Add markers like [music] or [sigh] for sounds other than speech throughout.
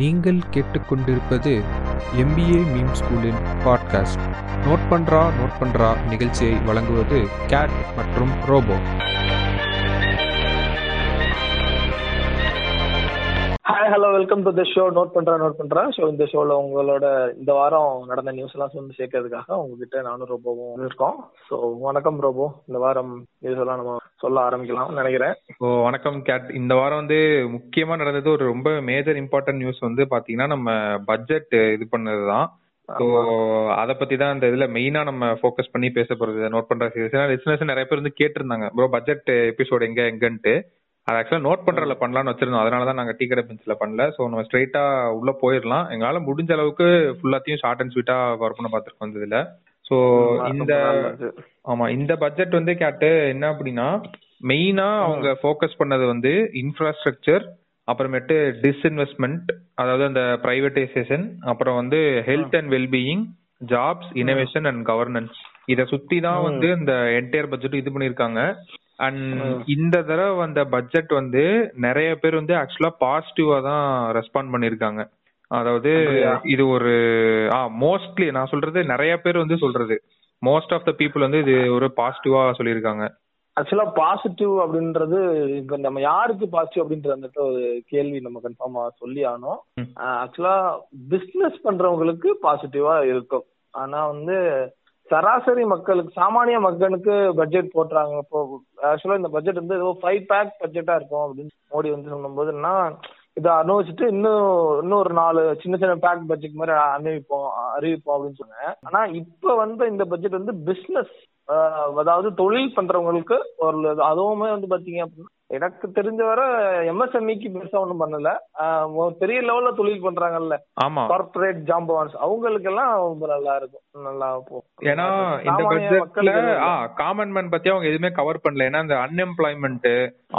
நீங்கள் கேட்டுக்கொண்டிருப்பது MBA meme ஸ்கூலின் பாட்காஸ்ட் நோட் பண்றா நோட் பண்றா நிகழ்ச்சியை வழங்குவது கேட் மற்றும் Robo hi hello welcome to the show note பண்றா நோட் பண்றா. ஸோ இந்த ஷோல உங்களோட இந்த வாரம் நடந்த நியூஸ் எல்லாம் சொல்லி சேர்க்கறதுக்காக உங்ககிட்ட நானும் ரோபோவும் இருக்கோம். ஸோ வணக்கம் ரோபோ இந்த வாரம் நியூஸ் எல்லாம் நம்ம சொல்ல ஆரம்பிக்கலாம் நினைக்கிறேன். ஓ வணக்கம் கேட். இந்த வாரம் வந்து முக்கியமா நடந்தது ஒரு ரொம்ப மேஜர் இம்பார்ட்டன்ட் நியூஸ் வந்து பாத்தீங்கன்னா நம்ம பட்ஜெட் இது பண்ணதுதான். ஸோ அத பத்தி தான் இந்த இதுல மெயினா நம்ம ஃபோக்கஸ் பண்ணி பேச போறது நோட் பண்ற லிசனர்ஸ் நிறைய பேர் வந்து கேட்டிருந்தாங்க ப்ரோ பட்ஜெட் எபிசோட் எங்க எங்கன்ட்டு? அது ஆக்சுவலா நோட் பண்றதுல பண்ணலாம்னு வச்சிருந்தோம். அதனால தான் நாங்க டீ கடை பெஞ்சில் பண்ணல. ஸோ நம்ம ஸ்ட்ரைட்டா உள்ள போயிடலாம். எங்களால முடிஞ்ச அளவுக்கு ஃபுல்லாத்தையும் ஷார்ட் அண்ட் ஸ்வீட்டா கவர் பண்ண பார்த்துருக்கோம் இந்த இதுல. ஸோ இந்த ஆமா இந்த பட்ஜெட் வந்து கேட்டு என்ன அப்படின்னா மெயினா அவங்க ஃபோக்கஸ் பண்ணது வந்து இன்ஃப்ராஸ்ட்ரக்சர் அப்புறமேட்டு டிஸ்இன்வெஸ்ட்மெண்ட் அதாவது அந்த பிரைவேடைசேஷன் அப்புறம் வந்து health and wellbeing jobs innovation and governance இத சுத்தி தான் வந்து இந்த என்டையர் பட்ஜெட் இது பண்ணிருக்காங்க அண்ட் இந்த தடவை வந்த பட்ஜெட் வந்து நிறைய பேர் வந்து ஆக்சுவலா பாசிட்டிவா தான் ரெஸ்பாண்ட் பண்ணிருக்காங்க அதாவது இது ஒரு ஆ மோஸ்ட்லி நான் சொல்றது நிறைய பேர் வந்து சொல்றது. மோஸ்ட் ஆஃப் த பீப்புள் வந்து இது ஒரு பாசிட்டிவா சொல்லியிருக்காங்க. ஆக்சுவலா பாசிட்டிவ் அப்படின்றது இப்ப நம்ம யாருக்கு பாசிட்டிவ் அப்படின்றது வந்துட்டு ஒரு கேள்வி நம்ம கன்ஃபார்மா சொல்லி ஆனோம் ஆக்சுவலா பிசினஸ் பண்றவங்களுக்கு பாசிட்டிவா இருக்கும். ஆனா வந்து சராசரி மக்களுக்கு சாமானிய மக்களுக்கு பட்ஜெட் போட்டுறாங்க. இப்போ ஆக்சுவலா இந்த பட்ஜெட் வந்து ஏதோ ஃபைவ் பேக் பட்ஜெட்டா இருக்கும் அப்படின்னு மோடி வந்து சொல்லும்போது என்ன இதை அனுபவிச்சுட்டு இன்னும் இன்னும் ஒரு நாலு சின்ன சின்ன பேக் பட்ஜெட் மாதிரி அனுபவிப்போம் அறிவிப்போம் அப்படின்னு சொன்னேன். ஆனா இப்ப வந்து இந்த பட்ஜெட் வந்து பிசினஸ் அதாவது தொழில் பண்றவங்களுக்கு ஒரு அதுவுமே வந்து பாத்தீங்க அப்படின்னா எனக்கு தெரிஞ்ச வர எம்எஸ்எம்இக்கு பெருசா ஒண்ணும் பண்ணல. பெரிய லெவல்ல தொழில் பண்றாங்கல்ல. கார்பரேட் ஜாம்பவான்ஸ் அவங்களுக்கு எல்லாம் ரொம்ப நல்லா இருக்கும். நல்லா ஏன்னா இந்த பட்ஜெட்ல காமன் மேன் பத்தி அவங்க எதுவுமே கவர் பண்ணல. ஏன்னா இந்த அன்எம்ப்ளாய்மெண்ட்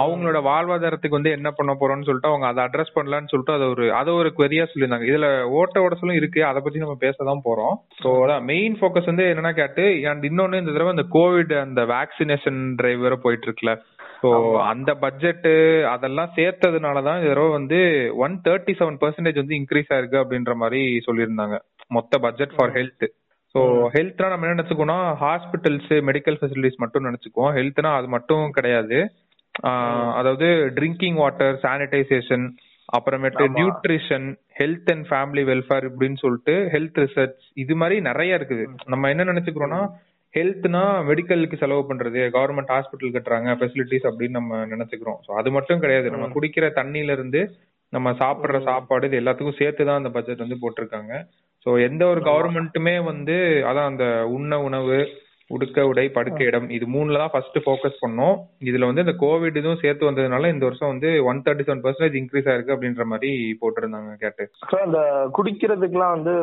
அவங்களோட வாழ்வாதாரத்துக்கு வந்து என்ன பண்ண போறோம்னு சொல்லிட்டு அவங்க அதை அட்ரஸ் பண்ணலாம்னு சொல்லிட்டு அதை ஒரு அதை ஒரு குவரியா சொல்லியிருந்தாங்க. இதுல ஓட்ட ஓடசலும் இருக்கு. அதை பத்தி நம்ம பேசதான் போறோம். ஸோ அதான் மெயின் ஃபோக்கஸ் வந்து என்னன்னா கேட்டு அண்ட் இன்னொன்னு இந்த தடவை இந்த கோவிட் அந்த வேக்சினேஷன் டிரைவ் வேற போயிட்டு இருக்குல்ல. ஸோ அந்த பட்ஜெட் அதெல்லாம் சேர்த்ததுனாலதான் இந்த தடவை வந்து ஒன் தேர்ட்டி செவன் பர்சன்டேஜ் வந்து இன்க்ரீஸ் ஆயிருக்கு அப்படின்ற மாதிரி சொல்லியிருந்தாங்க. மொத்த பட்ஜெட் ஃபார் ஹெல்த் ஸோ ஹெல்த்னா நம்ம என்ன நினைச்சுக்கோனா ஹாஸ்பிட்டல்ஸ் மெடிக்கல் ஃபெசிலிட்டிஸ் மட்டும் நினைச்சுக்குவோம். ஹெல்த்னா அது மட்டும் கிடையாது. அதாவது ட்ரிங்கிங் வாட்டர் சானிடைசேஷன் அப்புறமேட்டு nutrition health and family welfare இப்படின்னு சொல்லிட்டு ஹெல்த் ரிசர்ச் இது மாதிரி நிறைய இருக்குது. நம்ம என்ன நினைச்சுக்கிறோம்னா ஹெல்த்னா மெடிக்கலுக்கு செலவு பண்றது கவர்மெண்ட் ஹாஸ்பிட்டல் கட்டுறாங்க ஃபெசிலிட்டிஸ் அப்படின்னு நம்ம நினைச்சுக்கிறோம். ஸோ அது மட்டும் கிடையாது. நம்ம குடிக்கிற தண்ணியில இருந்து நம்ம சாப்பிடுற சாப்பாடு இது எல்லாத்துக்கும் சேர்த்து தான் அந்த பட்ஜெட் வந்து போட்டிருக்காங்க. ஸோ எந்த ஒரு கவர்மெண்ட்டுமே வந்து அதான் அந்த உண்ண உணவு உடுக்க உடை படுக்க இடம் இது மூணுல தான் ஃபர்ஸ்ட் ஃபோக்கஸ் பண்ணோம். இதுல வந்து இந்த கோவிட் இதுவும் சேர்த்து வந்ததுனால இந்த வருஷம் வந்து one thirty seven percentage increase ஆயிருக்கு அப்படின்ற மாதிரி போட்டிருந்தாங்க கேட்டு. அந்த குடிக்கிறதுக்குலாம் வந்து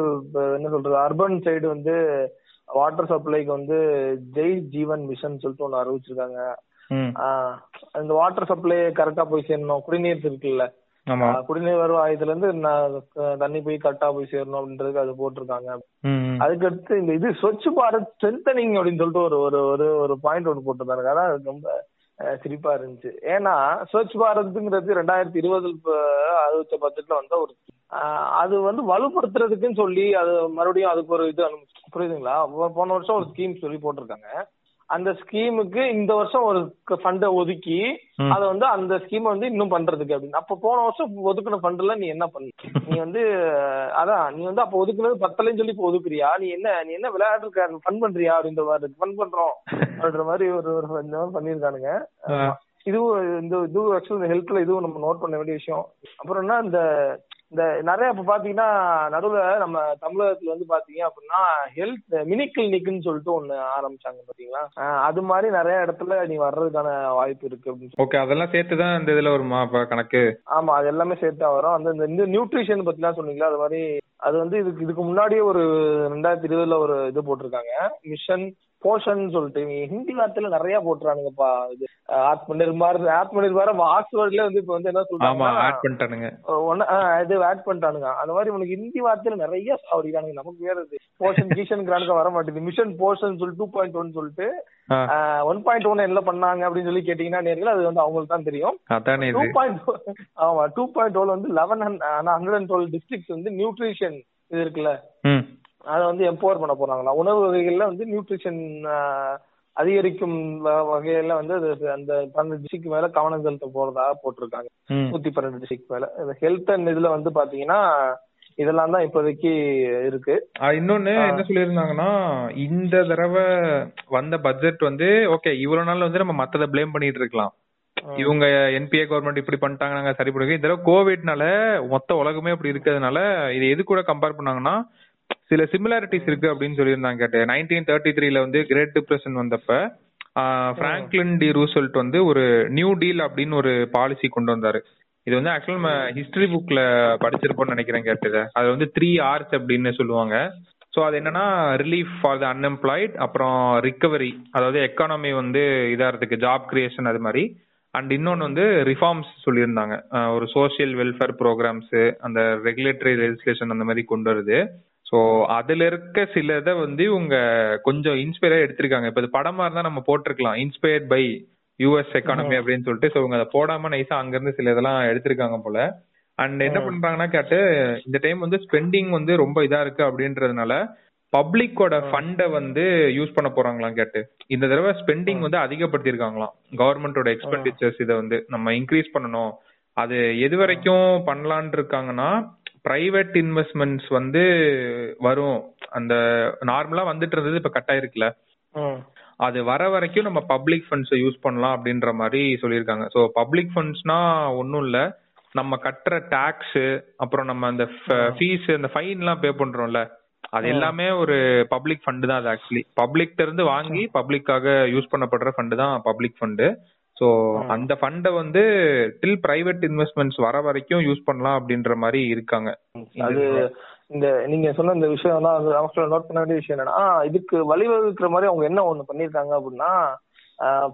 என்ன சொல்றது அர்பன் சைடு வந்து வாட்டர் சப்ளைக்கு வந்து ஜெய் ஜீவன் மிஷன் சொல்லிட்டு ஒண்ணு அறிவிச்சிருக்காங்க. இந்த வாட்டர் சப்ளை கரெக்டா போய் சேரணும். குடிநீர் இருக்குல்ல. குடிநீர் வருவாயத்துல இருந்து தண்ணி போய் கரெக்டா போய் சேரணும் அப்படின்றதுக்கு அது போட்டிருக்காங்க. அதுக்கடுத்து இந்த இது ஸ்வச் பாரத் ஸ்ட்ரென்தனிங் அப்படின்னு சொல்லிட்டு ஒரு ஒரு ஒரு பாயிண்ட் ஒன்று போட்டிருந்தாங்க. அதான் ரொம்ப சிரிப்பா இருந்துச்சு. ஏன்னா ஸ்வச் பாரத்ங்கிறது ரெண்டாயிரத்தி இருபதுல அறிவிச்ச பட்ஜெட்ல வந்த ஒரு அது வந்து வலுப்படுத்துறதுக்குன்னு சொல்லி அது மறுபடியும் அதுக்கு ஒரு இது புரியுதுங்களா? போன வருஷம் ஒரு ஸ்கீம் சொல்லி போட்டிருக்காங்க. அந்த ஸ்கீமுக்கு இந்த வருஷம் ஒரு ஃபண்டை ஒதுக்கி அதை வந்து அந்த ஸ்கீமை வந்து இன்னும் பண்றதுக்கு அப்படின்னு. அப்ப போன வருஷம் ஒதுக்குன ஃபண்ட்ல நீ என்ன பண்ண? நீ வந்து அதான் நீ வந்து அப்ப ஒதுக்குனது பத்தலைன்னு சொல்லி இப்ப ஒதுக்குறியா? நீ என்ன நீ என்ன விளையாட்டு ஃபன் பண்றியா அப்படின்ற மாதிரி ஃபன் பண்றோம் அப்படின்ற மாதிரி ஒரு ஒரு பண்ணிருக்கானுங்க இதுவும் இந்த இது ஆக்சுவலி இந்த ஹெல்த்ல இதுவும் நம்ம நோட் பண்ண வேண்டிய விஷயம். அப்புறம் என்ன இந்த இந்த நிறைய இப்ப பாத்தீங்கன்னா நடுவுல நம்ம தமிழகத்துல வந்து பாத்தீங்க அப்படின்னா ஹெல்த் மினி கிளினிக்னு சொல்லிட்டு ஒண்ணு ஆரம்பிச்சாங்க பாத்தீங்களா? அது மாதிரி நிறைய இடத்துல நீ வர்றதுக்கான வாய்ப்பு இருக்கு அப்படின்னு ஓகே அதெல்லாம் சேர்த்துதான் இந்த இதுல வருமா கணக்கு? ஆமா அது எல்லாமே சேர்த்தா வரும். அந்த இந்த நியூட்ரிஷன் பத்தி எல்லாம் சொன்னீங்களா அது மாதிரி அது வந்து இதுக்கு இதுக்கு முன்னாடியே ஒரு ரெண்டாயிரத்தி இருபதுல ஒரு இது போட்டிருக்காங்க. மிஷன் போஷன் சொல்லிட்டு ஹிந்தி வார்த்தையில நிறைய போட்டுறானுங்கப்பா. இது ஆத்ம நிர்பார் ஆத்ம நிர்பாரம் ஆக்ஸ்போர்ட்ல வந்து இப்ப வந்து என்ன சொல்றாங்க ஆட் பண்ணிட்டானுங்க. ஒன்னு இது ஆட் பண்ணிட்டானுங்க. அந்த மாதிரி உனக்கு ஹிந்தி வார்த்தையில நிறைய சாவடிக்கானுங்க நமக்கு வேற இது. போர்ஷன் [laughs] கீஷன் கிராண்டுக்கு வர மாட்டேங்குது மிஷன் போர்ஷன் சொல்லி டூ பாயிண்ட் ஒன் சொல்லிட்டு ஒன் பாயிண்ட் ஒன் என்ன பண்ணாங்க அப்படின்னு சொல்லி கேட்டீங்கன்னா நேர்கள் அது வந்து அவங்களுக்கு தான் தெரியும். டூ இது. பாயிண்ட் ஆமா டூ பாயிண்ட் ஓல வந்து eleven hundred and twelve districts வந்து நியூட்ரிஷன் இது இருக்குல்ல. அதை வந்து எம்பவர் பண்ண போறாங்களா உணவு வகைகள்ல வந்து நியூட்ரிஷன் அதிகரிக்கும் வகையில வந்து அது அந்த பன்னெண்டு டிஸ்ட்ரிக்ட் மேல கவனம் செலுத்த போறதா போட்டிருக்காங்க. நூத்தி பன்னெண்டு டிஸ்ட்ரிக்ட் மேல. ஹெல்த் அண்ட் இதுல வந்து பாத்தீங்கன்னா இதெல்லாம் தான் இப்போதைக்கு இருக்கு. இன்னொன்னு என்ன சொல்லியிருந்தாங்கன்னா இந்த தடவை வந்த பட்ஜெட் வந்து ஓகே இவ்வளவு நாள் வந்து நம்ம மத்தத ப்ளேம் பண்ணிட்டு இருக்கலாம். இவங்க என்பிஏ கவர்மெண்ட் இப்படி பண்ணிட்டாங்க நாங்க சரி பண்ணுங்க இந்த தடவை கோவிட்னால மொத்த உலகமே அப்படி இருக்கிறதுனால இது எது கூட கம்பேர் பண்ணாங்கன்னா சில சிமிலாரிட்டிஸ் இருக்கு அப்படின்னு சொல்லியிருந்தாங்க கேட்டு. நைன்டீன் தேர்ட்டி த்ரீல வந்து கிரேட் டிப்ரெஷன் வந்தப்ப பிராங்க்லின் டி ரூசல்ட் வந்து ஒரு நியூ டீல் அப்படின்னு ஒரு பாலிசி கொண்டு வந்தாரு. இது வந்து ஆக்சுவலா நம்ம ஹிஸ்டரி புக்ல படிச்சிருப்போம்னு நினைக்கிறேன் கேட்டது அது வந்து த்ரீ ஆர்ஸ் அப்படின்னு சொல்லுவாங்க. ஸோ அது என்னன்னா ரிலீஃப் ஃபார் த அன்எம்ப்ளாய்ட் அப்புறம் ரிகவரி அதாவது எக்கானமி வந்து இதாகிறதுக்கு ஜாப் கிரியேஷன் அது மாதிரி. அண்ட் இன்னொன்று வந்து ரிஃபார்ம்ஸ் சொல்லியிருந்தாங்க. ஒரு சோசியல் வெல்ஃபேர் ப்ரோக்ராம்ஸு அந்த ரெகுலேட்டரி லெஜிஸ்லேஷன் அந்த மாதிரி கொண்டு வருது. ஸோ அதுல இருக்க சில இதை வந்து இவங்க கொஞ்சம் இன்ஸ்பயரா எடுத்திருக்காங்க. இப்போ இது படமா இருந்தா நம்ம போட்டிருக்கலாம். இன்ஸ்பயர்ட் பை யூஎஸ் எக்கானமி அப்படின்னு சொல்லிட்டு ஸோ இவங்க அதை போடாம நைஸா அங்கிருந்து சில இதெல்லாம் எடுத்திருக்காங்க போல. அண்ட் என்ன பண்றாங்கன்னா கேட்டு இந்த டைம் வந்து ஸ்பெண்டிங் வந்து ரொம்ப இதா இருக்கு அப்படின்றதுனால பப்ளிக்கோட ஃபண்டை வந்து யூஸ் பண்ண போறாங்களாம் கேட்டு. இந்த தடவை ஸ்பெண்டிங் வந்து அதிகப்படுத்திருக்காங்களாம் கவர்மெண்டோட எக்ஸ்பெண்டிச்சர்ஸ் இதை வந்து நம்ம இன்க்ரீஸ் பண்ணணும். அது எது வரைக்கும் பண்ணலான் இருக்காங்கன்னா பிரைவேட் இன்வெஸ்ட்மெண்ட்ஸ் வந்து வரும். அந்த நார்மலா வந்துட்டு இருந்தது இப்ப கட் ஆயிருக்குல்ல ம். அது வர வரைக்கும் நம்ம பப்ளிக் ஃபண்ட்ஸை யூஸ் பண்ணலாம் அப்படின்ற மாதிரி சொல்லியிருக்காங்க. ஸோ பப்ளிக் ஃபண்ட்ஸ்னா ஒன்றும் இல்லை. நம்ம கட்டுற டாக்ஸ் அப்புறம் நம்ம அந்த ஃபீஸ் அந்த ஃபைன்லாம் பே பண்றோம்ல. அது எல்லாமே ஒரு பப்ளிக் ஃபண்டு தான் அது ஆக்சுவலி பப்ளிக்ல இருந்து வாங்கி பப்ளிக்காக யூஸ் பண்ணப்படுற ஃபண்டு தான் பப்ளிக் ஃபண்டு ஸோ அந்த ஃபண்டை வந்து டில் பிரைவேட் இன்வெஸ்ட்மெண்ட்ஸ் வர வரைக்கும் யூஸ் பண்ணலாம் அப்படின்ற மாதிரி இருக்காங்க. அது இந்த நீங்க சொன்ன இந்த விஷயம் தான் நோட் பண்ண வேண்டிய விஷயம் என்னன்னா இதுக்கு வழிவகுக்கிற மாதிரி அவங்க என்ன ஒண்ணு பண்ணிருக்காங்க அப்படின்னா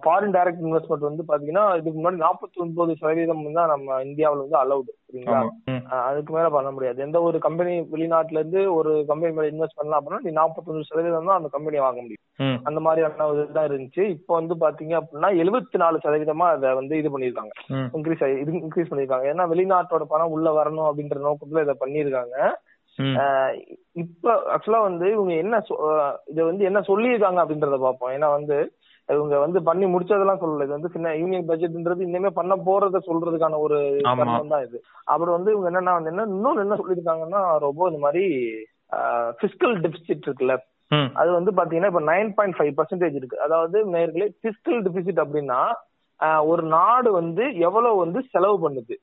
ஃபாரின் டைரக்ட் இன்வெஸ்ட்மெண்ட் வந்து பாத்தீங்கன்னா இதுக்கு முன்னாடி நாற்பத்தி ஒன்பது சதவீதம் தான் நம்ம இந்தியாவுல வந்து அலௌடு சரிங்களா? அதுக்கு மேல பண்ண முடியாது. எந்த ஒரு கம்பெனி வெளிநாட்டுல இருந்து ஒரு கம்பெனி மேல இன்வெஸ்ட் பண்ணலாம் அப்படின்னா நீ நாற்பத்தொன்று சதவீதம் தான் அந்த கம்பெனியை வாங்க முடியும். அந்த மாதிரியான இதுதான் இருந்துச்சு. இப்போ வந்து பாத்தீங்க அப்படின்னா எழுபத்தி நாலு சதவீதமா அதை வந்து இது பண்ணிருக்காங்க. இன்க்ரீஸ் இது இன்க்ரீஸ் பண்ணிருக்காங்க ஏன்னா வெளிநாட்டோட பணம் உள்ள வரணும் அப்படின்ற நோக்கத்துல இதை பண்ணிருக்காங்க இப்ப ஆக்சுவலா வந்து இவங்க என்ன இதை வந்து என்ன சொல்லியிருக்காங்க அப்படின்றத பார்ப்போம். ஏன்னா வந்து இவங்க வந்து பண்ணி முடிச்சதெல்லாம் சொல்லல. இது வந்து சின்ன யூனியன் பட்ஜெட்ன்றது இனிமே பண்ண போறத சொல்றதுக்கான ஒரு ஆமா. தருணம் தான் இது. அப்புறம் வந்து இவங்க என்னன்னா வந்து என்ன இன்னொன்னு என்ன சொல்லியிருக்காங்கன்னா ரொம்ப இந்த மாதிரி பிசிக்கல் டெபிசிட் இருக்குல்ல. அது வந்து பாத்தீங்கன்னா இப்ப நைன் பாயிண்ட் ஃபைவ் பர்சன்டேஜ் இருக்கு. அதாவது நேர்களே பிசிக்கல் டெபிசிட் அப்படின்னா ஒரு நாடு வந்து எவ்வளவு வந்து செலவு பண்ணுது.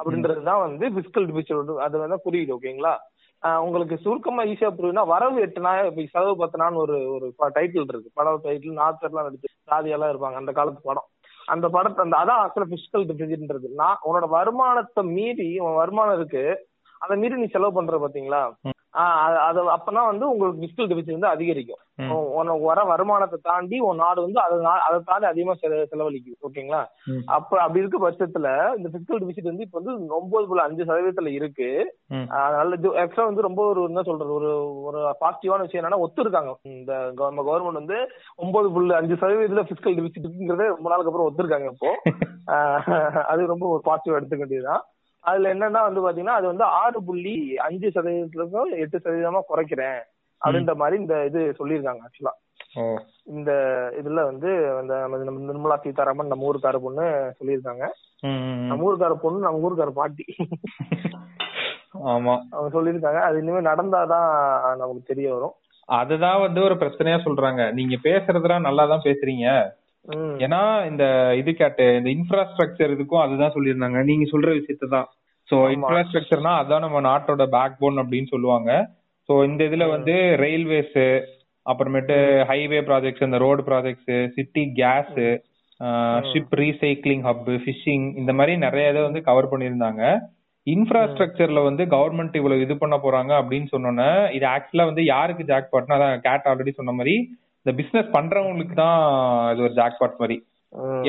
அப்படின்றதுதான் வந்து பிசிக்கல் டிபிசிட் அது வந்து குறியீடு ஓகேங்களா? உங்களுக்கு சுருக்கமா ஈஸியா புரியுதுன்னா வரவு எட்டுனா இப்ப செலவு பத்தினான்னு ஒரு ஒரு டைட்டில் இருக்கு. படம் டைட்டில் நாத்தர்லாம் நடிச்சு சாதியெல்லாம் இருப்பாங்க அந்த காலத்து படம். அந்த படத்தை அந்த அதான் ஆக்சுவலா பிசிக்கல் டிபிசிட்ன்றது நான் உன்னோட வருமானத்தை மீறி உன் வருமானம் இருக்கு. அதை மீறி நீ செலவு பண்ற பாத்தீங்களா? அது- அப்பதான் வந்து உங்களுக்கு பிசிக்கல் டிபிசிட் வந்து அதிகரிக்கும். உனக்கு வர வருமானத்தை தாண்டி உன் நாடு வந்து அதை அதை தாண்டி அதிகமா செல- செலவழிக்கும். ஓகேங்களா. அப்ப அப்படி இருக்க பட்சத்துல இந்த பிசிக்கல் டிபிசிட் வந்து இப்ப வந்து ஒன்பது புள்ளி அஞ்சு சதவீதத்துல இருக்கு. இது ஆக்சுவலா வந்து ரொம்ப ஒரு என்ன சொல்றது ஒரு ஒரு பாசிட்டிவான விஷயம் என்னன்னா ஒத்துருக்காங்க. இந்த நம்ம கவர்மெண்ட் வந்து ஒன்பது புள்ளி அஞ்சு சதவீதத்துல பிசிக்கல் டிபிசிட் இருக்குங்கிறத ரொம்ப நாளுக்கு அப்புறம் ஒத்துருக்காங்க இப்போ. அது ரொம்ப ஒரு பாசிட்டிவா எடுத்துக்க வேண்டியதுதான். அதுல என்னன்னா வந்து பாத்தீங்கன்னா அது வந்து ஆறு புள்ளி அஞ்சு சதவீதத்துலக்கும் எட்டு சதவீதமா குறைக்கிறேன் அப்படின்ற மாதிரி இந்த இது சொல்லியிருக்காங்க ஆக்சுவலா இந்த இதுல வந்து அந்த நிர்மலா சீதாராமன் நம்ம ஊருக்கார பொண்ணு சொல்லியிருக்காங்க. நம்ம ஊருக்கார பொண்ணு நம்ம ஊருக்கார பாட்டி. ஆமா. அவங்க சொல்லியிருக்காங்க. அது இனிமே நடந்தாதான் நமக்கு தெரிய வரும். அதுதான் வந்து ஒரு பிரச்சனையா சொல்றாங்க. நீங்க பேசுறதுலாம் நல்லா தான் பேசுறீங்க. ஏன்னா இந்த இது கேட்டு இந்த இன்ஃப்ராஸ்ட்ரக்சர் இதுக்கும் அதுதான் சொல்லியிருந்தாங்க. நீங்க சொல்ற விஷயத்தை தான் சோ. இன்ஃப்ராஸ்ட்ரக்சர்னா அதான் நம்ம நாட்டோட பேக் போன் அப்படின்னு சொல்லுவாங்க. சோ இந்த இதுல வந்து ரயில்வேஸ் அப்புறமேட்டு ஹைவே ப்ராஜெக்ட்ஸ் இந்த road projects city gas ship recycling hub fishing இந்த மாதிரி நிறைய இதை வந்து கவர் பண்ணியிருந்தாங்க. இன்ஃப்ராஸ்ட்ரக்சர்ல வந்து கவர்மெண்ட் இவ்வளவு இது பண்ண போறாங்க அப்படின்னு சொன்னோன்னே இது ஆக்சுவலா வந்து யாருக்கு ஜாக் பாட்னா அதான் கேட் ஆல்ரெடி சொன்ன மாதிரி இந்த பிசினஸ் பண்றவங்களுக்கு தான் இது ஒரு ஜாக் பாட் மாதிரி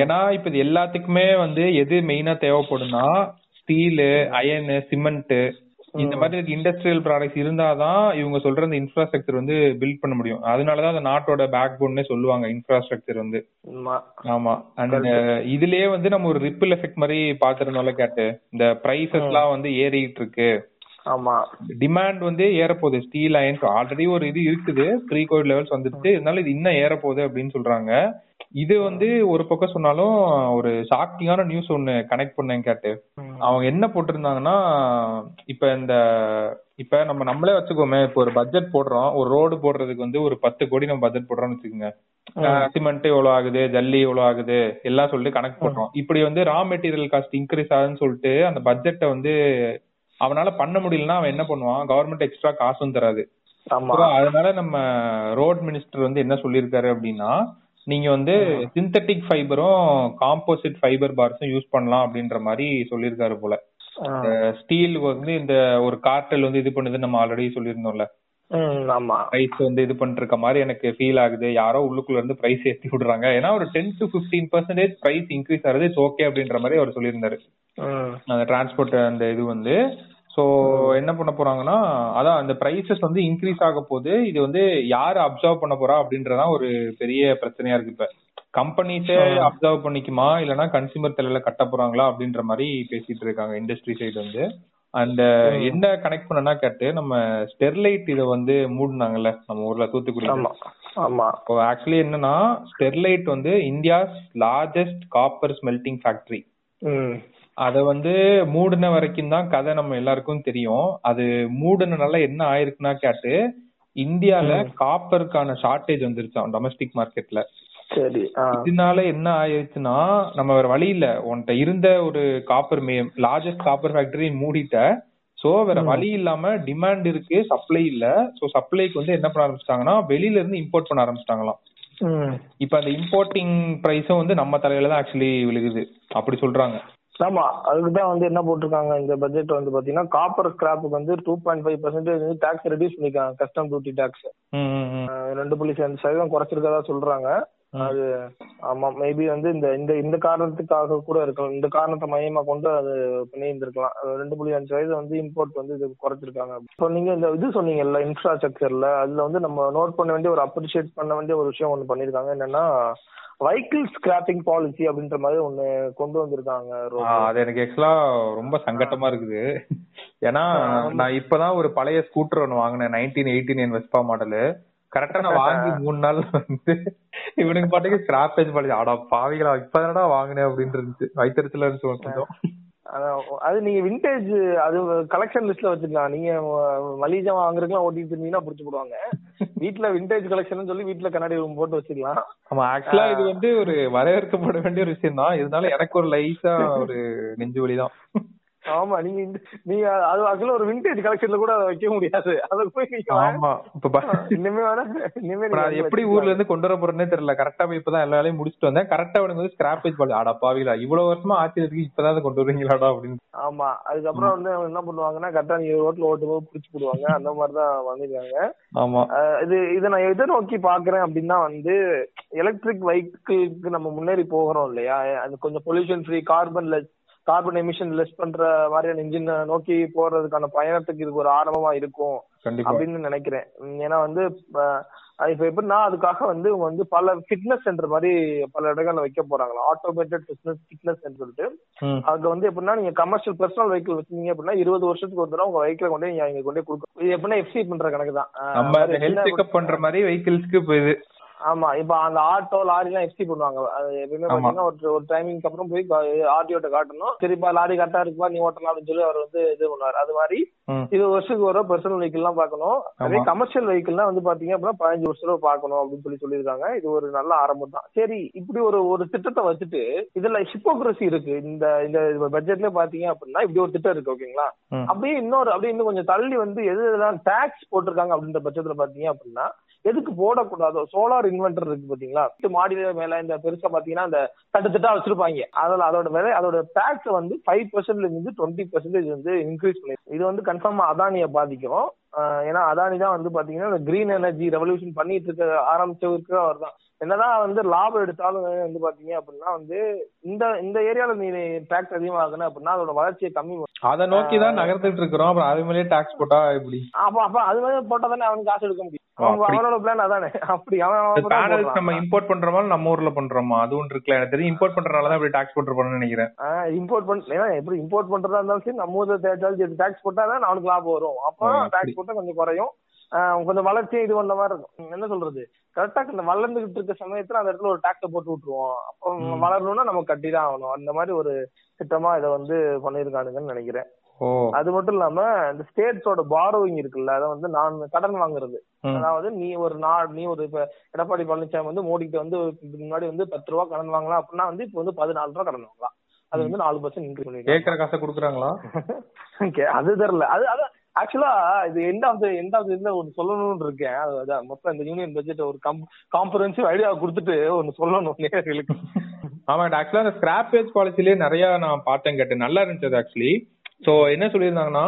ஏன்னா இப்ப இது எல்லாத்துக்குமே வந்து எது மெயினா தேவைப்படும்னா ஸ்டீலு அயனு சிமெண்ட் இந்த மாதிரி இண்டஸ்ட்ரியல் ப்ராடக்ட்ஸ் இருந்தாதான் இவங்க சொல்ற இந்த இன்ஃப்ராஸ்ட்ரக்சர் வந்து பில்ட் பண்ண முடியும். அதனாலதான் அந்த நாட்டோட பேக் போன்னே சொல்லுவாங்க இன்ஃப்ராஸ்ட்ரக்சர் வந்து. ஆமா. அண்ட் இதுலயே வந்து நம்ம ஒரு ரிப்பிள் எஃபெக்ட் மாதிரி பாத்துருந்தோம்ல கேட்டு. இந்த பிரைசஸ் எல்லாம் வந்து ஏறிட்டு இருக்கு. ஆமா. டிமாண்ட் வந்து ஏறப்போகுது. ஸ்டீல் அயன்ஸ் ஆல்ரெடி ஒரு இது இருக்குது. ப்ரீ கோவிட் லெவல்ஸ் வந்துருச்சு இருந்தாலும் இது இன்னும் ஏறப்போகுது அப்படின்னு சொல்றாங்க. இது வந்து ஒரு பக்கம் சொன்னாலும் ஒரு ஷாக்கிங்கான நியூஸ் ஒன்னு கனெக்ட் பண்ணேன் கேட்டு அவங்க என்ன போட்டிருந்தாங்கன்னா இப்ப இந்த இப்ப நம்ம நம்மளே வச்சுக்கோமே இப்ப ஒரு பட்ஜெட் போடுறோம். ஒரு ரோடு போடுறதுக்கு வந்து ஒரு பத்து கோடி நம்ம பட்ஜெட் போடுறோம்னு வச்சுக்கோங்க. சிமெண்ட் எவ்வளவு ஆகுது? ஜல்லி எவ்வளவு ஆகுது? எல்லாம் சொல்லிட்டு கணக்கு போடுறோம் இப்படி வந்து ரா மெட்டீரியல் காஸ்ட் இன்க்ரீஸ் ஆகுதுன்னு சொல்லிட்டு அந்த பட்ஜெட்டை வந்து அவனால பண்ண முடியலன்னா அவன் என்ன பண்ணுவான்? கவர்மெண்ட் எக்ஸ்ட்ரா காசும் தராது. அதனால நம்ம ரோட் மினிஸ்டர் வந்து என்ன சொல்லியிருக்காரு அப்படின்னா நீங்க வந்து சிந்தட்டிக் ஃபைபரும் காம்போசிட் ஃபைபர் பார்ஸும் யூஸ் பண்ணலாம் அப்படின்ற மாதிரி சொல்லியிருக்காரு போல. ஸ்டீல் வந்து இந்த ஒரு கார்டல் வந்து இது பண்ணுது நம்ம ஆல்ரெடி சொல்லியிருந்தோம்ல. பிரைஸ் வந்து இது பண்ணிருக்க மாதிரி எனக்கு ஃபீல் ஆகுது. யாரோ உள்ளுக்குள்ள இருந்து பிரைஸ் ஏத்தி விடுறாங்க. ஏன்னா ஒரு ten to fifteen percentage price increase ஆகுது. இட்ஸ் ஓகே அப்படின்ற மாதிரி அவர் சொல்லியிருந்தாரு. அந்த டிரான்ஸ்போர்ட் அந்த இது வந்து சோ என்ன பண்ண போறாங்கன்னா அதான் அந்த பிரைசஸ் வந்து இன்க்ரீஸ் ஆக போது இது வந்து யாரு அப்சர்வ் பண்ண போறா அப்படின்றதான் ஒரு பெரிய பிரச்சனையா இருக்கு இப்ப. கம்பெனிஸே அப்சர்வ் பண்ணிக்குமா இல்லனா கன்சியூமர் தலையில கட்ட போறாங்களா அப்படின்ற மாதிரி பேசிட்டு இருக்காங்க இண்டஸ்ட்ரி சைடு வந்து. அந்த என்ன கனெக்ட் பண்ணனா கேட்டு நம்ம ஸ்டெர்லைட் இத வந்து மூடினாங்கல்ல நம்ம ஊர்ல தூத்துக்குடி ஆமா இப்போ ஆக்சுவலி என்னன்னா ஸ்டெர்லைட் வந்து India's largest copper smelting factory அத வந்து மூடின வரைக்கும் தான் கதை நம்ம எல்லாருக்கும் தெரியும். அது மூடினால என்ன ஆயிருக்குன்னா கேட்டு இந்தியால காப்பருக்கான ஷார்டேஜ் வந்துருச்சாம் டொமஸ்டிக் மார்க்கெட்ல சரி இதனால என்ன ஆயிருச்சுன்னா நம்ம வேற வழி இல்ல. உன்கிட்ட இருந்த ஒரு காப்பர் மே லார்ஜஸ்ட் காப்பர் ஃபேக்டரி மூடிட்ட. சோ வேற வழி இல்லாம டிமாண்ட் இருக்கு சப்ளை இல்ல. சோ சப்ளைக்கு வந்து என்ன பண்ண ஆரம்பிச்சிட்டாங்கன்னா வெளியில இருந்து இம்போர்ட் பண்ண ஆரம்பிச்சிட்டாங்களாம். இப்ப அந்த இம்போர்ட்டிங் பிரைஸும் வந்து நம்ம தலையில தான் ஆக்சுவலி விழுகுது. அப்படி சொல்றாங்க. ஆமா அதுக்குதான் வந்து என்ன போட்டிருக்காங்க இந்த பட்ஜெட் வந்து பாத்தீங்கன்னா காப்பர் ஸ்கிராப்புக்கு வந்து டூ பாயிண்ட் ஃபைவ் பர்சன்டேஜ் வந்து டாக்ஸ் ரெடியூஸ் பண்ணிருக்காங்க கஸ்டம் டியூட்டி டாக்ஸ் ரெண்டு புள்ளி அஞ்சு சதவீதம் குறைச்சிருக்கதா சொல்றாங்க. அது ஆமா மேபி வந்து இந்த இந்த இந்த காரணத்துக்காக கூட இருக்கலாம். இந்த காரணத்தை மையமா கொண்டு அது பண்ணி இருந்திருக்கலாம் ரெண்டு புள்ளி அஞ்சு வயது வந்து இம்போர்ட் வந்து இது குறைச்சிருக்காங்க. இப்போ நீங்க இந்த இது சொன்னீங்கல்ல இன்ஃப்ராஸ்ட்ரக்சர்ல அதுல வந்து நம்ம நோட் பண்ண வேண்டிய ஒரு அப்ரிஷியேட் பண்ண வேண்டிய ஒரு விஷயம் ஒண்ணு பண்ணிருக்காங்க. என்னன்னா வெஹிக்கிள் ஸ்கிராப்பிங் பாலிசி அப்படின்ற மாதிரி ஒண்ணு கொண்டு வந்திருக்காங்க அது எனக்கு ஆக்சுவலா ரொம்ப சங்கட்டமா இருக்குது. ஏன்னா நான் இப்பதான் ஒரு பழைய ஸ்கூட்டர் ஒன்னு வாங்கினேன் nineteen eighty nine Vespa model கரெக்டா நான் வாங்கி மூணு நாள் வந்து இவனுக்கு பாட்டுக்கு ஸ்கிராப்பேஜ் பாலிசி ஆடா பாவிகளா இப்பதானடா வாங்கினேன் அப்படின்னு இருந்துச்சு. வைத்தறிச்சல இருந்துச்சு கொஞ்சம் அது நீங்க விண்டேஜ் அது கலெக்ஷன் லிஸ்ட்ல வச்சுக்கலாம் நீங்க மலிஜா வாங்குறதுக்குலாம் ஓட்டிட்டு இருந்தீங்கன்னா புடிச்சு போடுவாங்க [laughs] வீட்ல விண்டேஜ் கலெக்ஷன் சொல்லி வீட்ல கண்ணாடி ரூம் போட்டு வச்சுக்கலாம் ஆமா ஆக்சுவலா இது வந்து ஒரு வரவேற்கப்பட வேண்டிய ஒரு விஷயம் தான் இருந்தாலும் எனக்கு ஒரு லைஸா ஒரு நெஞ்சு வலி தான் ஆமா நீங்க நீங்க அது ஆக்சுவலா ஒரு விண்டேஜ் கலெக்ஷன்ல கூட வைக்க முடியாது. அத போய் நீங்க ஆமா இப்ப இனிமே வேணா இனிமே நான் எப்படி ஊர்ல இருந்து கொண்டு வர போறேன்னே தெரியல. கரெக்டா போய் இப்பதான் எல்லா வேலையும் முடிச்சுட்டு வந்தேன். கரெக்டா வந்து ஸ்கிராப்பேஜ் பண்ணி ஆடா பாவிலா இவ்வளவு வருஷமா ஆட்சி இருக்கு இப்பதான் கொண்டு வருவீங்களாடா அப்படின்னு. ஆமா அதுக்கப்புறம் வந்து என்ன பண்ணுவாங்கன்னா கரெக்டா நீங்க ரோட்ல ஓட்டும் போது புடிச்சு போடுவாங்க. அந்த மாதிரிதான் வந்திருக்காங்க. ஆமா. இது இதை நான் எதை நோக்கி பாக்குறேன் அப்படின்னா வந்து எலக்ட்ரிக் வெஹிக்கிளுக்கு நம்ம முன்னேறி போகிறோம் இல்லையா? அது கொஞ்சம் pollution free carbon less carbon emission less பண்ற மாதிரியான இன்ஜின் நோக்கி போறதுக்கான பயணத்துக்கு இது ஒரு ஆரம்பமா இருக்கும் அப்படின்னு நினைக்கிறேன். ஏன்னா வந்து இப்ப எப்படின்னா அதுக்காக வந்து வந்து பல ஃபிட்னஸ் சென்டர் மாதிரி பல இடங்கள்ல வைக்க போறாங்களா ஆட்டோமேட்டட் ஃபிட்னஸ் ஃபிட்னஸ் சொல்லிட்டு. அதுக்கு வந்து எப்படின்னா நீங்க கமர்ஷியல் பர்சனல் வெஹிக்கிள் வச்சிருந்தீங்க அப்படின்னா இருபது வருஷத்துக்கு ஒரு தடவை உங்க வெஹிக்கிள கொண்டு நீங்க இங்க கொண்டு கொடுக்கும் இது எப்படின்னா எஃப்சி பண்ற கணக்கு தான். நம்ம ஹெல்த் செக்அப் பண்ற மாதிரி வெஹிக்கிள்ஸ்க்கு இப்போ இது. ஆமா இப்ப அந்த ஆட்டோ லாரி எல்லாம் எஃப்சி பண்ணுவாங்க எப்பயுமே பாத்தீங்கன்னா ஒரு ஒரு டைமிங்க்கு அப்புறம் போய் ஆர்டிஓட்ட காட்டணும். சரிப்பா லாரி கரெக்டா இருக்குப்பா நீ ஓட்டலாம் அப்படின்னு சொல்லி அவர் வந்து இது பண்ணுவார். அது மாதிரி இருபது வருஷத்துக்கு வர பர்சனல் வெஹிக்கிள் எல்லாம் பாக்கணும் அதே கமர்ஷியல் வெஹிக்கிள்லாம் வந்து பாத்தீங்க அப்படின்னா பதினஞ்சு வருஷம் பாக்கணும் அப்படின்னு சொல்லி சொல்லியிருக்காங்க. இது ஒரு நல்ல ஆரம்பம் தான். சரி இப்படி ஒரு ஒரு திட்டத்தை வச்சுட்டு இதுல ஹிப்போக்ரசி இருக்கு. இந்த இந்த பட்ஜெட்ல பாத்தீங்க அப்படின்னா இப்படி ஒரு திட்டம் இருக்கு ஓகேங்களா அப்படியே இன்னொரு அப்படியே இன்னும் கொஞ்சம் தள்ளி வந்து எது எதெல்லாம் டாக்ஸ் போட்டிருக்காங்க அப்படின்ற பட்சத்துல பாத்தீங்க அப்படின்னா எதுக்கு போடக்கூடாதோ? சோலார் இன்வெர்டர் இருக்கு பாத்தீங்களா? மாடியில மேல இந்த பெருசா பாத்தீங்கன்னா அந்த தட்டு தட்டா வச்சிருப்பாங்க. அதுல அதோட விலை அதோட டாக்ஸ் வந்து ஃபைவ் பர்சன்ட்ல இருந்து டுவெண்ட்டி பர்சன்டேஜ் வந்து இன்க்ரீஸ் பண்ணி இது வந்து கன்ஃபார்மா அதானிய பாதிக்கும். ஏன்னா அதானி தான் வந்து பாத்தீங்கன்னா இந்த கிரீன் எனர்ஜி ரெவல்யூஷன் பண்ணிட்டு இருக்க ஆரம்பிச்சவருக்கு அவர் தான் என்னதான் வந்து லாபம் எடுத்தாலும் வந்து பாத்தீங்க அப்படின்னா வந்து இந்த இந்த ஏரியால நீ டாக்ஸ் அதிகமாகணும் அப்படின்னா அதோட வளர்ச்சியை கம்மி அதை நோக்கி தான் நகர்ந்துட்டு இருக்கிறோம். அப்புறம் அது மேலே டாக்ஸ் போட்டா எப்படி? அப்ப அப்ப அது மாதிரி போட்டா தானே அவனுக்கு காசு எடுக்க முடியும். அவனோட பிளான் அதானே? அப்படி அவன் நம்ம இம்போர்ட் பண்றோமா நம்ம ஊர்ல பண்றோமா? அது ஒன்று இருக்குல்ல எனக்கு தெரியும் இம்போர்ட் பண்றதுனால தான் இப்படி டாக்ஸ் போட்டுருப்பான்னு நினைக்கிறேன். இம்போர்ட் பண்ண எப்படி இம்போர்ட் பண்றதா இருந்தாலும் சரி நம்ம ஊர்ல டாக்ஸ் போட்டா தான் அவனுக்கு லாபம் வரும். அப்போ டாக்ஸ் போட்டா கொஞ்சம் குறையும். கொஞ்சம் வளர்ச்சியை இது பண்ண மாதிரி இருக்கும். என்ன சொல்றது? கரெக்டா இந்த வளர்ந்துகிட்டு இருக்க சமயத்துல அந்த இடத்துல ஒரு டாக்ஸ போட்டு விட்டுருவோம். அப்போ வளரணும்னா நம்ம கட்டி தான் ஆகணும். அந்த மாதிரி ஒரு திட்டமா இதை வந்து பண்ணிருக்கானுங்கன்னு நினைக்கிறேன். அது மட்டும் இல்லாம இந்த ஸ்டேட்ஸோட பாரோவிங் இருக்குல்ல அதை வந்து நான் கடன் வாங்குறது. அதாவது நீ ஒரு நா நீ ஒரு இப்ப எடப்பாடி பழனிசாமி வந்து மோடிக்கு வந்து முன்னாடி வந்து பத்து ரூபா கடன் வாங்கலாம் அப்படின்னா வந்து இப்ப வந்து பதினாலு ரூபா கடன் வாங்கலாம். அது வந்து நாலு பர்சன்ட் இன்க்ரீஸ் பண்ணி கேட்கற காசை கொடுக்குறாங்களா? [laughs] அது தெரியல. அது அது ஆக்சுவலா இது எண்ட் ஆஃப் எண்ட் ஆஃப் இதுல ஒன்னு சொல்லணும்னு இருக்கேன். அதான் மொத்தம் இந்த யூனியன் பட்ஜெட் ஒரு காம்பரன்சிவ் ஐடியா கொடுத்துட்டு ஒன்னு சொல்லணும் நேர்களுக்கு [laughs] ஆமா ஆக்சுவலா அந்த ஸ்கிராப்பேஜ் பாலிசிலேயே நிறைய நான் பார்த்தேன் கேட்டேன். நல்லா இருந்துச்சு அது ஆக்சுவலி சோ என்ன சொல்லியிருந்தாங்கன்னா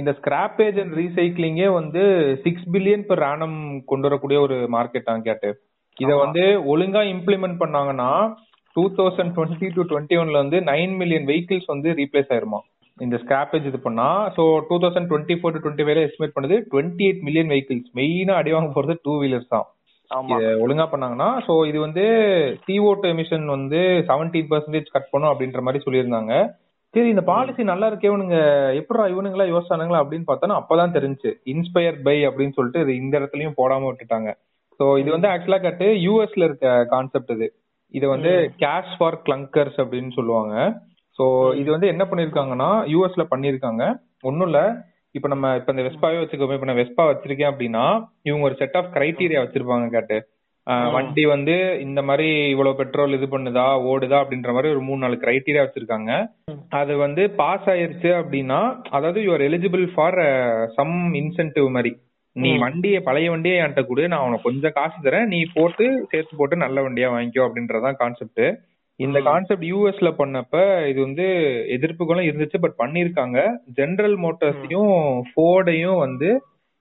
இந்த ஸ்கிராப்பேஜ் அண்ட் ரீசைக்ளிங்கே வந்து சிக்ஸ் பில்லியன் பெர் ஆனம் கொண்டு வரக்கூடிய ஒரு மார்க்கெட் கேட்டு. இத வந்து ஒழுங்கா இம்ப்ளிமெண்ட் பண்ணாங்கன்னா two thousand twenty to twenty ஒன்ல வந்து நைன் மில்லியன் வெஹிக்கிள்ஸ் வந்து ரீப்ளேஸ் ஆயிருமா? இந்த ஸ்கிராப்பேஜ் இது பண்ணா so two thousand twenty four to twenty ஃபைவ்ல எஸ்டிமேட் பண்ணது டுவெண்ட்டி எயிட் மில்லியன் வெஹிக்கிள்ஸ் மெயினா அடி வாங்க போறது டூ வீலர்ஸ் தான். ஒழுங்கா பண்ணாங்கன்னா சோ இது வந்து சிஓ டூ எமிஷன் வந்து செவன்டீன் பர்சன்டேஜ் கட் பண்ணும் அப்படின்ற மாதிரி சொல்லியிருந்தாங்க. சரி இந்த பாலிசி நல்லா இருக்கே இவனுங்க எப்படா இவனுங்களா யோசிச்சானுங்களா அப்படின்னு பார்த்தோன்னா அப்பதான் தெரிஞ்சு. இன்ஸ்பயர் பை அப்படின்னு சொல்லிட்டு இது இந்த இடத்துலயும் போடாம விட்டுட்டாங்க. சோ இது வந்து ஆக்சுவலா கட்டு யூஎஸ்ல இருக்க கான்செப்ட் இது. இது வந்து கேஷ் ஃபார் கிளங்கர்ஸ் அப்படின்னு சொல்லுவாங்க. சோ இது வந்து என்ன பண்ணிருக்காங்கன்னா யூஎஸ்ல பண்ணிருக்காங்க. ஒன்னும் இல்ல. இப்ப நம்ம இப்ப இந்த வெஸ்பாவே வச்சுக்கோமே. இப்ப நான் வெஸ்பா வச்சிருக்கேன் அப்படின்னா இவங்க ஒரு செட் ஆஃப் கிரைட்டீரியா வச்சிருப்பாங்க கேட்டு. வண்டி வந்து இந்த மாதிரி இவ்வளவு பெட்ரோல் இது பண்ணுதா ஓடுதா அப்படின்ற மாதிரி ஒரு மூணு நாலு கிரைட்டீரியா வச்சிருக்காங்க. அது வந்து பாஸ் ஆயிருச்சு அப்படின்னா அதாவது you are eligible for some incentive மாதிரி. நீ வண்டிய பழைய வண்டியை என்கிட்ட கொடு நான் உனக்கு கொஞ்சம் காசு தரேன். நீ போட்டு சேர்த்து போட்டு நல்ல வண்டியா வாங்கிக்கோ அப்படின்றதான் கான்செப்ட் இந்த கான்செப்ட் யூஎஸ்ல பண்ணப்ப இது வந்து எதிர்ப்புகளும் இருந்துச்சு பட் பண்ணிருக்காங்க ஜெனரல் மோட்டார்ஸையும் ஃபோர்டையும் வந்து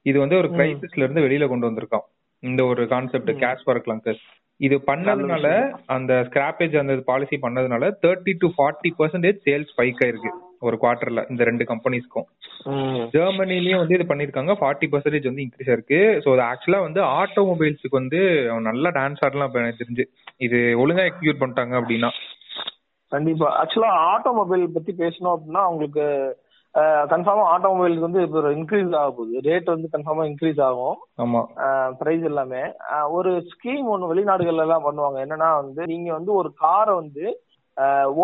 இது வந்து ஒரு கிரைசிஸ்ல இருந்து வெளியில கொண்டு வந்திருக்கான். இந்த ஒரு கான்செப்ட் கேஷ் ஃபார் கிளங்கர்ஸ் இது பண்ணதுனால அந்த ஸ்கிராப்பேஜ் அந்த பாலிசி பண்ணதுனால thirty to forty percentage sales spike ஆயிருக்கு. ஒரு குவார்டர்ல இந்த ரெண்டு கம்பெனிஸ்க்கும் ஜெர்மனிலயும் வந்து இது பண்ணிருக்காங்க. ஃபார்ட்டி பர்சன்டேஜ் வந்து இன்க்ரீஸ் ஆயிருக்கு. ஸோ ஆக்சுவலா வந்து ஆட்டோமொபைல்ஸுக்கு வந்து நல்லா டான்ஸ் ஆடலாம் எனக்கு தெரிஞ்சு. இது ஒழுங்கா எக்ஸிக்யூட் பண்ணிட்டாங்க அப்படின்னா. கண்டிப்பா. ஆக்சுவலா ஆட்டோமொபைல் பத்தி பேசணும் அப்படின்னா அவங்களுக்கு கன்ஃபார்மா ஆட்டோமொபைலுக்கு வந்து இப்போ இன்க்ரீஸ் ஆக போகுது. ரேட் வந்து கன்ஃபார்மா இன்க்ரீஸ் ஆகும். ஆமா. பிரைஸ் எல்லாமே. ஒரு ஸ்கீம் ஒன்று வெளிநாடுகள்ல எல்லாம் பண்ணுவாங்க. என்னன்னா வந்து நீங்க வந்து ஒரு காரை வந்து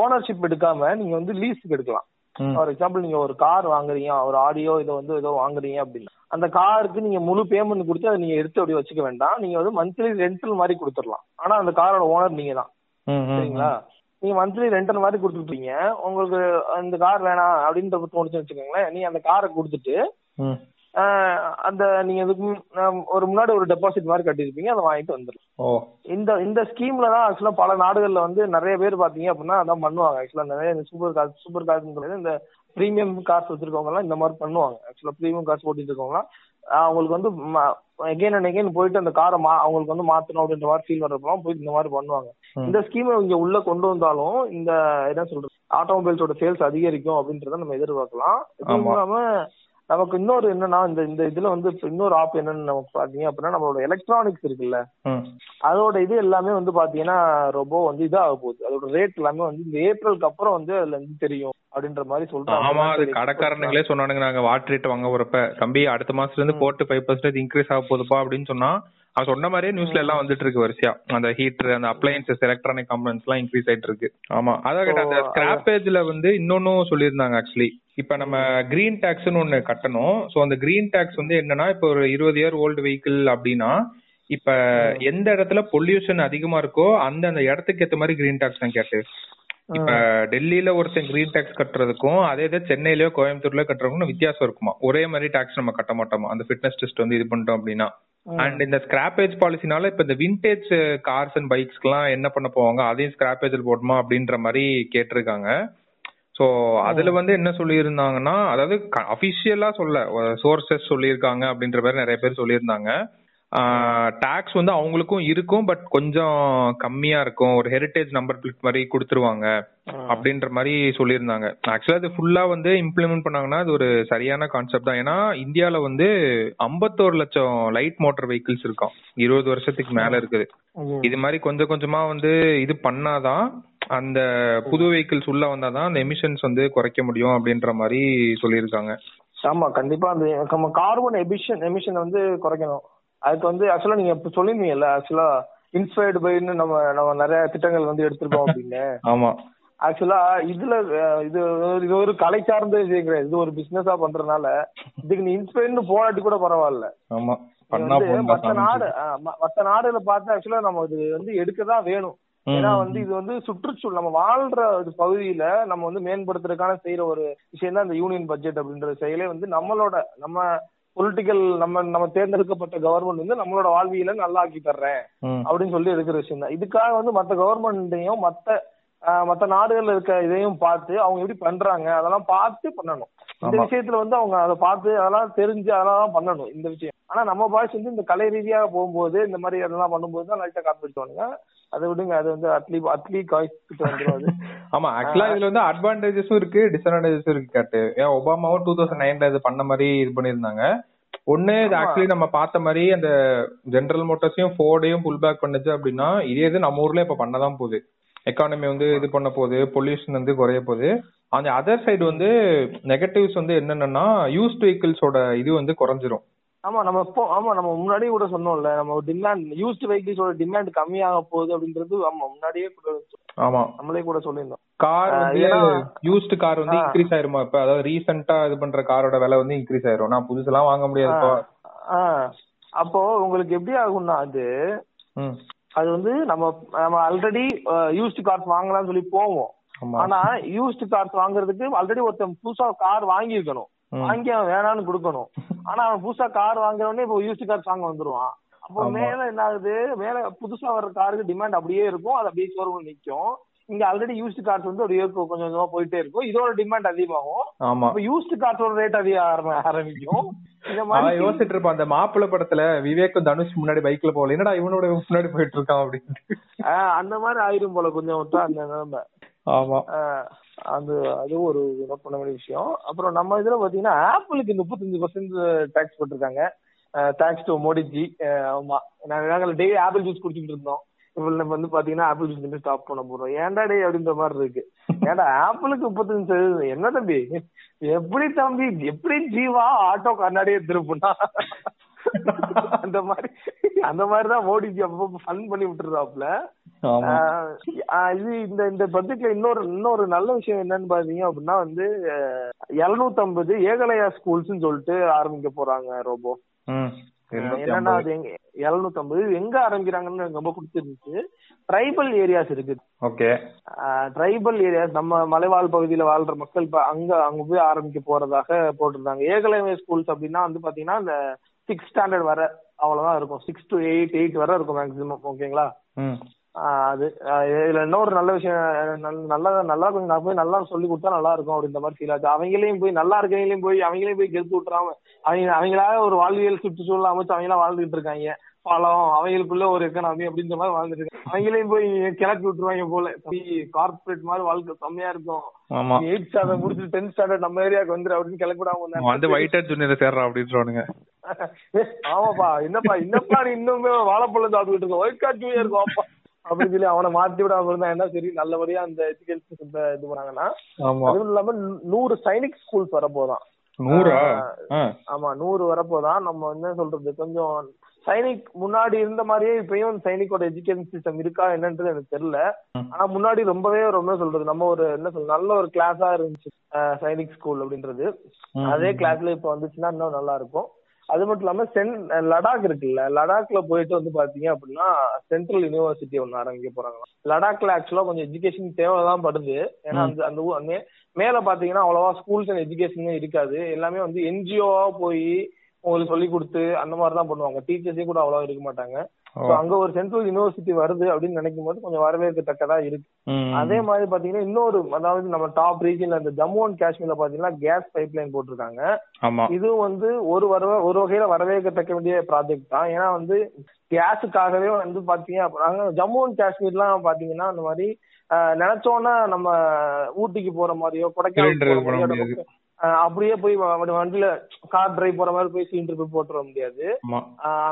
ஓனர்ஷிப் எடுக்காம நீங்க வந்து லீஸுக்கு எடுக்கலாம். ஃபார் எக்ஸாம்பிள் நீங்க ஒரு கார் வாங்குறீங்க. ஒரு ஆடியோ இதை வந்து ஏதோ வாங்குறீங்க அப்படின்னா. அந்த காருக்கு நீங்க முழு பேமெண்ட் கொடுத்து அதை நீங்க எடுத்து அப்படி வச்சுக்க வேண்டாம். நீங்க வந்து மந்த்லி ரெண்டல் மாதிரி கொடுத்துடலாம். ஆனா அந்த காரோட ஓனர் நீங்க தான் சரிங்களா? நீங்க மந்த்லி ரெண்டல் மாதிரி கொடுத்துட்டீங்க உங்களுக்கு அந்த கார் வேணாம் அப்படின்ற தோணுச்சு வச்சுக்கோங்களேன். நீ அந்த காரை கொடுத்துட்டு அந்த நீங்க இதுக்கு ஒரு முன்னாடி ஒரு டெபாசிட் மாதிரி கட்டிருப்பீங்க அதை வாங்கிட்டு வந்துடும் இந்த இந்த ஸ்கீம்ல தான் ஆக்சுவலா பல நாடுகள்ல வந்து நிறைய பேர் பாத்தீங்க அப்படின்னா அதான் பண்ணுவாங்க. ஆக்சுவலா நிறைய சூப்பர் கார் சூப்பர் கார்ஸ் இந்த ப்ரீமியம் கார்ஸ் வச்சிருக்கவங்க எல்லாம் இந்த மாதிரி பண்ணுவாங்க. ஆக்சுவலா ப்ரீமியம் கார்ஸ் ஓட்டிட்டு இருக்கவங்க அவங்களுக்கு வந்து எகைன் அண்ட் எகைன் போயிட்டு அந்த காரை மா அவங்களுக்கு வந்து மாத்தணும் அப்படின்ற மாதிரி ஃபீல் வர்றப்பெல்லாம் போயிட்டு இந்த மாதிரி பண்ணுவாங்க. இந்த ஸ்கீம் இங்க உள்ள கொண்டு வந்தாலும் இந்த என்ன சொல்றது ஆட்டோமொபைல்ஸோட சேல்ஸ் அதிகரிக்கும் அப்படின்றத நம்ம எதிர்பார்க்கலாம். இல்லாம நமக்கு இன்னொரு என்னன்னா இந்த இந்த இதுல வந்து இன்னொரு ஆப் என்னன்னு நமக்கு பாத்தீங்க அப்படின்னா நம்மளோட எலக்ட்ரானிக்ஸ் இருக்குல்ல. அதோட இது எல்லாமே வந்து பாத்தீங்கன்னா ரொம்ப வந்து இதாக போகுது. அதோட ரேட் எல்லாமே வந்து இந்த ஏப்ரலுக்கு அப்புறம் வந்து அதுல இருந்து தெரியும் அப்படின்ற மாதிரி சொல்றாங்க. ஆமா அது கடைக்காரனுங்களே சொன்னானுங்க. நாங்க வாட்டர் ரேட் வாங்க போறப்ப தம்பி அடுத்த மாசத்துல இருந்து போட்டு ஃபைவ் பர்சன்டேஜ் இன்க்ரீஸ் ஆக போகுதுப்பா அப்படின்னு சொன்னா அவன் சொன்ன மாதிரியே நியூஸ்ல எல்லாம் வந்துட்டு இருக்கு வரிசையா. அந்த ஹீட்டர் அந்த அப்ளையன்சஸ் எலக்ட்ரானிக் கம்பெனிஸ் எல்லாம் இன்க்ரீஸ் ஆயிட்டு இருக்கு. ஆமா. அதான் கேட்ட அந்த ஸ்கிராப்பேஜ்ல வந்து இன்னொன்னும் சொல்லியிருந்தாங்க ஆக்சுவலி இப்ப நம்ம கிரீன் டாக்ஸ்னு ஒண்ணு கட்டணும். சோ அந்த கிரீன் டாக்ஸ் வந்து என்னன்னா இப்ப ஒரு இருபது இயர் ஓல்டு வெஹிக்கிள் அப்படின்னா இப்ப எந்த இடத்துல பொல்யூஷன் அதிகமா இருக்கோ அந்த அந்த இடத்துக்கு ஏத்த மாதிரி கிரீன் டாக்ஸ் தான் கேட்டு இப்ப டெல்லியில ஒருத்தன் கிரீன் டாக்ஸ் கட்டுறதுக்கும் அதே இது சென்னையிலயோ கோயம்புத்தூர்லயோ கட்டுறதுக்கும் வித்தியாசம் இருக்குமா? ஒரே மாதிரி டாக்ஸ் நம்ம கட்ட மாட்டோமா? அந்த ஃபிட்னஸ் டெஸ்ட் வந்து இது பண்ணிட்டோம் அப்படின்னா. அண்ட் இந்த ஸ்கிராப்பேஜ் பாலிசினால இப்ப இந்த விண்டேஜ் கார்ஸ் அண்ட் பைக்ஸ்க்கு எல்லாம் என்ன பண்ண போவாங்க? அதையும் ஸ்கிராப்பேஜில் போடணுமா அப்படின்ற மாதிரி கேட்டிருக்காங்க. சோ அதுல வந்து என்ன சொல்லியிருந்தாங்கன்னா அதாவது அபிஷியலா சொல்ல சோர்சஸ் சொல்லியிருக்காங்க அப்படின்ற மாதிரி நிறைய பேர் சொல்லியிருந்தாங்க. டாக்ஸ் வந்து அவங்களுக்கும் இருக்கும் பட் கொஞ்சம் கம்மியா இருக்கும். ஒரு ஹெரிட்டேஜ் நம்பர் பிளேட் மாதிரி கொடுத்துருவாங்க அப்படின்ற மாதிரி சொல்லியிருந்தாங்க. ஆக்சுவலா அது ஃபுல்லா வந்து இம்ப்ளிமெண்ட் பண்ணாங்கன்னா அது ஒரு சரியான கான்செப்ட் தான். ஏன்னா இந்தியால வந்து ஐம்பத்தோரு லட்சம் லைட் மோட்டார் வெஹிக்கிள்ஸ் இருக்கும். இருபது வருஷத்துக்கு மேல இருக்குது. இது மாதிரி கொஞ்சம் கொஞ்சமா வந்து இது பண்ணாதான் அந்த புது வெஹிக்கிள்ஸ் உள்ள வந்தாதான் அந்த எமிஷன்ஸ் வந்து குறைக்க முடியும் அப்படின்ற மாதிரி சொல்லியிருக்காங்க. ஆமா கண்டிப்பா. அந்த நம்ம கார்பன் எமிஷன் எமிஷன் வந்து குறைக்கணும். அதுக்கு வந்து ஆக்சுவலா நீங்க இப்ப சொல்லிருந்தீங்கல்ல ஆக்சுவலா இன்ஸ்பயர்டு பைன்னு நம்ம நம்ம நிறைய திட்டங்கள் வந்து எடுத்திருக்கோம் அப்படின்னு. ஆமா. ஆக்சுவலா இதுல இது இது ஒரு கலை சார்ந்த விஷயம் கிடையாது இது ஒரு பிசினஸா பண்றதுனால இதுக்கு நீ இன்ஸ்பயர்னு போராட்டி கூட பரவாயில்ல. ஆமா. மத்த நாடு மத்த நாடுல பார்த்து ஆக்சுவலா நம்ம இது வந்து எடுக்கதான் வேணும். ஏன்னா வந்து இது வந்து சுற்றுச்சூழல் நம்ம வாழ்ற பகுதியில நம்ம வந்து மேம்படுத்துறதுக்கான செய்யற ஒரு விஷயம் தான் இந்த யூனியன் பட்ஜெட் அப்படின்ற செயலே வந்து நம்மளோட நம்ம பொலிட்டிக்கல் நம்ம நம்ம தேர்ந்தெடுக்கப்பட்ட கவர்மெண்ட் வந்து நம்மளோட வாழ்வியல நல்லா ஆக்கி தர்றேன் அப்படின்னு சொல்லி இருக்கிற விஷயம் தான் இதுக்காக வந்து மத்த கவர்மெண்ட்டையும் மத்த மத்த நாடுகள்ல இருக்க இதையும் பார்த்து அவங்க எப்படி பண்றாங்க அதெல்லாம் பார்த்து பண்ணணும். இந்த விஷயத்துல வந்து அவங்க அதை பார்த்து அதெல்லாம் தெரிஞ்சு அதெல்லாம் பண்ணணும் இந்த விஷயம். ஆனா நம்ம பாய்ஸ் வந்து இந்த கலை ரீதியாக போகும்போது இந்த மாதிரி அதெல்லாம் பண்ணும்போது தான் லைட்டா காப்பிடுவானுங்க அதை விடுங்க அது வந்து அட்லி அட்லி காய்ஸ் கிட்ட வந்துடும் ஆமா ஆக்சுவலா இதுல வந்து அட்வான்டேஜஸும் இருக்கு டிஸ்அட்வான்டேஜஸும் இருக்கு காட்டு. ஏன் ஒபாமாவும் டூ தௌசண்ட் நைன்ல இது பண்ண மாதிரி இது பண்ணிருந்தாங்க ஒண்ணு இது ஆக்சுவலி நம்ம பார்த்த மாதிரி அந்த ஜெனரல் மோட்டார்ஸையும் ஃபோர்டையும் புல் பேக் பண்ணுச்சு அப்படின்னா இதே இது நம்ம ஊர்ல இப்ப பண்ணதான் போகுது. எக்கானமி வந்து இது பண்ண போகுது பொல்யூஷன் வந்து குறைய போகுது. அந்த அதர் சைடு வந்து நெகட்டிவ்ஸ் வந்து என்னென்னா யூஸ்ட் வெஹிக்கிள்ஸோட இது வந்து குறைஞ்சிரும். ஆமா நம்ம இப்போ ஆமா நம்ம முன்னாடியே கூட சொன்னோம்ல நம்ம டிமாண்ட் யூஸ்ட் வெஹிக்கிள்ஸோட டிமாண்ட் கம்மியாக போகுது அப்படின்றது ஆமா முன்னாடியே கூட ஆமா. நம்மளே கூட சொல்லியிருந்தோம். கார் யூஸ்ட் கார் வந்து இன்க்ரீஸ் ஆயிருமா இப்ப? அதாவது ரீசெண்டா இது பண்ற காரோட விலை வந்து இன்க்ரீஸ் ஆயிரும். நான் புதுசெல்லாம் வாங்க முடியாது அப்போ உங்களுக்கு எப்படி ஆகும்னா அது அது வந்து நம்ம நம்ம ஆல்ரெடி யூஸ்ட் கார்ஸ் வாங்கலாம்னு சொல்லி போவோம். ஆனா யூஸ்ட் கார்ஸ் வாங்குறதுக்கு ஆல்ரெடி ஒருத்தன் புதுசா கார் வாங்கியிருக்கணும். வாங்கி அவன் வேணாம்னு கொடுக்கணும். ஆனா அவன் புதுசா கார் வாங்குறவனே இப்போ யூஸ்ட் கார்ஸ் வாங்க வந்துருவான். அப்போ மேல என்ன ஆகுது? மேல புதுசா வர்ற காருக்கு டிமாண்ட் அப்படியே இருக்கும். அது அப்படியே ஷோரூம் நிக்கும். இங்க ஆல்ரெடி யூஸ்ட் கார்ஸ் வந்து அப்படியே கொஞ்சம் கொஞ்சமா போயிட்டே இருக்கும். இதோட டிமாண்ட் அதிகமாகும். அப்ப யூஸ்ட் கார்ஸோட ரேட் அதிகம் ஆரம்பிக்கும். இந்த மாதிரி யோசிச்சுட்டு இருப்பான் அந்த மாப்பிள்ள படத்துல விவேக் தனுஷ் முன்னாடி பைக்ல போகல. என்னடா இவனோட முன்னாடி போயிட்டு இருக்கான் அப்படின்னு அந்த மாதிரி ஆயிரும் போல கொஞ்சம் அந்த நிலைமை. ஆமா. அது அது ஒரு நோட் பண்ண வேண்டிய விஷயம். அப்புறம் நம்ம இதுல பாத்தீங்கன்னா ஆப்பிளுக்கு முப்பத்தஞ்சு பர்சன்ட் டாக்ஸ் போட்டிருக்காங்க. Thanks to Modiji. ஆமா. நாங்கள் டெய்லி ஆப்பிள் ஜூஸ் குடிச்சிட்டு இருந்தோம். நம்ம வந்து பாத்தீங்கன்னா ஆப்பிள் வந்து ஸ்டாப் பண்ண போறோம். ஏன்டா டே அப்படின்ற மாதிரி இருக்கு. ஏன்டா ஆப்பிளுக்கு முப்பத்தஞ்சு சதவீதம். என்ன தம்பி? எப்படி தம்பி? எப்படி ஜீவா ஆட்டோ கண்ணாடியே திருப்புனா? அந்த மாதிரி அந்த மாதிரிதான் மோடிஜி அப்பப்போ ஃபன் பண்ணி விட்டுறாப்ல இது இந்த இந்த பட்ஜெட்ல இன்னொரு இன்னொரு நல்ல விஷயம் என்னன்னு பாத்தீங்க அப்படின்னா வந்து எழுநூத்தி ஐம்பது ஏகலையா ஸ்கூல்ஸ் சொல்லிட்டு ஆரம்பிக்க போறாங்க ரோபோ என்னன்னா அது எங்க எழுநூத்தி ஐம்பது எங்க ஆரம்பிக்கிறாங்கன்னு எனக்கு ரொம்ப பிடிச்சிருந்துச்சு. ட்ரைபல் ஏரியாஸ் இருக்கு. ஓகே. ட்ரைபல் ஏரியாஸ் நம்ம மலைவாழ் பகுதியில வாழ்ற மக்கள் அங்க அங்க போய் ஆரம்பிக்க போறதாக போட்டிருந்தாங்க. ஏகலைய ஸ்கூல்ஸ் அப்படின்னா வந்து பாத்தீங்கன்னா இந்த சிக்ஸ் ஸ்டாண்டர்ட் வர அவ்வளவுதான் இருக்கும். சிக்ஸ் டு எயிட் எயிட் வரை இருக்கும் மேக்ஸிமம் ஓகேங்களா அது இதுல இன்னொரு நல்ல விஷயம் நல்லா நல்லா கொஞ்சம் நான் போய் நல்லா சொல்லி கொடுத்தா நல்லா இருக்கும் அப்படின்ற மாதிரி ஃபீல் ஆச்சு. அவங்களையும் போய் நல்லா இருக்கிறவங்களையும் போய் அவங்களையும் போய் கெடுத்து விட்டுறாம அவங்க அவங்களாக ஒரு வாழ்வியல் சுற்றுச்சூழல் அமைச்சு அவங்களாம் வாழ்ந்துட்டு இருக்காங்க. பழம் அவங்களுக்குள்ள ஒரு எக்கனாமி அப்படின்ற மாதிரி வாழ்ந்துட்டு இருக்காங்க. அவங்களையும் போய் கிளப்பி விட்டுருவாங்க போல. கார்பரேட் மாதிரி வாழ்க்கை செம்மையா இருக்கும். எயிட் ஸ்டாண்டர்ட் முடிச்சு டென்த் ஸ்டாண்டர்ட் நம்ம ஏரியாவுக்கு வந்துரு அப்படின்னு கிளப்பிடாம வந்து ஒயிட் ஜூனியர் சேர்றா அப்படின்றானுங்க. [laughs] ஆமாப்பா. என்னப்பா என்னப்பா நீ இன்னுமே வாழைப்பழம் சாப்பிட்டுட்டு இருக்க? ஒயிட் கார்ட் ஜூனியர் இருக்கும் அப்படின்னு சொல்லி அவனை மாத்தி விடாம இருந்தா என்ன சரி நல்லபடியா அந்த எஜுகேஷன் இது பண்ணாங்கன்னா அதுவும் இல்லாம நூறு சைனிக் ஸ்கூல்ஸ் வரப்போதான். நூறா? ஆமா நூறு வரப்போதான். நம்ம என்ன சொல்றது கொஞ்சம் சைனிக் முன்னாடி இருந்த மாதிரியே இப்பயும் சைனிக்கோட எஜுகேஷன் சிஸ்டம் இருக்கா என்னன்றது எனக்கு தெரியல. ஆனா முன்னாடி ரொம்பவே ரொம்ப சொல்றது நம்ம ஒரு என்ன சொல்றது நல்ல ஒரு கிளாஸா இருந்துச்சு சைனிக் ஸ்கூல் அப்படின்றது. அதே கிளாஸ்ல இப்ப வந்துச்சுன்னா இன்னும் நல்லா இருக்கும். அது மட்டும் இல்லாம சென் லடாக் இருக்குல்ல லடாக்ல போயிட்டு வந்து பாத்தீங்க அப்படின்னா சென்ட்ரல் யூனிவர்சிட்டி ஒண்ணு ஆரம்பிக்க போறாங்க. லடாக்ல ஆக்சுவலா கொஞ்சம் எஜுகேஷன் தேவைதான் படுது. ஏன்னா அந்த அந்த மேல பாத்தீங்கன்னா அவ்வளவா ஸ்கூல்ஸ் அண்ட் எஜுகேஷன் இருக்காது. எல்லாமே வந்து என்ஜிஓவா போய் உங்களுக்கு சொல்லி கொடுத்து அந்த மாதிரி தான் பண்ணுவாங்க டீச்சர்ஸே கூட அவ்வளவா இருக்க மாட்டாங்க. அங்க ஒரு சென்ட்ரல் யூனிவர்சிட்டி வருது அப்படின்னு நினைக்கும் போது கொஞ்சம் வரவேற்கத்தக்கதா இருக்கு. அதே மாதிரி பாத்தீங்கன்னா இன்னொரு அதாவது நம்ம டாப் ரீஜன்ல இந்த ஜம்மு அண்ட் காஷ்மீர்ல பாத்தீங்கன்னா கேஸ் பைப் லைன் போட்டிருக்காங்க இதுவும் வந்து ஒரு வரவ ஒரு வகையில வரவேற்கத்தக்க வேண்டிய ப்ராஜெக்ட் தான். ஏன்னா வந்து கேஸுக்காகவே வந்து பாத்தீங்க அப்படின்னா ஜம்மு அண்ட் காஷ்மீர்லாம் பாத்தீங்கன்னா அந்த மாதிரி நினைச்சோன்னா நம்ம ஊட்டிக்கு போற மாதிரியோ கொடைக்கானல் அப்படியே போய் வண்டியில கார் டிரைவ் போற மாதிரி போய் சிலிண்டர் போய் போட்டுற முடியாது.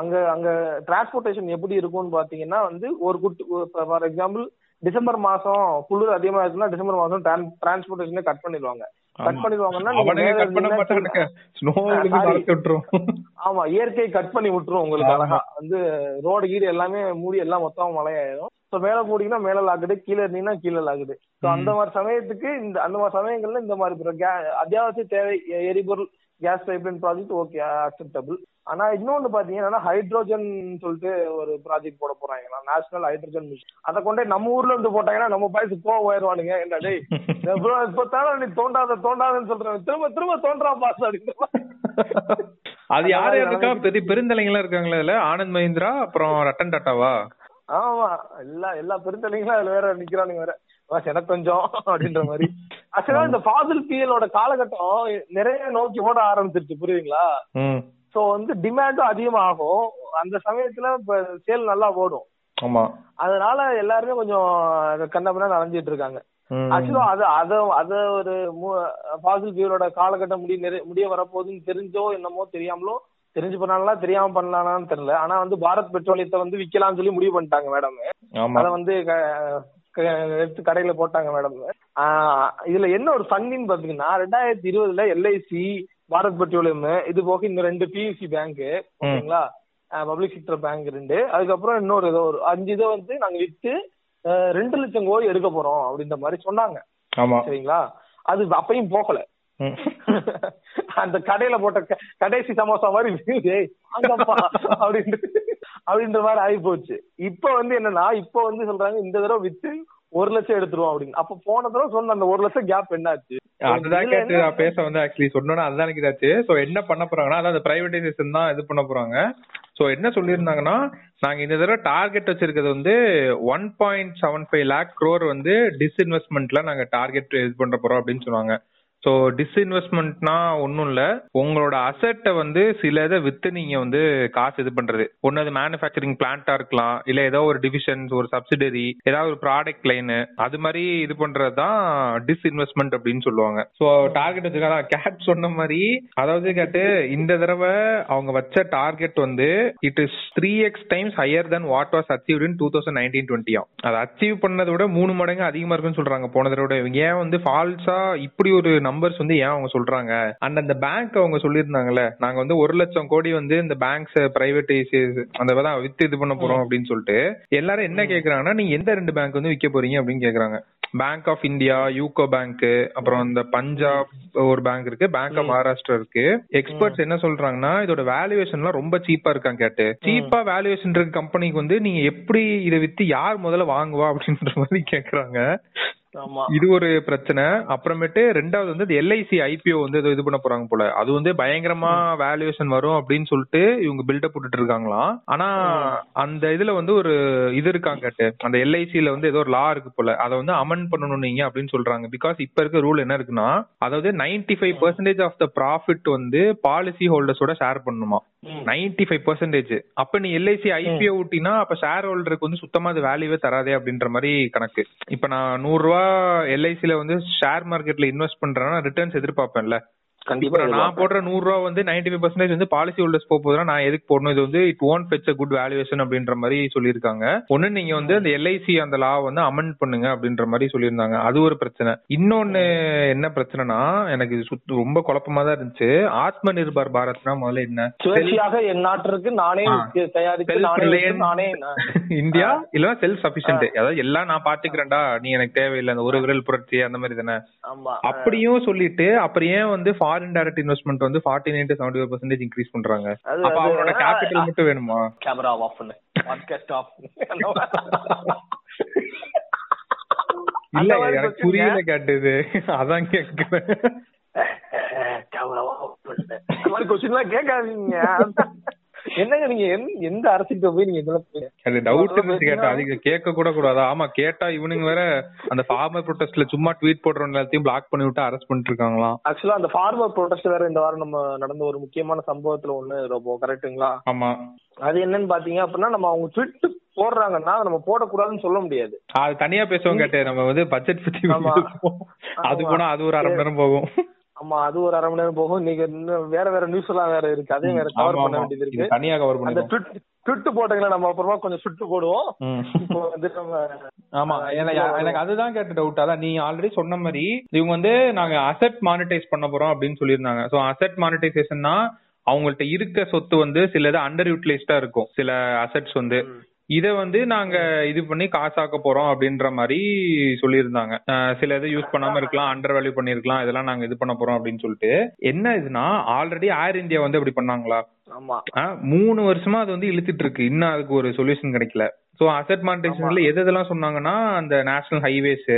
அங்க அங்க டிரான்ஸ்போர்ட்டேஷன் எப்படி இருக்கும்னு பாத்தீங்கன்னா வந்து ஒரு குட்டு ஃபார் எக்ஸாம்பிள் டிசம்பர் மாசம் குளிர் அதிகமா இருக்குன்னா டிசம்பர் மாசம் டிரான்ஸ்போர்ட்டேஷனே கட் பண்ணிடுவாங்க. கட் பண்ணிடுவாங்கன்னா ஆமா இயற்கை கட் பண்ணி விட்டுரும் உங்களுக்கு. அழகா வந்து ரோடு கீடு எல்லாமே மூடி எல்லாம் மொத்தமா மழையாயிரும். சோ மேல போட்டீங்கன்னா மேல லாக்குது கீழே இருந்தீங்கன்னா கீழே லாக்குது சோ அந்த மாதிரி சமயத்துக்கு இந்த அந்த மாதிரி சமயங்கள்ல இந்த மாதிரி அத்தியாவசிய தேவை எரிபொருள் gas pipeline project okay acceptable ஆனா இன்னொன்னு பாத்தீங்கன்னா ஹைட்ரோஜன் சொல்லிட்டு ஒரு ப்ராஜெக்ட் போட போறாங்க நேஷனல் ஹைட்ரோஜன் மிஷன் அதை கொண்டே நம்ம ஊர்ல இருந்து போட்டாங்கன்னா நம்ம பாய்ஸ் கோவம் உயர்வானுங்க என்ன டேய் [laughs] இப்ப தானே நீ தோண்டாத தோண்டாதன்னு சொல்றேன். திரும்ப திரும்ப தோன்றா பாஸ் அப்படின்னு அது யாரு இருக்கா பெரிய பெருந்தலைங்களா இருக்காங்களா இதுல ஆனந்த் மஹிந்திரா அப்புறம் ரட்டன் டாட்டாவா? ஆமா எல்லா எல்லா பெருந்தலைங்களும் அதுல வேற நிக்கிறானுங்க வேற. கொஞ்சம் [laughs] அப்படின்ற மாதிரி. ஆக்சுவலா இந்த ஃபாசில் பிஎலோட காலகட்டம் நிறைய நோக்கி ஓட ஆரம்பிச்சிருச்சு புரியுதுங்களா? சோ வந்து டிமாண்டும் அதிகமாகும். அந்த சமயத்துல இப்ப சேல் நல்லா ஓடும். ஆமா. அதனால எல்லாருமே கொஞ்சம் கண்ணப்பனா அலைஞ்சிட்டு இருக்காங்க. ஆக்சுவலா அது அத அத ஒரு ஃபாசில் பியூலோட காலகட்டம் முடிய நிறைய- முடிய வரப்போகுதுன்னு தெரிஞ்சோ என்னமோ தெரியாமலோ தெரிஞ்சு பண்ணலாம் தெரியாம பண்ணலாம்னு தெரியல. ஆனா வந்து பாரத் பெட்ரோலியத்தை வந்து விக்கலாம்னு சொல்லி முடிவு பண்ணிட்டாங்க மேடம் அத வந்து எடுத்து கடையில போட்டாங்க மேடம் இதுல என்ன ஒரு ஃபண்டின்னு பாத்தீங்கன்னா ரெண்டாயிரத்தி இருபதுல எல்ஐசி பாரத் பெட்ரோலியம் இது போக இந்த ரெண்டு பியூசி பேங்க் ஓகேங்களா? பப்ளிக் செக்டர் பேங்க் ரெண்டு. அதுக்கப்புறம் இன்னொரு ஏதோ ஒரு அஞ்சு இதை வந்து நாங்க வித்து ரெண்டு லட்சம் கோடி எடுக்க போறோம் அப்படின்ற மாதிரி சொன்னாங்க. ஆமா. சரிங்களா? அது அப்பயும் போகல. அந்த கடையில போட்ட கடைசி சமோசா மாதிரி அப்படின்ட்டு அப்படின்ற மாதிரி ஆகி போச்சு இப்ப வந்து என்னன்னா இப்ப வந்து சொல்றாங்க இந்த தடவை வித்து ஒரு லட்சம் எடுத்துருவோம் அப்படின்னு. அப்ப போன தடவை சொன்ன அந்த ஒரு லட்சம் கேப் என்னாச்சு? அதுதான் கேட்டு நான் பேச வந்து ஆக்சுவலி சொன்னோன்னா அதுதான் எனக்கு இதாச்சு. சோ என்ன பண்ண போறாங்கன்னா அதாவது பிரைவேடைசேஷன் தான் இது பண்ண போறாங்க. சோ என்ன சொல்லியிருந்தாங்கன்னா நாங்க இந்த தடவை டார்கெட் வச்சிருக்கிறது வந்து one point seven five lakh crore வந்து டிஸ்இன்வெஸ்ட்மெண்ட்ல நாங்க டார்கெட் இது பண்ண போறோம் அப்படின்னு சொன்னாங்க. ஸோ டிஸ்இன்வெஸ்ட்மெண்ட்னா ஒன்றும் இல்லை. உங்களோட அசட்டை வந்து சில இதை வித்து நீங்கள் வந்து காசு இது பண்ணுறது ஒன்று அது மேனுஃபேக்சரிங் பிளான்ட்டாக இருக்கலாம் இல்லை ஏதோ ஒரு டிவிஷன்ஸ் ஒரு சப்சிடரி ஏதாவது ஒரு ப்ராடக்ட் லைனு அது மாதிரி இது பண்ணுறது தான் டிஸ்இன்வெஸ்ட்மெண்ட் அப்படின்னு சொல்லுவாங்க. ஸோ டார்கெட் வச்சுக்கா கேட் சொன்ன மாதிரி அதாவது கேட்டு இந்த தடவை அவங்க வச்ச டார்கெட் வந்து it is three X times higher then what was achieve in two thousand nineteen டுவெண்ட்டியா அதை அச்சீவ் பண்ணதை விட மூணு மடங்கு அதிகமாக இருக்குன்னு சொல்கிறாங்க போன தடவை ஏன் வந்து ஃபால்ஸாக இப்படி ஒரு நம்பர்ஸ் வந்து ஏன் அவங்க சொல்றாங்க? அண்ட் அந்த பேங்க் அவங்க சொல்லியிருந்தாங்கல்ல நாங்க வந்து ஒரு லட்சம் கோடி வந்து இந்த பேங்க்ஸ் பிரைவேடைஸ் அந்த தான் வித்து இது பண்ண போறோம் அப்படின்னு சொல்லிட்டு எல்லாரும் என்ன கேக்குறாங்கன்னா நீங்க எந்த ரெண்டு பேங்க் வந்து விற்க போறீங்க அப்படின்னு கேக்குறாங்க. Bank of India UCO bank அப்புறம் இந்த பஞ்சாப் ஒரு பேங்க் இருக்கு பேங்க் ஆஃப் மகாராஷ்டிரா இருக்கு. எக்ஸ்பர்ட்ஸ் என்ன சொல்றாங்கன்னா இதோட வேல்யூவேஷன்லாம் ரொம்ப சீப்பா இருக்காங்க கேட்டு. சீப்பா வேல்யூவேஷன் இருக்க கம்பெனிக்கு வந்து நீங்க எப்படி இதை வித்து யார் முதல்ல வாங்குவா அப்படின்ற மாதிரி கேக்குறாங்க. இது ஒரு பிரச்சனை. அப்புறமேட்டு ரெண்டாவது வந்து எல்ஐசி ஐபிஓ வந்து இது பண்ண போறாங்க போல. அது வந்து பயங்கரமா வேல்யூவேஷன் வரும் அப்படின்னு சொல்லிட்டு இவங்க பில்டப் போட்டுட்டு இருக்காங்களாம். ஆனா அந்த இதுல வந்து ஒரு இது இருக்காங்க அந்த எல்ஐசில வந்து ஏதோ ஒரு லா இருக்கு போல. அதை வந்து அமெண்ட் பண்ணணும் நீங்க அப்படின்னு சொல்றாங்க. பிகாஸ் இப்ப இருக்க ரூல் என்ன இருக்குன்னா அதாவது ninety five percentage of the profit வந்து பாலிசி ஹோல்டர்ஸோட ஷேர் பண்ணணுமா? நைன்டி ஃபைவ் பர்சன்டேஜ் அப்ப நீ எல்ஐசி ஐபிஓ ஊட்டினா அப்ப ஷேர் ஹோல்டருக்கு வந்து சுத்தமா அது வேல்யூவே தராதே அப்படின்ற மாதிரி கணக்கு. இப்ப நான் நூறு ரூபா எல்ஐசில வந்து ஷேர் மார்க்கெட்ல இன்வெஸ்ட் பண்றேன்னா ரிட்டர்ன்ஸ் எதிர்பார்ப்பேன்ல. கண்டிப்பா நான் போடுற நூறு ரூபா வந்து நைன்டி ஃபைவ் பர்சன்டேஜ் வந்து பாலிசி ஹோல்டர்ஸ் போக போதுனா நான் எதுக்கு போடணும்? இது வந்து it own fetch a good valuation அப்படின்ற மாதிரி சொல்லியிருக்காங்க. ஒண்ணு நீங்க வந்து அந்த எல்ஐசி அந்த லா வந்து அமெண்ட் பண்ணுங்க அப்படின்ற மாதிரி சொல்லியிருந்தாங்க. அது ஒரு பிரச்சனை. இன்னொன்னு என்ன பிரச்சனைனா எனக்கு இது சுத்த ரொம்ப குழப்பமா தான் இருந்துச்சு. ஆத்ம நிர்பர் பாரத்னா முதல்ல என்ன? சுயேட்சையாக என் நாட்டிற்கு நானே. தயாரித்து நானே இந்தியா? இல்லனா செல்ஃப் சபிஷியன்ட் அதாவது எல்லாம் நான் பாத்துக்கிறேன்டா நீ எனக்கு தேவையில்லை. அந்த ஒரு விரல் புரட்சி அந்த மாதிரி தானே? அப்படியும் சொல்லிட்டு அப்புறம் ஏன் வந்து ஃபாரின் டைரக்ட் இன்வெஸ்ட்மெண்ட் வந்து forty nine to seventy percentage increase பண்றாங்க அப்ப அவரோட கேபிட்டல் மட்டும் வேணுமா? கேமரா ஆஃப் பண்ணு. பாட்காஸ்ட் [laughs] ஆஃப் இல்ல எனக்கு புரியல கேட்டது அதான் கேக்குறேன். [laughs] கேமரா ஆஃப் பண்ணு. கேட்காதீங்க. என்னங்க நீங்க எந்த அரசுகிட்ட போய் நீங்க இதெல்லாம் அது டவுட் கேட்டா அதுக்கு கேட்க கூட கூடாது. ஆமா கேட்டா இவனுங்க வேற அந்த ஃபார்மர் ப்ரொடெஸ்ட்ல சும்மா ட்வீட் போடுறவங்க எல்லாத்தையும் பிளாக் பண்ணி விட்டு அரெஸ்ட் பண்ணிட்டு இருக்காங்களாம். ஆக்சுவலா அந்த ஃபார்மர் ப்ரொடெஸ்ட் வேற இந்த வாரம் நம்ம நடந்த ஒரு முக்கியமான சம்பவத்துல ஒண்ணு ரொம்ப கரெக்ட்டுங்களா ஆமா. அது என்னன்னு பாத்தீங்க அப்படின்னா நம்ம அவங்க ட்விட் போடுறாங்கன்னா நம்ம போடக்கூடாதுன்னு சொல்ல முடியாது. அது தனியா பேசுவோம் கேட்டு நம்ம வந்து பட்ஜெட் பத்தி அது போனா அது ஒரு அரை மணி நேரம் போகும். ஆமா அது ஒரு அரை மணி நேரம் போகும். இன்னும் வேற வேற நியூஸ் எல்லாம் வேற இருக்கு. அதையும் வேற கவர் பண்ண வேண்டியது இருக்கு. தனியா கவர் அந்த பண்ணி ட்விட் ட்விட் போட்டீங்களா நம்ம அப்புறமா கொஞ்சம் சுட்டு போடுவோம். இப்போ வந்து நம்ம ஆமா எனக்கு எனக்கு அதுதான் கேட்ட டவுட் அதான் நீ ஆல்ரெடி சொன்ன மாதிரி இவங்க வந்து நாங்க அசெட் மானிட்டைஸ் பண்ண போறோம் அப்படின்னு சொல்லியிருந்தாங்க. சோ அசெட் மானிட்டைசேஷன்னா அவங்கள்ட்ட இருக்க சொத்து வந்து சில இது அண்டர் யூட்டிலைஸ்டா இருக்கும். சில அசெட்ஸ் வந்து. இத வந்து நாங்க இது பண்ணி காசாக்க போறோம் அப்படின்ற மாதிரி சொல்லியிருந்தாங்க. சில இது யூஸ் பண்ணாம இருக்கலாம் அண்டர் வேல்யூ பண்ணிருக்கலாம் இதெல்லாம் நாங்க இது பண்ண போறோம் அப்படின்னு சொல்லிட்டு. என்ன இதுனா ஆல்ரெடி ஏர் இந்தியா வந்து அப்படி பண்ணாங்களா? மூணு வருஷமா அது வந்து இழுத்துட்டு இருக்கு இன்னும் அதுக்கு ஒரு சொல்யூஷன் கிடைக்கல. சோ அசெட் மானிட்டைசேஷன்ல எது எதெல்லாம் சொன்னாங்கன்னா அந்த நேஷனல் ஹைவேஸ்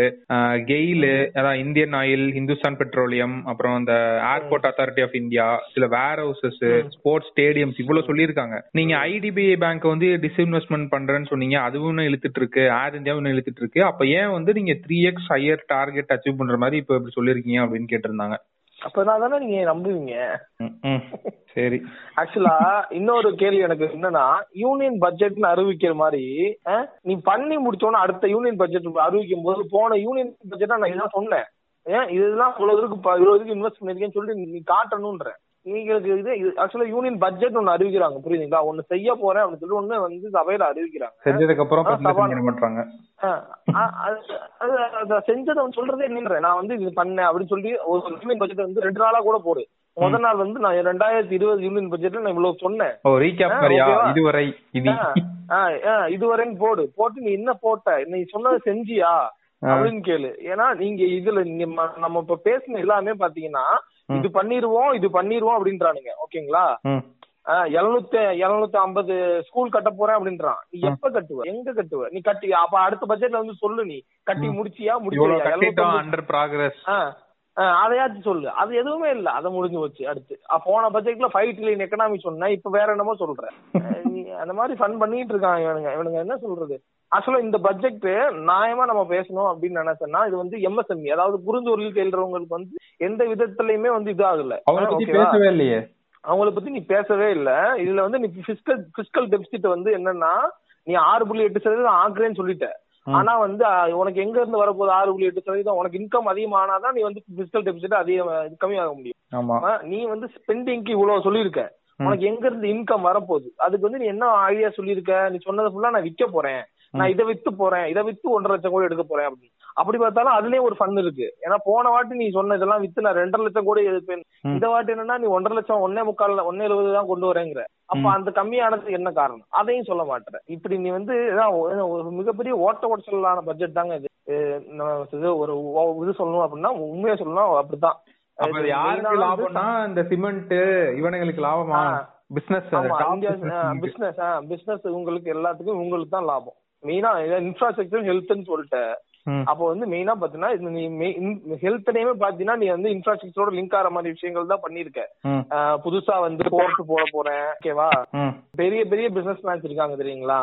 கெயில் அதான் இந்தியன் ஆயில் ஹிந்துஸ்தான் பெட்ரோலியம் அப்புறம் அந்த ஏர்போர்ட் அத்தாரிட்டி ஆஃப் இந்தியா சில வேர் ஹவுசஸ் ஸ்போர்ட்ஸ் ஸ்டேடியம்ஸ் இவ்வளவு சொல்லியிருக்காங்க. நீங்க ஐடிபிஐ பேங்க் வந்து டிஸ்இன்வெஸ்ட்மெண்ட் பண்றேன்னு சொன்னீங்க அதுவும் இன்னும் இழுத்துட்டு இருக்கு ஏர் இந்தியாவும் இழுத்துட்டு இருக்கு அப்ப ஏன் வந்து நீங்க three X higher target achieve பண்ற மாதிரி இப்ப இப்படி சொல்லிருக்கீங்க அப்படின்னு கேட்டிருந்தாங்க. அப்பதான் தானே நீங்க நம்புவீங்க. சரி. ஆக்சுவலா இன்னொரு கேள்வி எனக்கு என்னன்னா யூனியன் பட்ஜெட்னு அறிவிக்கிற மாதிரி நீ பண்ணி முடிச்சோன்னா அடுத்த யூனியன் பட்ஜெட் அறிவிக்கும் போது போன யூனியன் பட்ஜெட்டா நான் இதான் சொன்னேன். ஏன்? இதெல்லாம் இவ்வளவு இருக்கு இவ்வளவு இன்வெஸ்ட் பண்ணிருக்கேன்னு சொல்லிட்டு நீ காட்டணும்ன்ற. நீங்களுக்கு இது ஆக்சுவலா யூனியன் பட்ஜெட் ஒன்னு அறிவிக்கிறாங்க புரியுதுங்களா? ஒன்னு செய்ய போறேன் அப்படின்னு சொல்லி ஒண்ணு வந்து சபையில அறிவிக்கிறாங்க. செஞ்சதுக்கு அப்புறம் அது- செஞ்சதை சொல்றதே என்னன்றேன் நான் வந்து இது பண்ணேன் அப்படின்னு சொல்லி ஒரு யூனியன் பட்ஜெட் வந்து ரெண்டு நாளா கூட போடு. முதல் நாள் வந்து நான் ரெண்டாயிரத்தி இருபது யூனியன் பட்ஜெட்ல நான் இவ்வளவு சொன்னேன்? இதுவரை இதுவரைன்னு போடு. போட்டு நீ என்ன போட்ட? நீ சொன்னதை செஞ்சியா? அப்படின்னு கேளு. ஏன்னா நீங்க இதுல நம்ம இப்ப பேசின எல்லாமே பாத்தீங்கன்னா இது பண்ணிருவோம் இது பண்ணிருவோம் அப்படின்றானுங்க. ஓகேங்களா. எழுநூத்தி எழுநூத்தி ஐம்பது ஸ்கூல் கட்ட போறேன் அப்படின்றான். நீ எப்ப கட்டுவ? எங்க கட்டுவ? நீ கட்டி அப்ப அடுத்த பட்ஜெட்ல வந்து சொல்லு நீ. கட்டி முடிச்சியா முடிச்சியா அதையாச்சும் சொல்லு. அது எதுவுமே இல்ல. அது முடிஞ்சு போச்சு அடுத்து. போன பட்ஜெட்ல ஃபைவ் ட்ரில்லியன் எக்கனாமி சொன்ன இப்ப வேற என்னமோ சொல்ற. அஹ் [laughs] நீ அந்த மாதிரி ஃபன் பண்ணிட்டு இருக்காங்க இவனுங்க. இவனுங்க என்ன சொல்றது? ஆக்சுவலா இந்த பட்ஜெட் நியாயமா நம்ம பேசணும் அப்படின்னு நினைச்சேன்னா இது வந்து எம்எஸ்எம்இ அதாவது புரிஞ்சொருள் கேள்றவங்களுக்கு வந்து எந்த விதத்துலயுமே வந்து இது ஆகல? பேசவே இல்லையே. அவங்கள பத்தி நீ பேசவே இல்ல. இதுல வந்து நீ பிசிக்கல் பிசிக்கல் டெபிசிட் வந்து என்னன்னா நீ ஆறு புள்ளி எட்டு சதவீதம் ஆக்குறேன்னு சொல்லிட்ட. ஆனா வந்து உனக்கு எங்க இருந்து வரப்போகுது? ஆறு புள்ளி எட்டு சதவீதம் உனக்கு இன்கம் அதிகமானாதான் நீ வந்து பிசிக்கல் டெபிசிட் அதிகம் கம்மியாக முடியும். நீ வந்து ஸ்பெண்டிங்க்கு இவ்வளவு சொல்லியிருக்க. உனக்கு எங்க இருந்து இன்கம் வரப்போகுது? அதுக்கு வந்து நீ என்ன ஐடியா சொல்லியிருக்க? நீ சொன்னது ஃபுல்லா நான் விற்க போறேன். நான் இதை வித்து போறேன். இதை வித்து ஒன்றரை லட்சம் கோடி எடுக்க போறேன் அப்படின்னு. அப்படி பார்த்தாலும் அதுலயும் ஒரு ஃபன் இருக்கு. ஏன்னா போன வாட்டி நீ சொன்ன இதெல்லாம் வித்து நான் ரெண்டரை லட்சம் கோடி எடுப்பேன். இந்த வாட்டி என்னன்னா நீ ஒன்றரை லட்சம் ஒன்னே முக்கால் ஒன்னே எழுபது தான் கொண்டு வரேங்கிற. அப்ப அந்த கம்மியானதுக்கு என்ன காரணம்? அதையும் சொல்ல மாட்டேற இப்படி நீ வந்து ஒரு- மிகப்பெரிய ஓட்ட ஓட்டலான பட்ஜெட் தாங்க இது. நம்ம ஒரு இது சொல்லணும் அப்படின்னா உண்மையா சொல்லணும் அப்படித்தான். யாருக்கு லாபம்னா இந்த சிமெண்ட் இவனுங்களுக்கு லாபமா. பிசினஸ் பிசினஸ் பிசினஸ் உங்களுக்கு எல்லாத்துக்கும் உங்களுக்கு தான் லாபம். மெயினா இன்ஃப்ராஸ்ட்ரக்சர் ஹெல்த்னு சொல்லிட்ட அப்போ வந்து மெயினா பாத்தீங்கன்னா நீ ஹெல்த்லயுமே பாத்தீங்கன்னா நீ வந்து இன்ஃப்ராஸ்ட்ரக்சரோட லிங்க் ஆகிற மாதிரி விஷயங்கள் தான் பண்ணிருக்க புதுசா வந்து போர்ட் போட போறேன் ஓகேவா பெரிய பெரிய பிசினஸ் மேன்ஸ் இருக்காங்க தெரியுங்களா?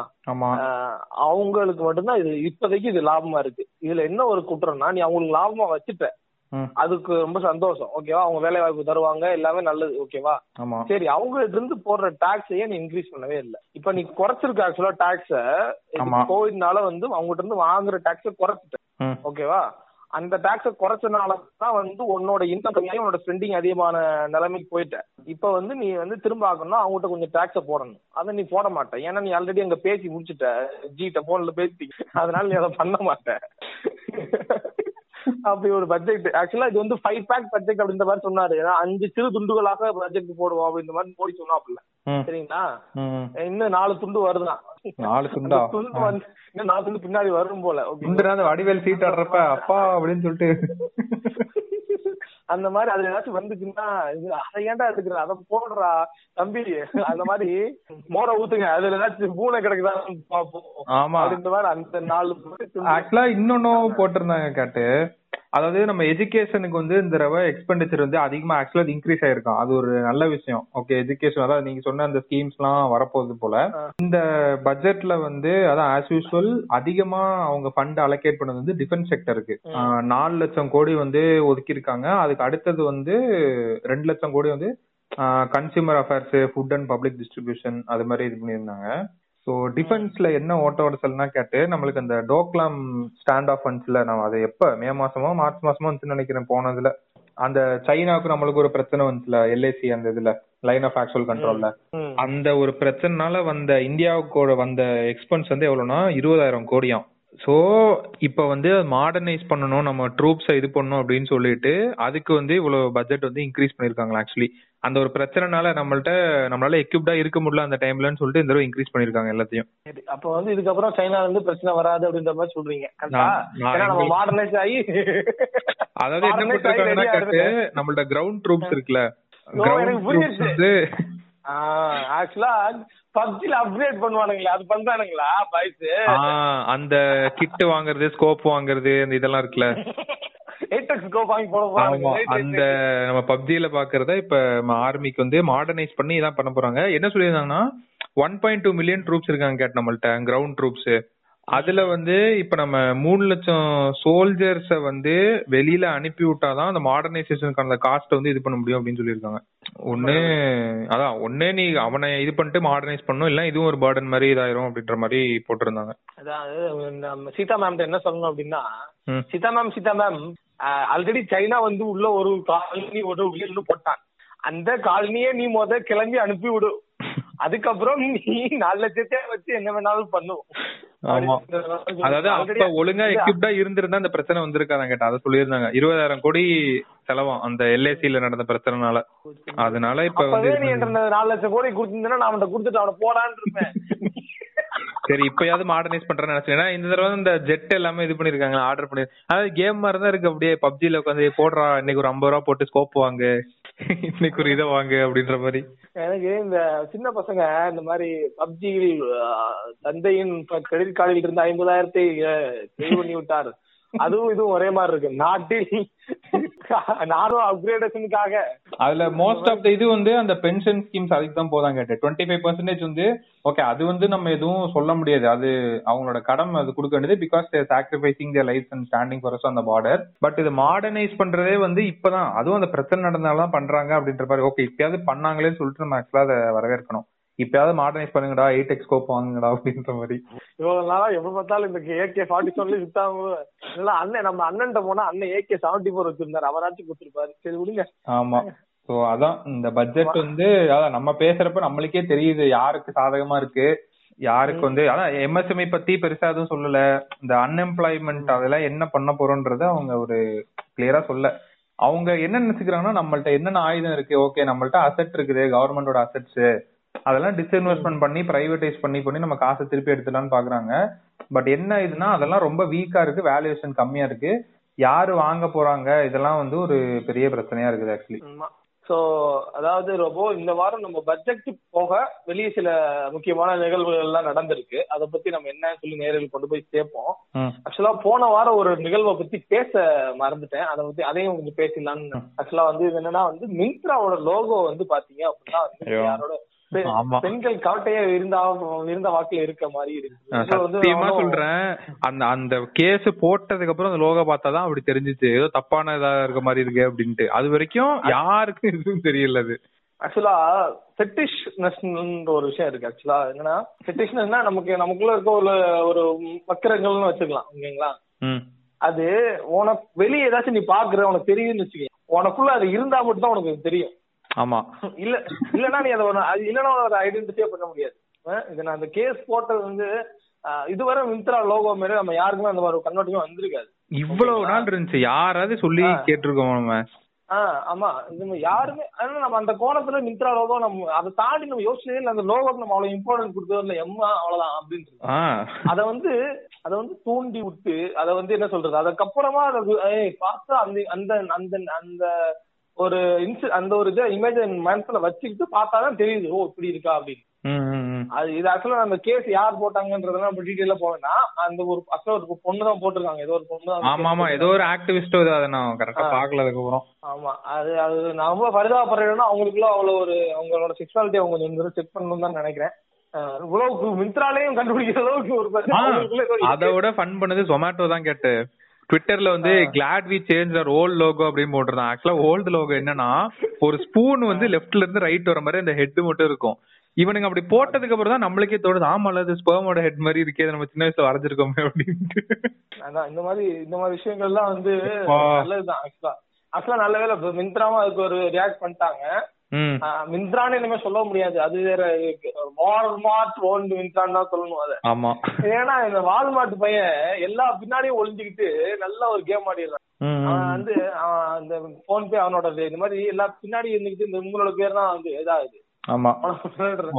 அவங்களுக்கு மட்டும்தான் இது இப்போதைக்கு இது லாபமா இருக்கு. இதுல என்ன ஒரு குற்றம்னா நீ அவங்களுக்கு லாபமா வச்சுட்ட. அதுக்கு ரொம்ப சந்தோஷம். ஓகேவா? அவங்க வேலை வாய்ப்பு தருவாங்க. எல்லாமே நல்லது. ஓகேவா? சரி அவங்ககிட்ட இருந்து போடுற டாக்ஸையே நீ இன்க்ரீஸ் பண்ணவே இல்ல. இப்ப நீ குறைச்சிருக்க ஆக்சுவலா டாக்ஸ. கோவிட்னால வந்து அவங்ககிட்ட இருந்து வாங்குற டாக்ஸ குறைச்சிட்ட. ஓகேவா? அந்த டாக்ஸ குறைச்சனால தான் வந்து உன்னோட இன்கம் கம்மியாகி உன்னோட ஸ்பெண்டிங் அதிகமான நிலைமைக்கு போயிட்ட. இப்ப வந்து நீ வந்து திரும்ப ஆகணும்னா அவங்ககிட்ட கொஞ்சம் டாக்ஸ போடணும். அதை நீ போட மாட்ட. ஏன்னா நீ ஆல்ரெடி அங்க பேசி முடிச்சிட்ட. ஜிட்ட போன்ல பேசி அதனால நீ அதை பண்ண மாட்ட. அப்படி ஒரு பட்ஜெட் ஆக்சுவலா இது வந்து ஃபைவ் பேக் பட்ஜெட் அப்படின்ற மாதிரி சொன்னாரு. ஏன்னா அஞ்சு சிறு துண்டுகளாக பட்ஜெட் போடுவோம் அப்படின்ற மாதிரி மோடி ம். சரிங்களா. இன்னும் நாலு துண்டு வருதான். நாலு துண்டா? துண்டு வந்து இன்னும் நாலு துண்டு பின்னாடி வரும் போல. வடிவேல் சீட் ஆடுறப்ப அப்பா அப்படின்னு சொல்லிட்டு. அந்த மாதிரி அதுல ஏதாச்சும் வந்துச்சுன்னா அதை ஏன்டா எடுக்கிற அதை போடுறா தம்பி. அந்த மாதிரி மோர ஊத்துங்க. அதுல ஏதாச்சும் பூனை கிடக்குதான்னு பாப்போம். ஆமா. அப்படின்ற மாதிரி அந்த நாலு ஆக்சுவலா இன்னொன்னும் போட்டிருந்தாங்க கேட்டு. அதாவது நம்ம எஜுகேஷனுக்கு வந்து இந்த தடவை எக்ஸ்பெண்டிச்சர் வந்து அதிகமா ஆக்சுவலா இன்க்ரீஸ் ஆயிருக்கும் அது ஒரு நல்ல விஷயம். ஓகே எஜுகேஷன் அதாவது நீங்க சொன்ன அந்த ஸ்கீம்ஸ் எல்லாம் வரப்போகுது போல. இந்த பட்ஜெட்ல வந்து அதான் ஆஸ் யூஸ்வல் அதிகமா அவங்க ஃபண்ட் அலோகேட் பண்ணது வந்து டிஃபென்ஸ் செக்டருக்கு நாலு லட்சம் கோடி வந்து ஒதுக்கி இருக்காங்க அதுக்கு அடுத்தது வந்து ரெண்டு லட்சம் கோடி வந்து consumer affairs food and public distribution அது மாதிரி இது பண்ணியிருந்தாங்க. ஸோ டிஃபென்ஸ்ல என்ன ஓட்ட உடசல்னா கேட்டு நம்மளுக்கு அந்த டோக்லாம் ஸ்டாண்ட் ஆஃப் ஃபண்ட்ஸ்ல நம்ம அதை எப்ப மே மாசமோ மார்ச் மாசமோ வந்து நினைக்கிறேன் போனதுல. அந்த சைனாவுக்கு நம்மளுக்கு ஒரு பிரச்சனை வந்துச்சுல எல்ஐசி அந்த இதுல லைன் ஆஃப் ஆக்சுவல் கண்ட்ரோல்ல அந்த ஒரு பிரச்சனைனால வந்த இந்தியாவுக்கு வந்த எக்ஸ்பென்ஸ் வந்து எவ்வளவுனா இருபதாயிரம் கோடியாம். சோ இப்ப வந்து மாடர்னைஸ் பண்ணணும் நம்ம ட்ரூப்ஸ் இது பண்ணணும் அப்படின்னு சொல்லிட்டு அதுக்கு வந்து இவ்வளவு பட்ஜெட் வந்து இன்க்ரீஸ் பண்ணிருக்காங்க ஆக்சுவலி அந்த ஒரு பிரச்சனைனால நம்மள்ட்ட நம்மளால எக்யூப்டா இருக்க முடியல அந்த டைம்லன்னு சொல்லிட்டு இந்த தடவை இன்க்ரீஸ் பண்ணிருக்காங்க எல்லாத்தையும். அப்ப வந்து இதுக்கப்புறம் சைனால இருந்து பிரச்சனை வராது அப்படின்ற மாதிரி சொல்றீங்க. நம்ம மாடர்னைஸ் ஆகி அதாவது என்ன பண்ணிருக்காங்கன்னா கேட்டு நம்மள்ட்ட கிரவுண்ட் ட்ரூப்ஸ் இருக்குல்ல. கிரவுண்ட் ட்ரூப்ஸ் வந்து ஆக்சுவலா பப்ஜில அப்கிரேட் பண்ணுவானுங்களா அது பண்றானுங்களா பாய்ஸ் அந்த கிட் வாங்குறது ஸ்கோப் வாங்குறது அந்த இதெல்லாம் இருக்குல்ல. அந்த நம்ம பப்ஜில பாக்குறத இப்ப ஆர்மிக்கு வந்து மாடர்னைஸ் பண்ணி இதான் பண்ண போறாங்க. என்ன சொல்லியிருந்தாங்கன்னா one point two million troops இருக்காங்க கேட் நம்மள்ட்ட கிரவுண்ட் ட்ரூப்ஸ் அதுல வந்து இப்ப நம்ம மூணு லட்சம் சோல்ஜர்ஸ வந்து வெளியில அனுப்பி விட்டாதான் அந்த மாடர்னைசேஷனுக்கான காஸ்ட் வந்து இது பண்ண முடியும் அப்படின்னு சொல்லியிருக்காங்க. ஒண்ணு அதான் ஒண்ணே நீ அவனை இது பண்ணிட்டு மாடர்னைஸ் பண்ணும் இல்ல இதுவும் ஒரு பேர்டன் மாதிரி இதாயிரும் அப்படின்ற மாதிரி போட்டிருந்தாங்க. அதாவது சீதா மேம் என்ன சொல்லணும் அப்படின்னா Sita ma'am Sita ma'am already China வந்து உள்ள ஒரு காலனி ஒரு உயிர்னு போட்டான் அந்த காலனியே நீ முத கிளம்பி அனுப்பி விடு. அதுக்கப்புறம் நீ நாலு லட்சத்தை வச்சு என்ன வேணாலும் பண்ணும். ஆமா. அதாவது அப்ப ஒழுங்கா எக்யூப்டா இருந்திருந்தா அந்த பிரச்சனை வந்திருக்காதான் கேட்டா அதை சொல்லியிருந்தாங்க. இருபதாயிரம் கோடி செலவாம் அந்த எல்ஏசில நடந்த பிரச்சனைனால. அதனால இப்ப வந்து நீ நாலு லட்சம் கோடி கொடுத்திருந்தா நான் அவன்கிட்ட கொடுத்துட்டு அவனை போடான்னு இருப்பேன். சரி இப்பயாவது மாடர்னைஸ் பண்றேன்னு நினைச்சேன். ஏன்னா இந்த தடவை இந்த ஜெட் எல்லாமே இது பண்ணிருக்காங்க ஆர்டர் பண்ணி அதாவது கேம் மாதிரி தான் இருக்கு. அப்படியே பப்ஜில உட்காந்து போடுறா இன்னைக்கு ஒரு ஐம்பது ரூபா போட்டு ஸ்கோப் வாங்கு. இன்னைக்கு ஒரு இதை வாங்கு அப்படின்ற மாதிரி. எனக்கு இந்த சின்ன பசங்க இந்த மாதிரி பப்ஜியில் தந்தையின் கிரெடிட் கார்டில் இருந்து ஐம்பதாயிரத்தை சேவ் பண்ணி விட்டார். அதுவும் இதுவும் ஒரே மாதிரி இருக்கு. நாட்டில் [laughs] நானும் அப்கிரேடேஷனுக்காக அதுல மோஸ்ட் ஆஃப் த இது வந்து அந்த பென்ஷன் ஸ்கீம்ஸ் அதுக்கு தான் போதாங்க கேட்டேன். டுவெண்ட்டி ஃபைவ் பர்சன்டேஜ் வந்து ஓகே அது வந்து நம்ம எதுவும் சொல்ல முடியாது. அது அவங்களோட கடமை அது கொடுக்க வேண்டியது because their sacrificing their life and standing for அந்த பார்டர் பட் இது மாடர்னைஸ் பண்றதே வந்து இப்பதான். அதுவும் அந்த பிரச்சனை நடந்தாலும் பண்றாங்க அப்படின்ற மாதிரி. ஓகே இப்பயாவது பண்ணாங்களேன்னு சொல்லிட்டு நம்ம ஆக்சுவலா அதை வரவேற்கணும். இப்பயாவது மாடர்னைஸ் பண்ணுங்கடா எயிட் எக்ஸ் ஸ்கோப் வாங்குங்கடா அப்படின்ற மாதிரி. இவ்வளவு நாளா எப்ப பார்த்தாலும் இந்த ஏகே ஃபார்ட்டி சொல்லி வித்தாங்க இல்ல அண்ணன் நம்ம அண்ணன் போனா அண்ணன் ஏகே செவன்டி ஃபோர் வச்சிருந்தாரு அவராச்சும் கொடுத்துருப்பாரு. சரி விடுங்க. ஆமா. சோ அதான் இந்த பட்ஜெட் வந்து அதான் நம்ம பேசுறப்ப நம்மளுக்கே தெரியுது யாருக்கு சாதகமா இருக்கு யாருக்கு வந்து அதான் எம்எஸ்எம்ஐ பத்தி பெருசா எதுவும் சொல்லல. இந்த அன்எம்ப்ளாய்மெண்ட் அதெல்லாம் என்ன பண்ண போறோம்ன்றத அவங்க ஒரு கிளியரா சொல்ல. அவங்க என்ன நினைச்சுக்கிறாங்கன்னா நம்மள்ட்ட என்னென்ன ஆயுதம் இருக்கு? ஓகே நம்மள்ட்ட அசெட் இருக்குது கவர்மெண்டோட அசெட்ஸ் அதெல்லாம் டிஸ்இன்வெஸ்ட்மெண்ட் பண்ணி பிரைவேடைஸ் பண்ணி பண்ணி நம்ம காசை திருப்பி எடுத்துலாம்னு பாக்குறாங்க. பட் என்ன இதுனா அதெல்லாம் ரொம்ப வீக்கா இருக்கு வேல்யூவேஷன் கம்மியா இருக்கு. யாரு வாங்க போறாங்க? இதெல்லாம் வந்து ஒரு பெரிய பிரச்சனையா இருக்குது ஆக்சுவலி சோ அதாவது ரொம்ப இந்த வாரம் நம்ம பட்ஜெட் போக வெளியே சில முக்கியமான நிகழ்வுகள் எல்லாம் நடந்திருக்கு. அதை பத்தி நம்ம என்ன சொல்லி நேரில் கொண்டு போய் சேர்ப்போம். ஆக்சுவலா போன வாரம் ஒரு நிகழ்வை பத்தி பேச மறந்துட்டேன். அதை பத்தி அதையும் கொஞ்சம் பேசலாம்னு. ஆக்சுவலா வந்து என்னன்னா வந்து மின்த்ராவோட லோகோ வந்து பாத்தீங்க அப்படின்னா யாரோட பெண்கள் கவட்டையே இருந்த இருந்த வாக்குல இருக்க மாதிரி இருக்கு. சத்தியமா சொல்றேன். அந்த அந்த கேஸ் போட்டதுக்கு அப்புறம் அந்த லோகோ பார்த்தாதான் அப்படி தெரிஞ்சிச்சு. ஏதோ தப்பான இதா இருக்க மாதிரி இருக்கு அப்படின்ட்டு. அது வரைக்கும் யாருக்கும் எதுவும் தெரியல அது. ஆக்சுவலா ஃபெட்டிஷ்னஸ் ஒரு விஷயம் இருக்கு. ஆக்சுவலா என்னன்னா ஃபெட்டிஷ்னஸ்னா நமக்கு நமக்குள்ள இருக்க ஒரு ஒரு வக்கரங்கள்னு வச்சுக்கலாம். ஓகேங்களா? அது உனக்கு வெளியே ஏதாச்சும் நீ பாக்குற உனக்கு தெரியும்னு வச்சுக்க உனக்குள்ள அது இருந்தா மட்டும் தான் உனக்கு தெரியும். ஆமா. இல்ல இல்லனா நீ அதை அது இல்லனா அதை ஐடென்டிஃபை பண்ண முடியாது. இது நான் அந்த கேஸ் போட்டது வந்து இதுவரை மிந்த்ரா லோகோ மாதிரி நம்ம யாருக்குமே அந்த மாதிரி கண்ணோட்டமே வந்திருக்காது. இவ்வளவு நாள் இருந்துச்சு. யாராவது சொல்லி கேட்டிருக்கோம் நம்ம? ஆஹ் ஆமா. இது யாருமே ஆனா நம்ம அந்த கோணத்துல மிந்த்ரா லோகோ நம்ம அதை தாண்டி நம்ம யோசிச்சதே இல்லை. அந்த லோகோக்கு நம்ம அவ்வளவு இம்பார்ட்டன்ஸ் கொடுத்தது இல்லை. எம்மா அவ்வளவுதான் அப்படின்னு அத வந்து அத வந்து தூண்டி விட்டு அத வந்து என்ன சொல்றது? அதுக்கப்புறமா அதை பார்த்தா அந்த அந்த அந்த அந்த ஒரு இன்சி அந்த ஒரு இதை இமேஜ் மனசுல வச்சுக்கிட்டு பார்த்தாதான் தெரியுது ஓ இப்படி இருக்கா அப்படின்னு. அது இது ஆக்சுவலா அந்த கேஸ் யார் போட்டாங்கன்றதெல்லாம் நம்ம டீடைலா போவேன்னா அந்த ஒரு ஆக்சுவலா ஒரு பொண்ணு தான் போட்டிருக்காங்க. ஏதோ ஒரு பொண்ணு தான் ஆமா ஆமா. ஏதோ ஒரு ஆக்டிவிஸ்ட் அதை நான் கரெக்டா பாக்கல அதுக்கப்புறம் ஆமா. அது அது நான் ரொம்ப பரிதாபப்படுறேன்னா அவங்களுக்குள்ள அவ்வளவு ஒரு அவங்களோட செக்ஸுவாலிட்டி அவங்க கொஞ்சம் செக் பண்ணணும் தான் நினைக்கிறேன். இவ்வளவு மிந்த்ராலையும் கண்டுபிடிக்கிற அளவுக்கு ஒரு அதை விட ஃபன் பண்ணது ஜொமேட்டோ தான் கேட்டு. ட்விட்டர்ல வந்து glad we change our old logo அப்படின்னு போட்டிருந்தான் ஆக்சுவலா ஓல்டு லோகோ என்னன்னா ஒரு ஸ்பூன் வந்து லெஃப்ட்ல இருந்து ரைட் வர மாதிரி அந்த ஹெட் மட்டும் இருக்கும். இவனுங்க அப்படி போட்டதுக்கு அப்புறம் தான் நம்மளுக்கே தோணுது ஆமால அது ஸ்பெர்மோட ஹெட் மாதிரி இருக்கே நம்ம சின்ன வயசுல வரைஞ்சிருக்கோமே அப்படின்ட்டு. அதான் இந்த மாதிரி இந்த மாதிரி விஷயங்கள்லாம் வந்து நல்லதுதான் ஆக்சுவலா ஆக்சுவலா நல்ல வேலை மிந்த்ராவும் அதுக்கு ஒரு ரியாக்ட் பண்ணிட்டாங்க. மிந்த்ரான்னு இனிமே சொல்ல முடியாது. அது வேற வால்மார்ட் ஓல்டு மிந்த்ரான்னு தான் சொல்லணும் அதை. ஆமா. ஏன்னா இந்த வால்மார்ட் பையன் எல்லா பின்னாடியும் ஒளிஞ்சுக்கிட்டு நல்ல ஒரு கேம் ஆடிடுறான். அவன் வந்து அந்த போன் பே அவனோட இந்த மாதிரி எல்லா பின்னாடி இருந்துகிட்டு இந்த உங்களோட பேர் தான் வந்து இதாகுது. ஆமா.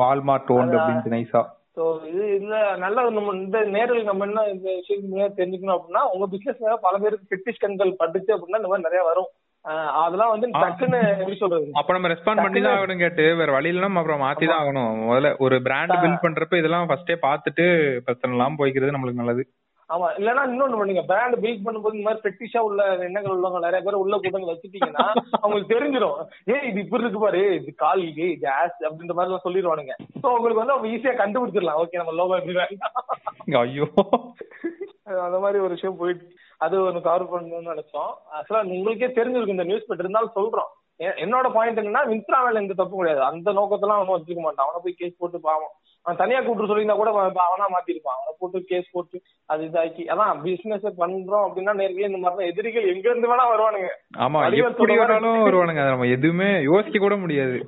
வால்மார்ட் ஓன் அப்படின்னு நைஸா சோ இது இந்த நல்ல நம்ம இந்த நேரில் நம்ம என்ன இந்த விஷயம் தெரிஞ்சுக்கணும் அப்படின்னா உங்க பிசினஸ் பல பேருக்கு பெட்டிஷ் கண்கள் பட்டுச்சு அப்படின்னா இந்த மாதிரி நிறைய வரும். அதெல்லாம் வந்து டக்குன்னு எப்படி சொல்றது? அப்ப நம்ம ரெஸ்பாண்ட் பண்ணி தான் ஆகணும் கேட்டு வேற வழி இல்லைன்னா அப்புறம் மாத்தி தான் ஆகணும். முதல்ல ஒரு பிராண்ட் பில்ட் பண்றப்ப இதெல்லாம் ஃபர்ஸ்டே பாத்துட்டு பிரச்சனை எல்லாம் போய்க்கிறது நம்மளுக்கு நல்லது. ஆமா இல்லன்னா இன்னொன்னு பண்ணுங்க. பிராண்ட் பில்ட் பண்ணும்போது இந்த மாதிரி பெட்டிஷா உள்ள எண்ணங்கள் உள்ளவங்க நிறைய பேர் உள்ள கூட்டங்கள் வச்சுட்டீங்கன்னா அவங்களுக்கு தெரிஞ்சிடும் ஏ இது இப்படி இருக்கு பாரு இது கால் இது இது ஆஸ் அப்படின்ற மாதிரி எல்லாம் சொல்லிடுவானுங்க. சோ உங்களுக்கு வந்து அவங்க ஈஸியா கண்டுபிடிச்சிடலாம். ஓகே நம்ம லோகோ எப்படி ஐயோ. அந்த மாதிரி ஒரு விஷயம் போயிட்டு அது ஒன்று கவர் பண்ணணும்னு நினைச்சோம். ஆக்சுவலா உங்களுக்கே தெரிஞ்சிருக்கு இந்த நியூஸ் பட் இருந்தாலும் சொல்றோம். என்னோட பாயிண்ட் என்னன்னா மின்த்ரா மேல எந்த தப்பு கிடையாது. அந்த நோக்கத்தெல்லாம் அவன் வச்சுக்க மாட்டான். அவனை போய் கேஸ் போட்டு பாவம். அவன் தனியா கூட்டு சொல்லியிருந்தா கூட அவனா மாத்திருப்பான். அவனை போட்டு கேஸ் போட்டு அது இதாக்கி அதான் பிசினஸ் பண்றோம் அப்படின்னா நேரடியா இந்த மாதிரி எதிரிகள் எங்க இருந்து வேணா வருவானுங்க. ஆமா எப்படி வேணாலும் வருவானுங்க. நம்ம எதுவுமே யோசிக்க கூட முடியாது.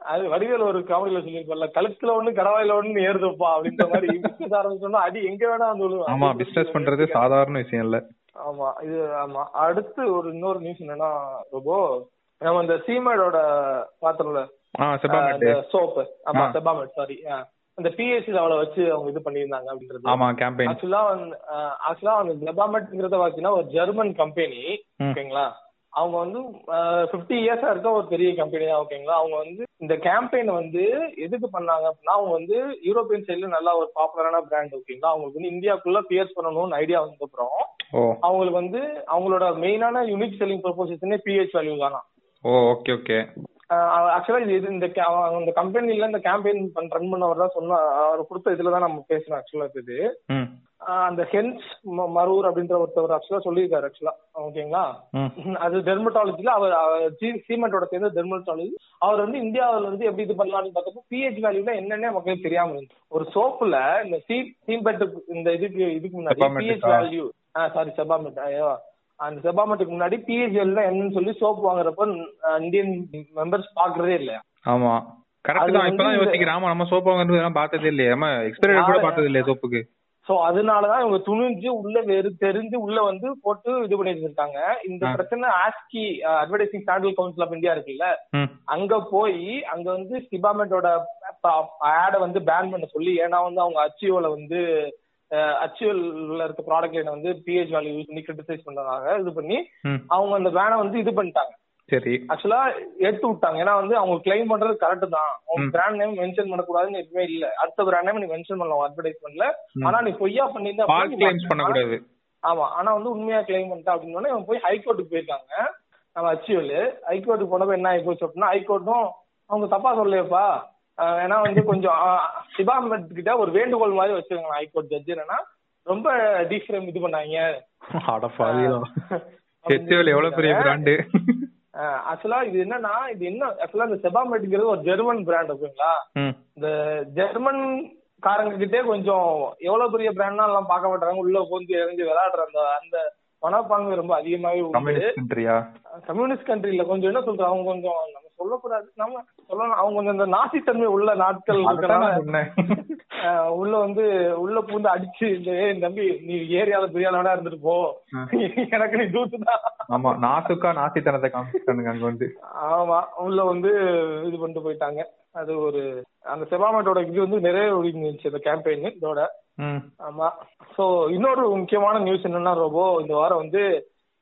அது வடிவேல் ஒரு காமெடியில சொல்லியிருப்பார்ல கழுத்துல ஒண்ணு கடவாயில ஒண்ணு ஏறுதுப்பா அப்படின்ற மாதிரி [laughs] பிசினஸ் ஆரம்பிச்சோம்னா அடி எங்க வேணா வந்து ஆமா பிசினஸ் பண்றது சாதாரண விஷயம் இல்ல. ஆமா இது ஆமா. அடுத்து ஒரு இன்னொரு நியூஸ் என்னன்னா ரொம்ப நம்ம இந்த சீமேடோட பாத்திரம்ல சோப்பு ஆமா செபாமெட் சாரி அந்த பிஎஸ்சி லெவல வச்சு அவங்க இது பண்ணியிருந்தாங்க அப்படின்றது. ஆமா கேம்பெயின் ஆக்சுவலா ஆக்சுவலா அந்த செபாமெட்ங்கிறத பாத்தீங்கன்னா ஒரு ஜெர்மன் கம்பெனி ஓகேங்களா அவங்க வந்து பிப்டி இயர்ஸா இருக்க ஒரு பெரிய கம்பெனி தான் ஓகேங்களா அவங்க வந்து இந்த கேம்பெயின் வந்து எதுக்கு பண்ணாங்க அப்படின்னா அவங்க வந்து யூரோப்பியன் சைட்ல நல்லா ஒரு பாப்புலரான பிராண்ட் ஓகேங்களா அவங்களுக்கு வந்து இந்தியாக்குள்ள பியர்ஸ் பண்ணணும்னு ஐடியா வந்த அப்புறம் அவங்களுக்கு வந்து அவங்களோட மெயினான யூனிக் செல்லிங் ப்ரொபோசிஷனே பிஹெச் வேல்யூ தானா? ஓ ஓகே ஓகே ஆக்சுவலா இது இந்த இந்த கம்பெனில இந்த கேம்பெயின் ரன் பண்ணவர் தான் சொன்ன அவர் கொடுத்த இதுல தான் நம்ம பேசணும் ஆக்சுவலா இது. அந்த ஹென்ஸ் மரூர் அப்படின்ற ஒருத்தவர் ஆக்சுவலா சொல்லியிருக்காரு ஆக்சுவலா ஓகேங்களா? அது டெர்மட்டாலஜில அவர் சீமெண்டோட சேர்ந்த டெர்மட்டாலஜி அவர் வந்து இந்தியாவில வந்து எப்படி இது பண்ணலாம்னு பார்த்தப்போ பிஹெச் வேல்யூல என்னென்ன மக்களுக்கு தெரியாம இருந்துச்சு ஒரு சோப்புல இந்த சீ சீம்பெட் இந்த இதுக்கு இதுக்கு முன்னாடி பிஹெச் வேல்யூ சாரி செபாமெட் ஐயோ. அந்த செபாமெட்டுக்கு முன்னாடி பிஹெச் வேல்யூ என்னன்னு சொல்லி சோப் வாங்குறப்ப இந்தியன் மெம்பர்ஸ் பாக்குறதே இல்லையா? ஆமா. கரெக்ட் தான். இப்பதான் யோசிக்கிறேன். ஆமா நம்ம சோப் வாங்குறது பார்த்ததே இல்லையா. நம்ம எக்ஸ்பீரியன்ஸ் கூட பார்த்தது இல்லையா சோப்புக்கு சோ அதனாலதான் இவங்க துணிஞ்சு உள்ள வேறு தெரிஞ்சு உள்ள வந்து போட்டு இது பண்ணிட்டு இருக்காங்க. இந்த பிரச்சனை ASCI advertising standard council of India இருக்குல்ல? அங்க போய் அங்க வந்து சிபாமெட்டோட ஆட வந்து பேன் பண்ண சொல்லி ஏன்னா வந்து அவங்க அச்சியோல வந்து அச்சுவல்ல இருக்க ப்ராடக்ட் லைனை வந்து பிஹெச் வேல்யூ யூஸ் பண்ணி கிரிட்டிசைஸ் பண்றாங்க இது பண்ணி அவங்க அந்த பேனை வந்து இது பண்ணிட்டாங்க. சரி. ஆக்சுவலா எடுத்து விட்டாங்க. ஏன்னா வந்து அவங்க கிளைம் பண்றது கரெக்ட் தான். அவங்க பிராண்ட் நேம் மென்ஷன் பண்ணக்கூடாதுன்னு எதுவுமே இல்ல. அடுத்த பிராண்ட் நேம் நீ மென்ஷன் பண்ணலாம் அட்வர்டைஸ்மெண்ட்ல ஆனா நீ பொய்யா பண்ணிருந்த ஆமா. ஆனா வந்து உண்மையா கிளைம் பண்ணிட்டா அப்படின்னு இவங்க போய் ஹைகோர்ட்டுக்கு போயிருக்காங்க. நம்ம அச்சுவல். ஹைகோர்ட்டுக்கு போனப்ப என்ன ஆகி போச்சு அப்படின்னா ஹைகோர்ட்டும் அவங்க தப்பா சொல்லலையப்பா. ஏன்னா வந்து கொஞ்சம் சிபாமெட் கிட்ட ஒரு வேண்டுகோள் மாதிரி வச்சிருக்காங்க ஹைகோர்ட் ஜட்ஜ் என்னன்னா ரொம்ப டீஃப்ரேம் இது பண்ணாங்க. எவ்வளவு பெரிய பிராண்டு ஆக்சுவலா இது என்னன்னா இது என்ன ஆக்சுவலா இந்த செபாமெட்ங்கிறது ஒரு ஜெர்மன் பிராண்ட் ஓகேங்களா? இந்த ஜெர்மன் காரங்க கிட்டே கொஞ்சம் எவ்வளவு பெரிய பிராண்ட்னா எல்லாம் பார்க்க மாட்டாங்க. உள்ள போந்து இறங்கி விளையாடுற அந்த அந்த மனப்பான்மை ரொம்ப அதிகமாவே உண்டு. கம்யூனிஸ்ட் கண்ட்ரில கொஞ்சம் என்ன சொல்றாங்க அவங்க கொஞ்சம் நம்ம சொல்லக்கூடாது. நம்ம சொல்லலாம் அவங்க கொஞ்சம் இந்த நாசித்தன்மை உள்ள நாட்கள் [laughs] உள்ள வந்து உள்ள பூந்து அடிச்சு இந்த தம்பி நீ ஏரியால பெரிய அளவா இருந்துட்டு போ. [laughs] எனக்கு நீ தூத்துதான் ஆமா நாசுக்கா நாசித்தனத்தை காமிச்சிட்டானுங்க அங்க வந்து. ஆமா உள்ள வந்து இது பண்ணிட்டு போயிட்டாங்க. அது ஒரு அந்த செபாமெட்டோட இது வந்து நிறைய ஒழுங்கிச்சு இந்த கேம்பெயின் இதோட. ஆமா. சோ இன்னொரு முக்கியமான நியூஸ் என்னன்னா ரோபோ இந்த வாரம் வந்து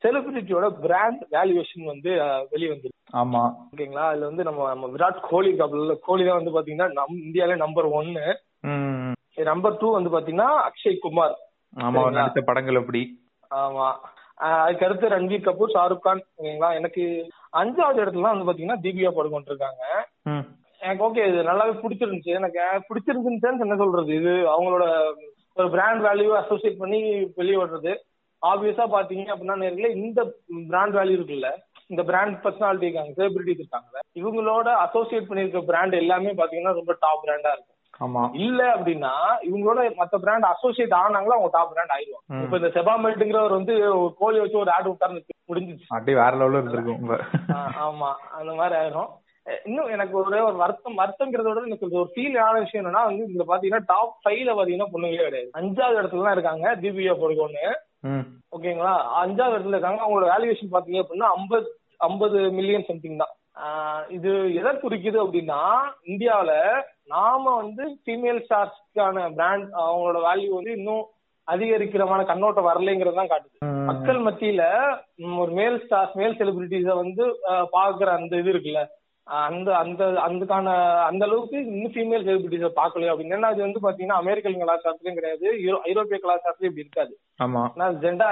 செலிபிரிட்டியோட பிராண்ட் வேல்யூவேஷன் வந்து வெளியே வந்துருக்கு ஆமா. ஓகேங்களா? அதுல வந்து நம்ம நம்ம விராட் கோலி கோலி தான் வந்து பாத்தீங்கன்னா நம் இந்தியாவில நம்பர் ஒன்னு. நம்பர் டூ வந்து பாத்தீங்கன்னா அக்ஷய் குமார். ஆமா நடித்த படங்கள் அப்படி. ஆமா. ஆஹ் அதுக்கு அடுத்து ரன்வீர் கபூர் ஷாருக் கான் ஓகேங்களா? எனக்கு அஞ்சாவது இடத்துல வந்து பாத்தீங்கன்னா தீபிகா படுகோன் இருக்காங்க எனக்கு ஓகே இது நல்லாவே பிடிச்சிருந்துச்சு. எனக்கு பிடிச்சிருந்துச்சுன்னு என்ன சொல்றது? இது அவங்களோட ஒரு பிராண்ட் வேல்யூ அசோசியேட் பண்ணி வெளியே விடுறது ஆப்வியஸா பாத்தீங்க அப்படின்னா நேரில் இந்த பிராண்ட் வேல்யூ இருக்குல்ல. இந்த பிராண்ட் பர்சனாலிட்டி இருக்காங்க செலிபிரிட்டிஸ் இருக்காங்க இவங்களோட அசோசியேட் பண்ணிருக்க பிராண்ட் எல்லாமே பாத்தீங்கன்னா ரொம்ப டாப் பிராண்டா இருக்கும். ஆமா. இல்ல அப்படின்னா இவங்களோட மத்த பிராண்ட் அசோசியேட் ஆனாங்களா அவங்க டாப் பிராண்ட் ஆயிடுவாங்க. இப்ப இந்த செபாமெட்டுங்கிறவர் வந்து ஒரு கோழி வச்சு ஒரு ஆட் விட்டாருன்னு முடிஞ்சிச்சு. அப்படியே வேற லெவல்ல இருந்திருக்கும் ஆமா அந்த மாதிரி ஆயிரும். இன்னும் எனக்கு ஒரே ஒரு வருத்தம் வருத்தங்கிறத விட எனக்கு ஒரு ஃபீல் ஆன விஷயம் என்னன்னா வந்து இதுல பாத்தீங்கன்னா டாப் ஃபைவ்ல பாத்தீங்கன்னா பொண்ணுங்களே கிடையாது. அஞ்சாவது இடத்துல தான் இருக்காங்க தீபிகா படுகோன்னு ம். ஓகேங்களா? அஞ்சாவது இடத்துல இருக்காங்க. அவங்களோட வேல்யூவேஷன் பாத்தீங்க அப்படின்னா ஐம்பது ஐம்பது மில்லியன் சம்திங் தான். இது எதை குறிக்குது அப்படின்னா இந்தியாவுல நாம வந்து ஃபீமேல் ஸ்டார்ஸ்க்கான பிராண்ட் அவங்களோட வேல்யூ வந்து இன்னும் அதிகரிக்கிறமான கண்ணோட்டம் வரலைங்கிறது தான் காட்டுது. மக்கள் மத்தியில ஒரு மேல் ஸ்டார்ஸ் மேல் செலிபிரிட்டிஸ வந்து பாக்குற அந்த இது இருக்குல்ல அந்த அந்த அதுக்கான அந்த அளவுக்கு இன்னும் ஃபீமேல் செலிபிரிட்டிஸ பாக்கலையோ அப்படின்னு. ஏன்னா அது வந்து பாத்தீங்கன்னா அமெரிக்கன் கலாச்சாரத்திலயும் கிடையாது ஐரோப்பிய கலாச்சாரத்திலயும் இப்படி இருக்காது. ஆமா. ஆனா ஜெண்டா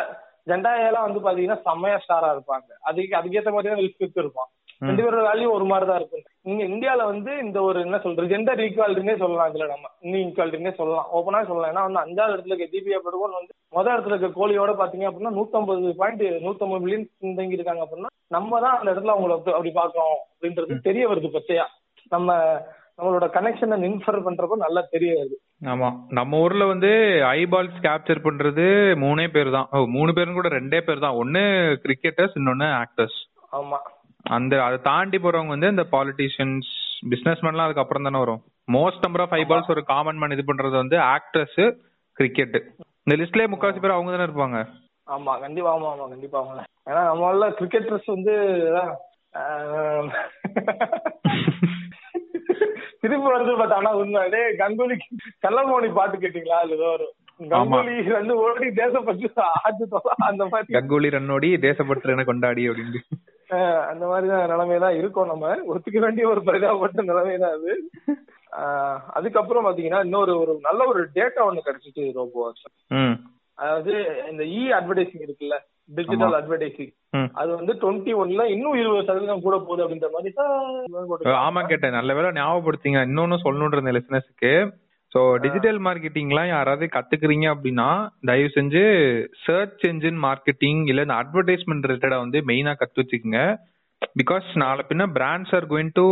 ஜெண்டாயெல்லாம் வந்து பாத்தீங்கன்னா செம்மையா ஸ்டாரா இருப்பாங்க. அதுக்கு அதுக்கேத்த மாதிரி தான் வில் இருப்பான். ரெண்டு பேரோட வேல்யூ ஒரு மாதிரி தான் இருக்கும். இங்க இந்தியால வந்து இந்த ஒரு என்ன சொல்றது ஜெண்டர் ஈக்குவாலிட்டினே சொல்லலாம் இதுல நம்ம. இன்னும் ஈக்குவாலிட்டினே சொல்லலாம். ஓப்பனா சொல்லலாம். ஏன்னா வந்து அஞ்சாவது இடத்துல இருக்க தீபிகா படுகோன் வந்து முதல் இடத்துல இருக்க கோலியோட பாத்தீங்க அப்படின்னா நூத்தம்பது பாயிண்ட் நூத்தம்பது மில்லியன் பின்தங்கி இருக்காங்க அப்படின்னா நம்ம தான் அந்த இடத்துல அவங்கள அப்படி- அப்படி பாக்குறோம் அப்படின்றது தெரிய வருது பச்சையா. நம்ம நம்மளோட கனெக்ஷனை இன்ஃபர் பண்றப்ப நல்லா தெரிய வருது ஆமா. நம்ம ஊர்ல வந்து ஐபால்ஸ் கேப்சர் பண்றது மூணே பேர் தான் மூணு பேரும் கூட ரெண்டே பேர் தான் ஒன்னு கிரிக்கெட்டர்ஸ் இன்னொன்னு ஆக்டர்ஸ் ஆமா. அந்த அதை தாண்டி போறவங்க வந்து இந்த பாலிட்டிஷியன்ஸ் பிசினஸ்மேன்லாம் அதுக்கு அப்புறம் தானே வரும். மோஸ்ட் நம்பர் ஆஃப் ஐபால்ஸ் ஒரு காமன் மேன் இது பண்றது வந்து ஆக்டர்ஸ் கிரிக்கெட் இந்த லிஸ்ட்லயே முக்காவாசி பேர் அவங்க தானே இருப்பாங்க. ஆமா கண்டிப்பா ஆமா ஆமா கண்டிப்பா ஆமா. ஏன்னா நம்மள கிரிக்கெட்டர்ஸ் வந்து திருப்பி வருது பட் ஆனா உண்மை. டேய் கங்குலி கள்ளமோனி பாட்டு கேட்டீங்களா? அது ஒரு கங்குலி வந்து ஓடி தேசப்பட்டு ஆச்சு அந்த மாதிரி. கங்கோலி ரன்னோடி தேசப்பற்று என கொண்டாடி அப்படின்னு அந்த மாதிரி தான் நிலைமை தான் இருக்கோம் நம்ம. ஒத்துக்க வேண்டிய ஒரு பரிதாபப்பட்ட நிலைமை தான் அது அதுக்கப்புறம் பாத்தீங்கன்னா இன்னொரு ஒரு நல்ல ஒரு டேட்டா ஒண்ணு கிடைச்சிச்சு ரோபோ அதாவது இந்த இ அட்வர்டைசிங் இருக்குல்ல. Digital advertising. அது வந்து டுவெண்ட்டி ஒன்ல இன்னும் இருபது சதவீதம் கூட போகுது அப்படின்ற மாதிரி. ஆமா கேட்டேன். நல்ல வேளை ஞாபகப்படுத்திங்க. இன்னொன்னு சொல்லணுன்ற இந்த லிசனஸ்க்கு சோ டிஜிட்டல் மார்க்கெட்டிங்லாம் யாராவது கத்துக்கிறீங்க அப்படின்னா தயவு செஞ்சு சர்ச் என்ஜின் மார்க்கெட்டிங் இல்ல இந்த அட்வர்டைஸ்மெண்ட் ரிலேட்டடா வந்து மெயினா கத்து வச்சுக்கோங்க. பிகாஸ் நாளை பின்ன brands are going to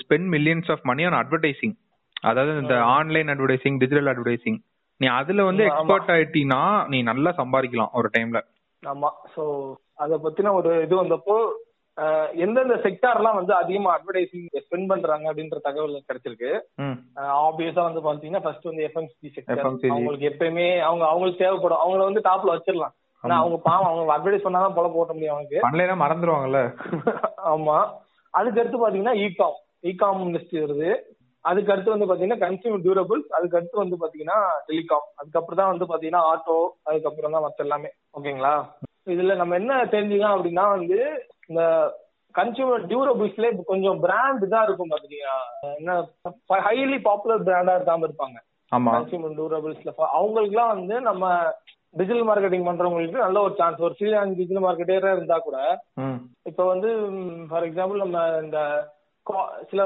spend millions of money on advertising அதாவது இந்த ஆன்லைன் அட்வர்டைசிங் டிஜிட்டல் அட்வர்டைசிங் நீ அதுல வந்து. எக்ஸ்பர்ட் ஆயிட்டீன்னா நீ நல்லா சம்பாதிக்கலாம் ஒரு டைம்ல ஆமா. சோ அத பத்தின ஒரு இது வந்தப்போ எந்தெந்த செக்டார்லாம் வந்து அதிகமா அட்வர்டைசிங் ஸ்பெண்ட் பண்றாங்க அப்படின்ற தகவல் கிடைச்சிருக்கு. ஆப்வியஸா வந்து பாத்தீங்கன்னா ஃபர்ஸ்ட் வந்து எஃப்எம்சிஜி செக்டர். அவங்களுக்கு எப்பயுமே அவங்க அவங்களுக்கு தேவைப்படும். அவங்கள வந்து டாப்ல வச்சிடலாம். ஆனா அவங்க பாவம் அவங்க அட்வர்டைஸ் பண்ணாதான் பொழப்பு போட்ட முடியும் அவங்களுக்கு பண்ணலைன்னா மறந்துருவாங்கல்ல. [laughs] ஆமா. அதுக்கு அடுத்து பாத்தீங்கன்னா இகாம் இகாம் இண்டஸ்ட்ரி வருது. அதுக்கு அடுத்து வந்து பாத்தீங்கன்னா கன்சியூமர் டியூரபிள்ஸ் அதுக்கு அடுத்து வந்து பாத்தீங்கன்னா டெலிகாம் அதுக்கப்புறம் தான் வந்து பாத்தீங்கன்னா ஆட்டோ அதுக்கப்புறம் தான் மத்த எல்லாமே ஓகேங்களா இதுல நம்ம என்ன தெரிஞ்சுக்கலாம் அப்படின்னா வந்து இந்த கன்சியூமர் டியூரபிள்ஸ்ல கொஞ்சம் பிராண்ட் தான் இருக்கும் பாத்தீங்கன்னா என்ன ஹைலி பாப்புலர் பிராண்டா இருக்காம இருப்பாங்க. ஆமா. கன்சியூமர் டியூரபிள்ஸ்ல அவங்களுக்குலாம் வந்து நம்ம டிஜிட்டல் மார்க்கெட்டிங் பண்றவங்களுக்கு நல்ல ஒரு சான்ஸ் ஒரு ஃப்ரீலான்ஸ் டிஜிட்டல் மார்க்கெட்டரா இருந்தா கூட இப்போ வந்து ஃபார் எக்ஸாம்பிள் நம்ம இந்த சில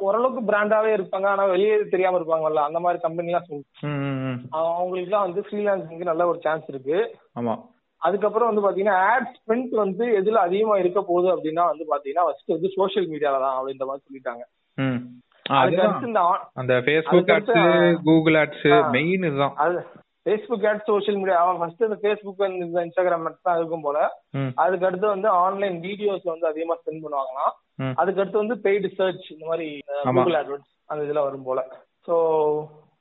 ஓரளவுக்கு பிராண்டாவே இருப்பாங்க ஆனா வெளியே தெரியாம இருப்பாங்கல்ல அந்த மாதிரி கம்பெனிலாம் சொல்லு ம், ம் ம். அவங்களுக்குலாம் வந்து ஃப்ரீலான்சிங்க்கு நல்ல ஒரு சான்ஸ் இருக்கு. ஆமா. அதுக்கப்புறம் வந்து பாத்தீங்கன்னா ஆட் ஸ்பெண்ட் வந்து எதுல அதிகமா இருக்க போகுது அப்படின்னா வந்து பாத்தீங்கன்னா ஃபர்ஸ்ட் வந்து சோஷியல் மீடியால தான் அப்படின்ற மாதிரி சொல்லிட்டாங்க. அந்த Facebook ads Google ads. Main இதுதான். அது ஃபேஸ்புக் ஆட் சோஷியல் மீடியா அவன் ஃபர்ஸ்ட் இந்த ஃபேஸ்புக் இந்த இன்ஸ்டாகிராம் தான் இருக்கும் போல. அதுக்கு அடுத்து வந்து ஆன்லைன் வீடியோஸ் வந்து அதிகமா ஸ்பெண்ட் பண்ணுவாங்களாம். அதுக்கு அடுத்து வந்து பெய்டு சர்ச் இந்த மாதிரி. கூகுள் AdWords அந்த இதுல வரும் போல. சோ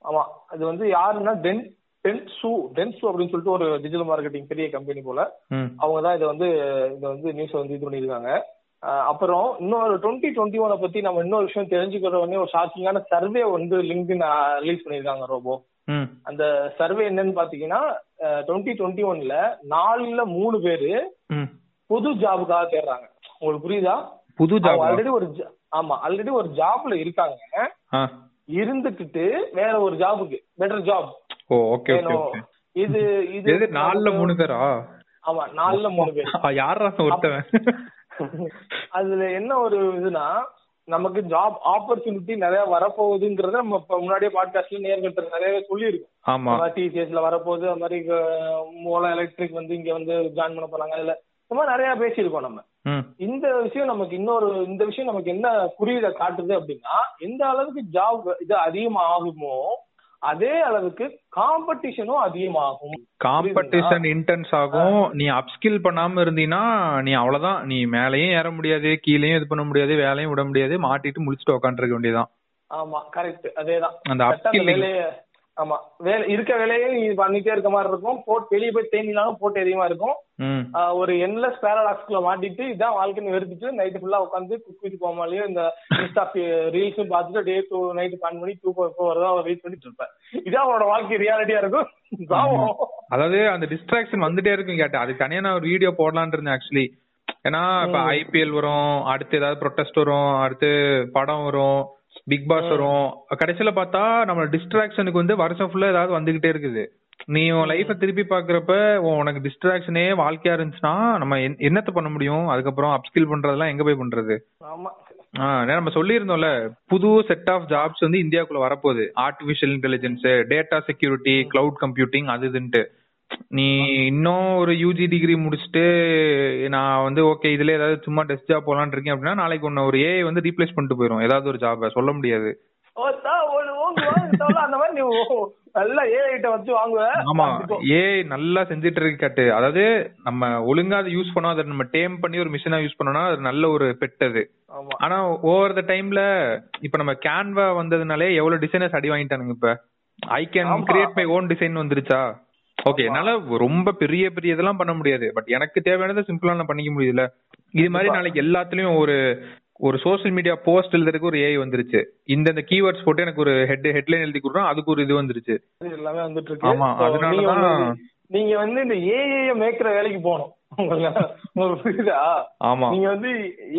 ஆமா. அது வந்து யாருன்னா டென் டென்சு டென்சு அப்படின்னு சொல்லிட்டு ஒரு டிஜிட்டல் மார்க்கெட்டிங் பெரிய கம்பெனி போல. அவங்க தான் இதை வந்து இதை வந்து நியூஸ் வந்து இது பண்ணியிருக்காங்க. அப்புறம் இன்னொரு டுவெண்ட்டி டுவெண்ட்டி ஒனை பத்தி நம்ம இன்னொரு விஷயம் தெரிஞ்சுக்கிற உடனே ஒரு ஷாக்கிங்கான சர்வே வந்து லிங்க்டின் ரிலீஸ் பண்ணியிருக்காங்க ரோபோ அந்த சர்வே என்னன்னு பாத்தீங்கன்னா டுவெண்ட்டி டுவெண்ட்டி ஒன்ல நாலுல மூணு பேரு புது ஜாபுக்காக தேடுறாங்க. உங்களுக்கு புரியுதா? புது ஜாப் ஆல்ரெடி ஒரு ஆமா ஆல்ரெடி ஒரு ஜாப்ல இருக்காங்க. இருந்துகிட்டு வேற ஒரு ஜாபுக்கு better job oh okay okay இது இது நாலுல மூணு பேரா? ஆமா நாலுல மூணு பேர். யாரா ஒருத்தவன்? அதுல என்ன ஒரு இதுனா நமக்கு ஜாப் ஆப்பர்ச்சுனிட்டி நிறைய வரப்போகுதுங்கிறத நம்ம முன்னாடியே பாட்காஸ்ட்ல நேர்கிட்ட நிறையவே சொல்லியிருக்கோம். ஆமா. டிசிஎஸ்ல வரப்போகுது அது மாதிரி மூலம் எலக்ட்ரிக் வந்து இங்க வந்து ஜாயின் பண்ண போறாங்க அதுல இந்த மாதிரி நிறைய பேசியிருக்கோம் நம்ம. இந்த விஷயம் நமக்கு இன்னொரு இந்த விஷயம் நமக்கு என்ன குறியீட காட்டுது அப்படின்னா எந்த அளவுக்கு ஜாப் இது அதிகமாகுமோ அதே அளவுக்கு காம்படிஷனும் அதிகமாகும். காம்படிஷன் இன்டென்ஸ் ஆகும். நீ அப்ஸ்கில் பண்ணாம இருந்தீனா நீ அவ்வளவுதான். நீ மேலயும் ஏற முடியாது கீழயும் இது பண்ண முடியாது வேலையும் விட முடியாது மாட்டிட்டு முடிச்சுட்டு உட்காந்துருக்க வேண்டியதுதான். ஆமா கரெக்ட் அதேதான். அந்த அப்ஸ்கில் ஆமா. வேலை இருக்க வேலையே நீ பண்ணிட்டே இருக்க மாதிரி இருக்கும். போட்டு வெளியே போய் தேங்கினாலும் போட்டு அதிகமா இருக்கும். ஒரு என்லெஸ் பேரடாக்ஸ்குள்ள மாட்டிட்டு இதான் வாழ்க்கைன்னு வெறுத்துட்டு நைட்டு ஃபுல்லா உட்காந்து குக் வித் கோமாலியோ இந்த இன்ஸ்டா ரீல்ஸும் பார்த்துட்டு டே டூ நைட்டு பிளான் பண்ணி தூக்கம் எப்போ வருதோ வெயிட் பண்ணிட்டு இருப்பேன் இதான் அவனோட வாழ்க்கை ரியாலிட்டியா இருக்கும். அதாவது அந்த டிஸ்ட்ராக்ஷன் வந்துட்டே இருக்கும் கேட்டேன். அதுக்கு தனியா நான் ஒரு வீடியோ போடலாம்னு இருந்தேன் ஆக்சுவலி ஏன்னா இப்ப ஐபிஎல் வரும் அடுத்து ஏதாவது ப்ரொட்டஸ்ட் வரும் அடுத்து படம் வரும். பிக் பாஸ் வரும். கடைசியில பார்த்தா நம்ம டிஸ்ட்ராக்ஷனுக்கு வந்து வருஷம் ஃபுல்லா ஏதாவது வந்துகிட்டே இருக்குது. நீ உன் லைஃப திருப்பி பாக்குறப்ப உனக்கு டிஸ்ட்ராக்ஷனே வாழ்க்கையா இருந்துச்சுன்னா நம்ம என்- என்னத்த பண்ண முடியும்? அதுக்கப்புறம் அப்ஸ்கில் பண்றதெல்லாம் எங்க போய் பண்றது? நம்ம சொல்லியிருந்தோம்ல புது செட் ஆஃப் ஜாப்ஸ் வந்து இந்தியாக்குள்ள வரப்போகுது. Artificial intelligence data security cloud computing அது இதுன்ட்டு. நீ இன்னும் ஒரு யூஜி டிகிரி முடிச்சுட்டு நான் வந்து ஓகே இதுல ஏதாவது சும்மா டெஸ்ட் ஜாப் போலான்னு இருக்கேன் அப்படின்னா நாளைக்கு ஒன்னு ஒரு ஏஐ வந்து ரீப்ளேஸ் பண்ணிட்டு போயிடும் ஏதாவது ஒரு ஜாப சொல்ல முடியாது. நல்லா செஞ்சுட்டு இருக்கு கட்டு. அதாவது நம்ம ஒழுங்கா அதை யூஸ் பண்ணோம் அதை நம்ம டேம் பண்ணி ஒரு மிஷினா யூஸ் பண்ணோம்னா அது நல்ல ஒரு பெட் அது. ஆனா ஓவர் த டைம்ல இப்ப நம்ம கேன்வா வந்ததுனாலே எவ்வளவு டிசைனர்ஸ் அடி வாங்கிட்டானுங்க இப்ப? I can. Create my own design வந்துருச்சா? ஓகே என்னால ரொம்ப பெரிய பெரிய இதெல்லாம் பண்ண முடியாது. பட் எனக்கு தேவையானதை சிம்பிளா நான் பண்ணிக்க முடியுதுல இது மாதிரி நாளைக்கு எல்லாத்துலயும் ஒரு ஒரு சோஷியல் மீடியா போஸ்ட் எழுதுறதுக்கு ஒரு ஏஐ வந்துருச்சு. இந்த இந்த கீவேர்ட்ஸ் போட்டு எனக்கு ஒரு ஹெட் ஹெட்லைன் எழுதி கொடுறோம் அதுக்கு ஒரு இது வந்துருச்சு. எல்லாமே வந்துட்டு இருக்கு. ஆமா, So, அதனாலதான் நீங்க வந்து- இந்த ஏஐ மேய்க்கிற வேலைக்கு போகணும். புரியுதா? ஆமா. நீங்க வந்து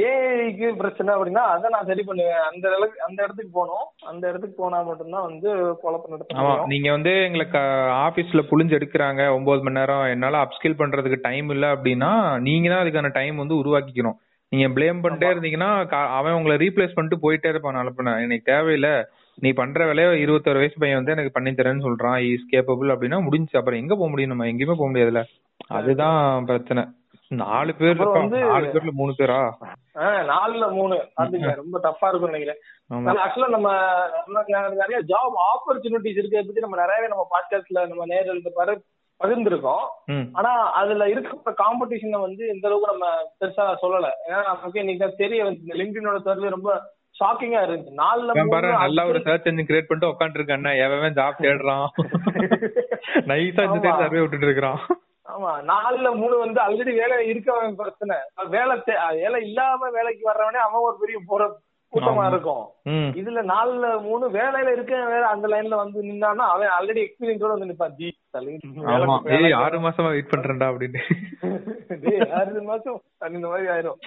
ஏஐக்கு பிரச்சனை அப்படின்னா அதை நான் சரி பண்ணுவேன். அந்த அளவுக்கு அந்த இடத்துக்கு போகணும். அந்த இடத்துக்கு போனா மட்டும்தான் வந்து குழப்பம் நடத்த ஆமா. முடியும் நீங்க வந்து எங்களுக்கு ஆபீஸ்ல புளிஞ்சு எடுக்கிறாங்க. ஒன்பது மணி நேரம். என்னால அப்ஸ்கில் பண்றதுக்கு டைம் இல்ல அப்படின்னா நீங்க தான் அதுக்கான டைம் வந்து உருவாக்கிக்கணும். நீங்க ப்ளேம் பண்ணிட்டே இருந்தீங்கன்னா அவன் உங்களை ரீப்ளேஸ் பண்ணிட்டு போயிட்டே இருப்பான். நாளை எனக்கு தேவையில்ல. நீ பண்ற வேலையை இருபத்தொரு வயசு பையன் வந்து எனக்கு பண்ணி தரேன்னு சொல்றான் இஸ் கேப்பபிள் அப்படின்னா முடிஞ்சு. அப்புறம் எங்க போக முடியும் நம்ம? எங்கேயுமே போக முடியாதுல்ல. அதுதான் பிரச்சனை. நாலு பேர். வந்து- நாலு பேர்ல மூணு பேரா? நாலுல மூணு. பாத்துங்க ரொம்ப டஃப்பா இருக்கும் நினைக்கிறேன். ஆக்சுவலா நம்ம நிறைய ஜாப் ஆப்பர்ச்சுனிட்டிஸ் இருக்கிறத பத்தி நம்ம நிறையவே நம்ம பாட்காஸ்ட்ல நம்ம நேரில் பாரு பகிர்ந்திருக்கோம். ஆனா அதுல இருக்கிற காம்படிஷனை வந்து எந்த அளவுக்கு நம்ம பெருசா சொல்லல. ஏன்னா நமக்கு இன்னைக்கு தெரிய வந்து இந்த லிங்க்டினோட சர்வே ரொம்ப ஷாக்கிங்கா இருந்துச்சு. நாலுல நல்லா ஒரு சர்ச் என்ஜின் கிரியேட் பண்ணிட்டு உட்காந்துட்டு இருக்கான் எவன் ஜாப் தேடுறான்? நைஸா இந்த. சர்வே விட்டுட்டு இருக்கிறான். ஆமா நாலுல மூணு வந்து ஆல்ரெடி வேலை இருக்கவன் பிரச்சனை. வேலை வேலை இல்லாம வேலைக்கு வர்றவனே அவன் ஒரு பெரிய போற கூட்டமா. இருக்கும். இதுல நாலுல மூணு வேலையில இருக்க வேற அந்த லைன்ல வந்து நின்னான்னா அவன் ஆல்ரெடி எக்ஸ்பீரியன்ஸோட வந்து நிப்பான். ஜி தலை, ஆறு மாசமா வெயிட் பண்றேன்டா அப்படின்னு. [laughs] ஆறு மாசம் அந்த மாதிரி ஆயிரும்.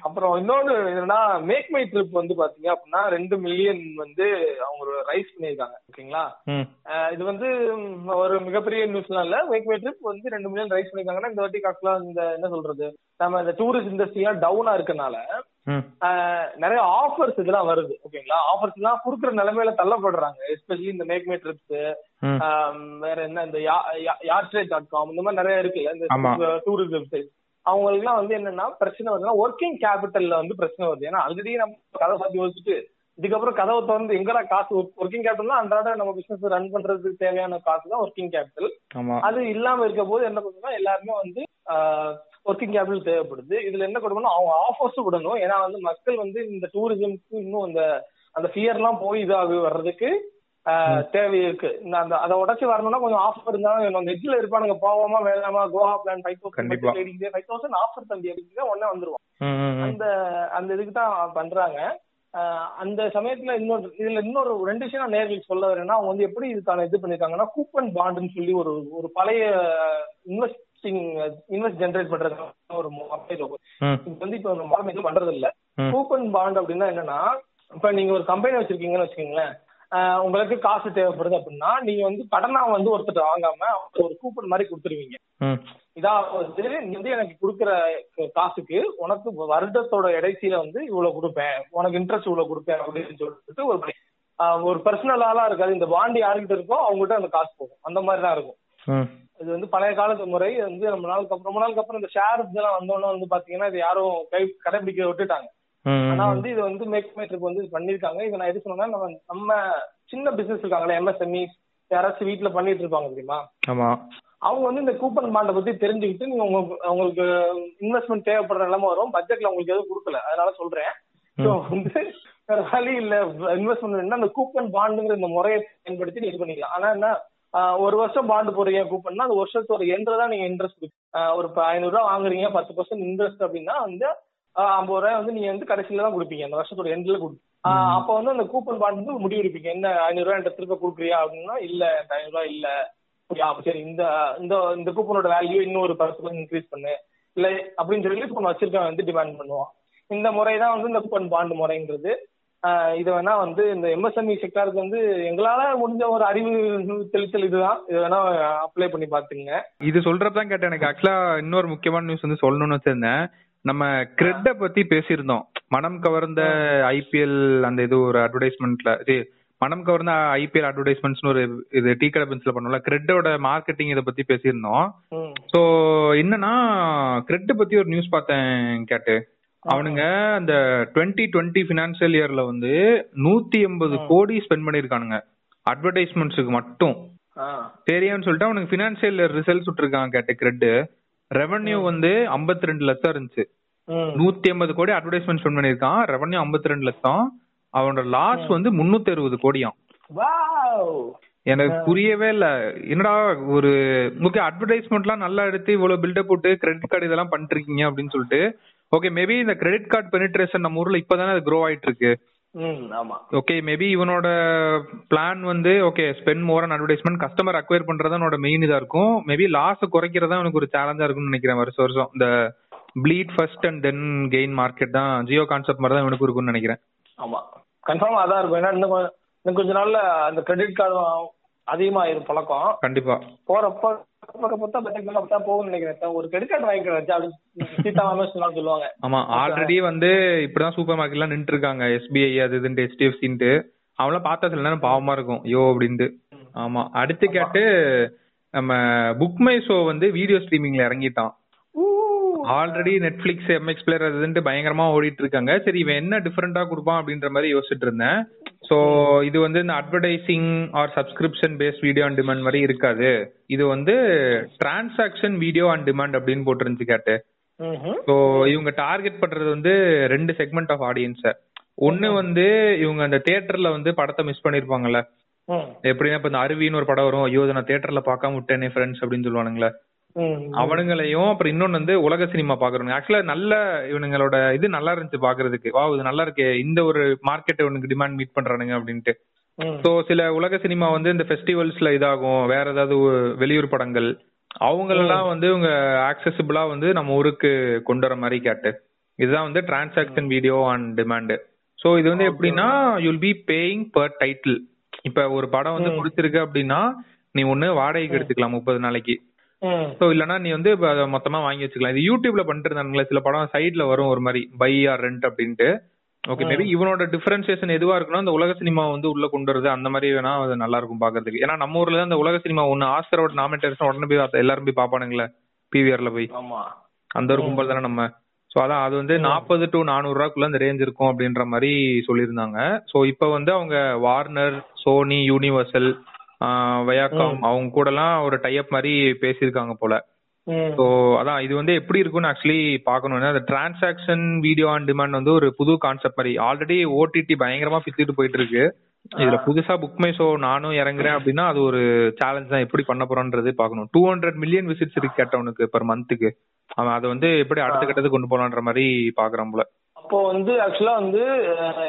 அப்புறம் இன்னொன்னு என்னன்னா மேக் மை ட்ரிப் வந்து பாத்தீங்க அப்படின்னா ரெண்டு மில்லியன் வந்து அவங்க ரைஸ் பண்ணியிருக்காங்க ஓகேங்களா? இது வந்து ஒரு மிகப்பெரிய நியூஸ்லாம் இல்ல. மேக் மை ட்ரிப் வந்து ரெண்டு மில்லியன் ரைஸ் பண்ணிருக்காங்கன்னா இந்த வாட்டி காசுலாம் இந்த என்ன சொல்றது? நம்ம இந்த டூரிஸ்ட் இண்டஸ்ட்ரியா டவுனா இருக்கனால நிறைய ஆஃபர்ஸ் இதெல்லாம் வருது ஓகேங்களா? ஆஃபர்ஸ் எல்லாம் கொடுக்குற நிலைமையில தள்ளப்படுறாங்க. எஸ்பெஷலி இந்த மேக் மை. ட்ரிப்ஸ் வேற என்ன இந்த யார்ட்ரே டாட் காம் இந்த மாதிரி நிறைய இருக்குல்ல. இந்த டூரிஸ்ட் வெப்சைட் அவங்களுக்குலாம் வந்து என்னன்னா பிரச்சனை வருதுன்னா ஒர்க்கிங் கேபிட்டல்ல வந்து பிரச்சனை வருது. ஏன்னா ஆல்ரெடி நம்ம கதை பார்த்து யோசிச்சுட்டு இதுக்கப்புறம் கதவை திறந்து எங்கடா காசு ஒர்க்கிங் கேபிட்டல்னா அன்றாட நம்ம பிசினஸ் ரன் பண்றதுக்கு தேவையான காசு தான் ஒர்க்கிங் கேபிட்டல் அது இல்லாம இருக்க போது என்ன பண்ணுன்னா எல்லாருமே வந்து ஒர்க்கிங் கேபிட்டல் தேவைப்படுது. இதுல என்ன கொடுக்கணும் அவங்க ஆஃபர்ஸ் விடணும். ஏன்னா வந்து மக்கள் வந்து இந்த டூரிசம்க்கு இன்னும் அந்த அந்த ஃபியர்லாம் போய் இதாக வர்றதுக்கு தேவை இருக்கு. இந்த அந்த அதை உடச்சு வரணும்னா கொஞ்சம் ஆஃபர் இருந்தாலும் நெட்ல இருப்பானுங்க போவாமா வேணாமா Goa plan five. Thousand five thousand offer தம்பி அப்படின்னா உடனே வந்துருவோம் அந்த அந்த இதுக்கு தான் பண்றாங்க. அந்த சமயத்துல இன்னொரு இதுல இன்னொரு ரெண்டு விஷயம் நான் நேர்களுக்கு சொல்ல வரேன்னா அவங்க வந்து எப்படி இதுக்கான இது பண்ணிருக்காங்கன்னா கூப்பன் பாண்டுன்னு சொல்லி ஒரு ஒரு பழைய இன்வெஸ்ட் இன்வெஸ்டிங் இன்வெஸ்ட் ஜென்ரேட் பண்றது ஒரு மொபைல் இது வந்து இப்போ மாடம் எதுவும் பண்றது இல்ல. கூப்பன் பாண்ட் அப்படின்னா என்னன்னா இப்ப நீங்க ஒரு கம்பெனி வச்சிருக்கீங்கன்னு வச்சுக்கீங்களேன் உங்களுக்கு காசு தேவைப்படுது அப்படின்னா நீங்க வந்து கடனா வந்து ஒருத்தர் வாங்காம ஒரு கூப்பன் மாதிரி கொடுத்துருவீங்க. ம். இதாவது நீ வந்து எனக்கு கொடுக்குற காசுக்கு உனக்கு வருடத்தோட இடைசியில வந்து இவ்வளவு கொடுப்பேன் உனக்கு இன்ட்ரெஸ்ட் இவ்வளவு கொடுப்பேன் அப்படின்னு சொல்லிட்டு ஒரு ஒரு பர்சனல் ஆளா இருக்காது. இந்த பாண்டி யாருக்கிட்ட இருக்கோ அவங்ககிட்ட அந்த காசு போகும். அந்த மாதிரி தான் இருக்கும் இது வந்து பழைய காலத்து முறை. இது வந்து ரொம்ப நாளுக்கு அப்புறம் ரொம்ப நாளுக்கு அப்புறம் இந்த ஷேர் இதெல்லாம் வந்தோன்னு வந்து பாத்தீங்கன்னா இது யாரும் கை கடைபிடிக்க விட்டுட்டாங்க. ஆனா வந்து இது வந்து மேக் மேட்ருக்கு வந்து பண்ணிருக்காங்க. இதை நான் எது சொன்னா நம்ம நம்ம சின்ன பிசினஸ் இருக்காங்களே எம்எஸ்எம்இ யாராச்சும் வீட்ல பண்ணிட்டு இருப்பாங்க தெரியுமா? ஆமா. அவங்க வந்து இந்த கூப்பன் பாண்டை பத்தி தெரிஞ்சுக்கிட்டு நீங்க உங்க உங்களுக்கு இன்வெஸ்ட்மெண்ட் தேவைப்படுற நிலைமை வரும். பட்ஜெட்ல உங்களுக்கு எதுவும் கொடுக்கல. அதனால சொல்றேன். வந்து வேற வழி இல்ல. இன்வெஸ்ட்மெண்ட் அந்த கூப்பன் பாண்டுங்கிற இந்த முறையை பயன்படுத்தி நீங்க இது பண்ணிக்கலாம். ஆனா என்ன ஒரு வருஷம் பாண்டு போறீங்க கூப்பன்னா அந்த வருஷத்தோட எண்ட்ல தான் நீங்க இன்ட்ரெஸ்ட் ஒரு ஐநூறு ரூபா வாங்குறீங்க பத்து பர்சன்ட் இன்ட்ரெஸ்ட் அப்படின்னா வந்து ஐம்பது ரூபாய் வந்து நீங்க வந்து கடைசியில தான் கொடுப்பீங்க அந்த வருஷத்தோட எண்ட்ல கொடுப்பீங்க அப்ப வந்து அந்த கூப்பன் பாண்ட் வந்து முடிவு எடுப்பீங்க என்ன ஐநூறு ரூபாய் என்கிட்ட திருப்ப கொடுக்குறியா அப்படின்னா இல்ல ஐநூறு ரூபாய் இல்ல சரி இந்த இந்த இந்த கூப்பனோட வேல்யூ இன்னும் ஒரு பத்து பர்சன்ட் இன்க்ரீஸ் பண்ணு இல்ல அப்படின்னு சொல்லி கூப்பன் வச்சிருக்கவன் வந்து டிமாண்ட் பண்ணுவான். இந்த முறை தான் வந்து இந்த கூப்பன் பாண்டு முறைங்கிறது. இது வேணா வந்து இந்த எம்எஸ்எம்இ செக்டாருக்கு வந்து எங்களால முடிஞ்ச ஒரு அறிவு தெளித்தல் இதுதான். இது வேணா அப்ளை பண்ணி பாத்துங்க இது சொல்றதுதான் கேட்டேன் எனக்கு. ஆக்சுவலா இன்னொரு முக்கியமான நியூஸ் வந்து சொல்லணும்னு வச்சிருந்தேன். நம்ம கிரெட்ட பத்தி பேசியிருந்தோம். மனம் கவர்ந்த ஐபிஎல் அந்த இது ஒரு அட்வர்டைஸ்மெண்ட்ல இது மனம் கவர்ந்த ஐபிஎல் அட்வர்டைஸ்மெண்ட்ஸ்னு ஒரு இது டீ கடை பென்சில் பண்ணோம்ல கிரெட்டோட மார்க்கெட்டிங் இதை பத்தி பேசியிருந்தோம். சோ என்னன்னா கிரெட் பத்தி ஒரு நியூஸ் பார்த்தேன் கேட்டு. அவனுங்க அந்த டுவெண்ட்டி டுவெண்ட்டி பினான்சியல் இயர்ல வந்து நூத்தி எண்பது கோடி ஸ்பெண்ட் பண்ணிருக்கானுங்க. அட்வர்டைஸ்மெண்ட்ஸுக்கு மட்டும். ஆ. தெரியும்னு சொல்லிட்டு அவனுக்கு பினான்சியல் ரிசல்ட்ஸ் விட்டுருக்காங்க கேட்ட கிரெட் ரெவன்யூ வந்து 52 ரெண்டு லட்சம் இருந்துச்சு. நூத்தி எண்பது கோடி அட்வர்டைஸ்மெண்ட் ஸ்பெண்ட் பண்ணிருக்கான். ரெவன்யூ 52 ரெண்டு லட்சம். அவனோட லாஸ் வந்து முன்னூத்தி அறுபது கோடியாம் எனக்கு புரியவே இல்ல. என்னடா ஒரு ஓகே அட்வர்டைஸ்மெண்ட்லாம் நல்லா எடுத்து இவ்வளவு பில்டப் போட்டு கிரெடிட் கார்டு இதெல்லாம் பண்ணிட்டு இருக்கீங்க அப்படின்னு சொல்லிட்டு ஓகே மேபி இந்த கிரெடிட் கார்டு பெனிட்ரேஷன் நம்ம ஊர்ல இப்பதானே அது க்ரோ ஆயிட்டு இருக்கு ஓகே மேபி இவனோட பிளான் வந்து okay spend more on advertisement customer acquire பண்றதா அவனோட மெயின் இதா இருக்கும். மேபி லாஸ் குறைக்கிறதா அவனுக்கு ஒரு சேலஞ்சா இருக்கும்னு நினைக்கிறேன் வருஷம் வருஷம். இந்த bleed first and then gain market தான் ஜியோ கான்செப்ட் மாதிரி தான் இவனுக்கு இருக்கும்னு நினைக்கிறேன். ஆமா. கன்ஃபார்ம் அதான் இருக்கும். ஏன்னா இன்னும் கொஞ்ச- இன்னும் கொஞ்ச நாள்ல அந்த கிரெடிட் கார்டு அதிகமாயிரும் பழக்கம். கண்டிப்பா. போறப்ப போகும்னு நினைக்கிறேன். ஒரு கிரெடிட் கார்டு வாங்கிக்கிறேன் அப்படின்னு சீதா சொல்லுவாங்க. ஆமா ஆல்ரெடி வந்து இப்படிதான் சூப்பர் மார்க்கெட்லாம் நின்று இருக்காங்க எஸ்பிஐ அது இதுன்ட்டு ஹெச்டிஎஃப்சின்ட்டு அவங்களாம் பார்த்தா சில நேரம் பாவமா இருக்கும். ஐயோ அப்படின்ட்டு. ஆமா. அடுத்து கேட்டு நம்ம புக் மை ஷோ வந்து வீடியோ ஸ்ட்ரீமிங்ல இறங்கிட்டான். ஆல்ரெடி நெட்ஃபிளிக்ஸ் எம்எக்ஸ் பிளேயர் அதுன்ட்டு பயங்கரமா ஓடிட்டு இருக்காங்க. சரி இவன் என்ன டிஃபரெண்டா கொடுப்பான் அப்படின்ற மாதிரி யோசிச்சுட்டு இருந்தேன். சோ இது வந்து இந்த advertising or subscription based video on demand மாதிரி இருக்காது. இது வந்து டிரான்சாக்ஷன் வீடியோ ஆன் டிமாண்ட் அப்படின்னு போட்டுருந்துச்சு கேட்டு. ஸோ இவங்க டார்கெட் பண்றது வந்து ரெண்டு செக்மெண்ட் ஆஃப் ஆடியன்ஸ ஒன்னு வந்து இவங்க அந்த தியேட்டர்ல வந்து படத்தை மிஸ் பண்ணிருப்பாங்கல்ல. எப்படின்னா இப்ப இந்த அருவின்னு ஒரு படம் வரும். ஐயோ நான் தியேட்டர்ல பார்க்காம விட்டேனே ஃப்ரெண்ட்ஸ் அப்படின்னு சொல்லுவானுங்களே. அவனுங்களையும் அப்புறம் இன்னொன்னு வந்து உலக சினிமா பாக்குறவங்க ஆக்சுவலா நல்ல இவனுங்களோட இது நல்லா இருந்துச்சு பாக்குறதுக்கு. வா இது நல்லா இருக்கே. இந்த ஒரு மார்க்கெட் இவனுக்கு டிமாண்ட் மீட் பண்றானுங்க அப்படின்ட்டு. ஸோ சில உலக சினிமா வந்து இந்த ஃபெஸ்டிவல்ஸ்ல இதாகும். வேற ஏதாவது வெளியூர் படங்கள். அவங்களெல்லாம் வந்து இவங்க ஆக்சசிபிளா வந்து நம்ம ஊருக்கு கொண்டு வர மாதிரி கேட்டு. இதுதான் வந்து transaction video on demand so இது வந்து எப்படின்னா you'll be paying per title இப்ப ஒரு படம் வந்து பிடிச்சிருக்கு அப்படின்னா நீ ஒண்ணு வாடகைக்கு எடுத்துக்கலாம் முப்பது நாளைக்கு. சோ இல்லனா நீ வந்து மொத்தமா வாங்கி வச்சுக்கலாம். இது யூடியூப்ல பண்ணிட்டு இருந்தானுங்களே சில படம் சைடுல வரும் ஒரு மாதிரி பை ஆர் ரெண்ட் அப்படின்ட்டு. ஓகே மேபி இவனோட டிஃபரன்சியேஷன் எதுவா இருக்குன்னா அந்த உலக சினிமா வந்து உள்ள கொண்டு வருது அந்த மாதிரி வேணா அது நல்லா இருக்கும் பாக்குறதுக்கு ஏன்னா நம்ம ஊர்ல அந்த உலக சினிமா ஒண்ணு ஆஸ்கரோட நாமினேஷன் உடனே போய் எல்லாரும் போய் பாப்பானுங்களே பிவிஆர்ல போய். ஆமா. அந்த ஒரு கும்பல் தானே நம்ம. சோ அதான் அது வந்து நாற்பது டு நானூறு ரூபாய்க்குள்ள அந்த ரேஞ்ச் இருக்கும் அப்படின்ற மாதிரி சொல்லியிருந்தாங்க. சோ இப்போ வந்து அவங்க வார்னர் சோனி யூனிவர்சல் வயாகாம் அவங்க கூட எல்லாம் ஒரு டைப் மாதிரி பேசியிருக்காங்க போல. ஸோ அதான் இது வந்து எப்படி இருக்கும்னு ஆக்சுவலி பார்க்கணும் அந்த டிரான்சாக்ஷன் வீடியோ ஆன் டிமாண்ட் வந்து ஒரு புது கான்செப்ட் மாதிரி. ஆல்ரெடி ஓடிடி பயங்கரமா பிச்சுட்டு போயிட்டு இருக்கு இதுல புதுசா புக் மை ஷோ நானும் இறங்குறேன் அப்படின்னா அது ஒரு சேலஞ்ச் தான். எப்படி பண்ண போறோன்றது பார்க்கணும். டூ ஹண்ட்ரட் மில்லியன் விசிட்ஸ் இருக்கு கேட்டவனுக்கு பெர் மந்த்துக்கு அவன் அதை வந்து எப்படி அடுத்த கட்டத்துக்கு கொண்டு போலான்ற மாதிரி பாக்குறான் போல. அப்போ வந்து ஆக்சுவலா வந்து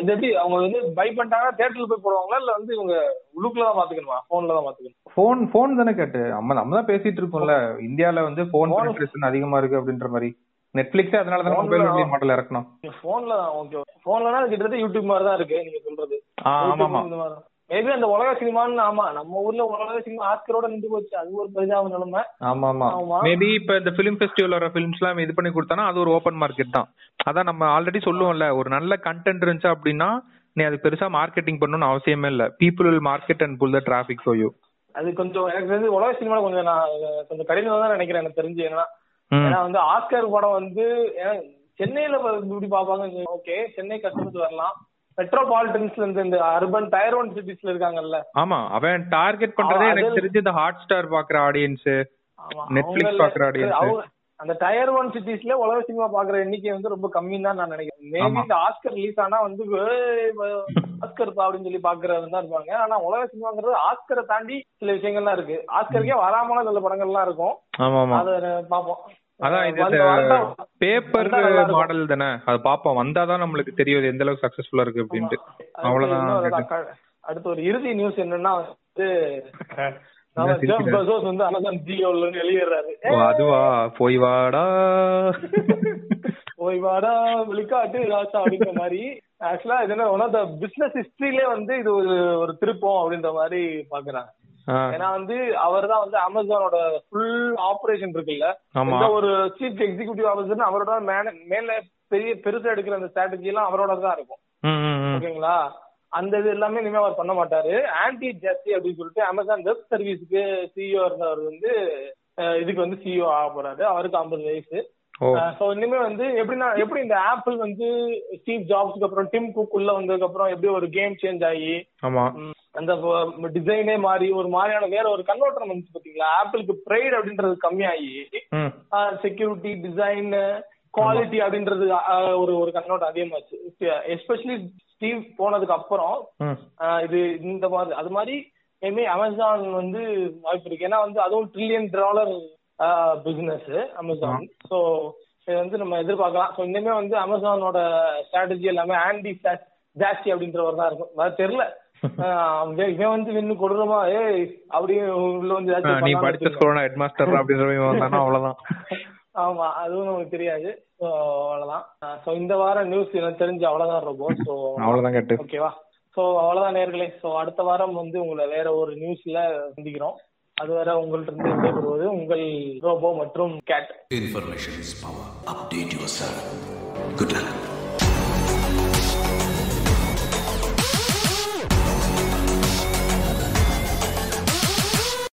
இது எப்படி அவங்க வந்து பை பண்ணிட்டாங்கன்னா தியேட்டர்ல போய் போடுவாங்களா? இல்ல வந்து இவங்க உள்ளுக்குள்ள தான் பாத்துக்கணுமா போன்ல தான் பாத்துக்கணும் போன் போன் தானே கேட்டு. நம்ம நம்ம தான் பேசிட்டு இருக்கோம்ல. இந்தியால வந்து போன் Phone- பெனிட்ரேஷன் அதிகமா இருக்கு அப்படின்ற மாதிரி. நெட்ஃபிளிக்ஸே அதனால தான். Phone மொபைல் ஒன்லி மாடல் இறக்கணும் போன்ல ஓகே போன்லனா கிட்டத்தட்ட யூடியூப் மாதிரி தான் இருக்கு நீங்க சொல்றது. ஆமா ஆமா மேபி அந்த உலக சினிமான்னு ஆமா நம்ம ஊர்ல உலக சினிமா ஆஸ்கரோட நின்று போச்சு. அது ஒரு பெரிதான நிலைமை. ஆமா ஆமா. மேபி இப்ப இந்த பிலிம் ஃபெஸ்டிவல் வர ஃபிலிம்ஸ் எல்லாம் இது பண்ணி கொடுத்தானா அது ஒரு ஓப்பன் மார்க்கெட் தான். அதான் நம்ம ஆல்ரெடி சொல்லுவோம்ல ஒரு நல்ல கண்டென்ட் இருந்துச்சு அப்படின்னா நீ அது பெருசா மார்க்கெட்டிங் பண்ணணும்னு அவசியமே இல்ல. People will market and pull the traffic for you அது கொஞ்சம் எனக்கு தெரிஞ்சு உலக சினிமா கொஞ்சம் நான் கொஞ்சம் கடினம் தான் நினைக்கிறேன் எனக்கு தெரிஞ்சு. ஏன்னா ஏன்னா வந்து ஆஸ்கர் படம் வந்து சென்னையில இப்படி பாப்பாங்க ஓகே சென்னை கஸ்டமர்ஸ் வரலாம். மெட்ரோபாலிட்டன்ஸ்ல இருந்து இந்த அர்பன் டயர் ஒன் சிட்டிஸ்ல இருக்காங்கல்ல. ஆமா அவன் டார்கெட் பண்றதே எனக்கு தெரிஞ்சு இந்த ஹாட் ஸ்டார் பாக்குற ஆடியன்ஸ் அவங்கள- பாக்குற. அவங்க- அந்த டயர் ஒன் சிட்டிஸ்ல உலக சினிமா பாக்குற எண்ணிக்கை வந்து ரொம்ப கம்மின்னு தான் நான் நினைக்கிறேன். மேபி. இந்த ஆஸ்கர் ரிலீஸ் ஆனா வந்து ஆஸ்கர் அப்படின்னு சொல்லி பாக்குறவங்க தான் இருப்பாங்க. ஆனா உலக சினிமாங்கிறது ஆஸ்கரை தாண்டி சில விஷயங்கள்லாம் இருக்கு. ஆஸ்கருக்கே வராமல சில படங்கள்லாம் இருக்கும். அத பாப்போம் அதான் இது பேப்பர். மாடல் தானே? அது பாப்போம் வந்தாதான் நம்மளுக்கு தெரியும் எந்த அளவுக்கு சக்சஸஃபுல்லா இருக்கு அப்படின்ட்டு. அவ்வளவுதான் அடுத்து ஒரு இறுதி நியூஸ் என்னன்னா வந்து [laughs] வந்து அமேசான் ஜியோல இருந்து வெளியேறாரு. அதுவா? போய் வாடா. [laughs] போய் வாடா வெளிக்காட்டு ராசா அப்படிங்கிற மாதிரி. ஆக்சுவலா இது என்ன ஒன் ஆஃப் த பிசினஸ் ஹிஸ்டரியிலே வந்து இது ஒரு ஒரு திருப்பம் அப்படின்ற மாதிரி பாக்குறாங்க. ஏன்னா வந்து அவர் தான் வந்து அமேசானோட ஃபுல் ஆபரேஷன் இருக்குல்ல. ஒரு சீஃப் எக்ஸிகியூட்டிவ் ஆஃபீஸர் அவரோட மேல பெரிய பெருசா எடுக்கிற அந்த ஸ்ட்ராட்டஜி எல்லாம் அவரோட தான் இருக்கும். ஓகேங்களா? அந்த இது எல்லாமே இனிமே அவர் பண்ண மாட்டாரு. ஆன்டி ஜஸ்டி அப்படின்னு சொல்லிட்டு அமேசான் வெப் சர்வீஸ்க்கு சிஇஓ இருந்தவர் வந்து இதுக்கு வந்து சிஇஓ ஆக போறாரு. அவருக்கு ஐம்பது வயசு. சோ இனிமே வந்து எப்படின்னா எப்படி இந்த ஆப்பிள் வந்து ஸ்டீவ் ஜாப்ஸ்க்கு அப்புறம் டிம் குக் உள்ள வந்ததுக்கு அப்புறம் எப்படி ஒரு கேம் சேஞ்ச் ஆகி ஆமா. அந்த டிசைனே மாறி ஒரு மாதிரியான வேற ஒரு கன்வெர்டர் வந்துச்சு பாத்தீங்களா? ஆப்பிளுக்கு ப்ரைட் அப்படின்றது கம்மியாகி செக்யூரிட்டி டிசைன் குவாலிட்டி அப்படின்றது ஒரு ஒரு கண்ணோட்டம் அதிகமாச்சு. எஸ்பெஷலி ஸ்டீவ் போனதுக்கு அப்புறம் இது இந்த மாதிரி அது மாதிரி இனிமே அமேசான் வந்து வாய்ப்பு இருக்கு. ஏன்னா வந்து அதுவும் trillion dollar business Amazon so இது வந்து நம்ம எதிர்பார்க்கலாம். ஸோ இனிமே வந்து அமேசானோட ஸ்ட்ராட்டஜி எல்லாமே ஆண்டி ஜாஸ்தி அப்படின்றவர் தான் இருக்கும். அது தெரியல. இவன் வந்து இன்னும் கொடூரமா ஏய் அப்படியே உள்ள வந்து நீ படிச்ச. ஸ்கூல் ஹெட் மாஸ்டர் அப்படின்ற வந்தானா? அவ்வளவுதான். ஆமா அதுவும் நமக்கு தெரியாது. அவ்வளவுதான். ஸோ இந்த வாரம் நியூஸ் எனக்கு தெரிஞ்சு அவ்வளவுதான் இருக்கும் ஸோ அவ்வளவுதான் கேட்டு. ஓகேவா ஸோ அவ்வளவுதான் நேர்களே. ஸோ அடுத்த வாரம் வந்து உங்களை வேற ஒரு நியூஸ்ல சந்திக்கிறோம். அதுவரை இருந்து விடைபெறுவது உங்கள் ரோபோ மற்றும் Kate information power update yourself good luck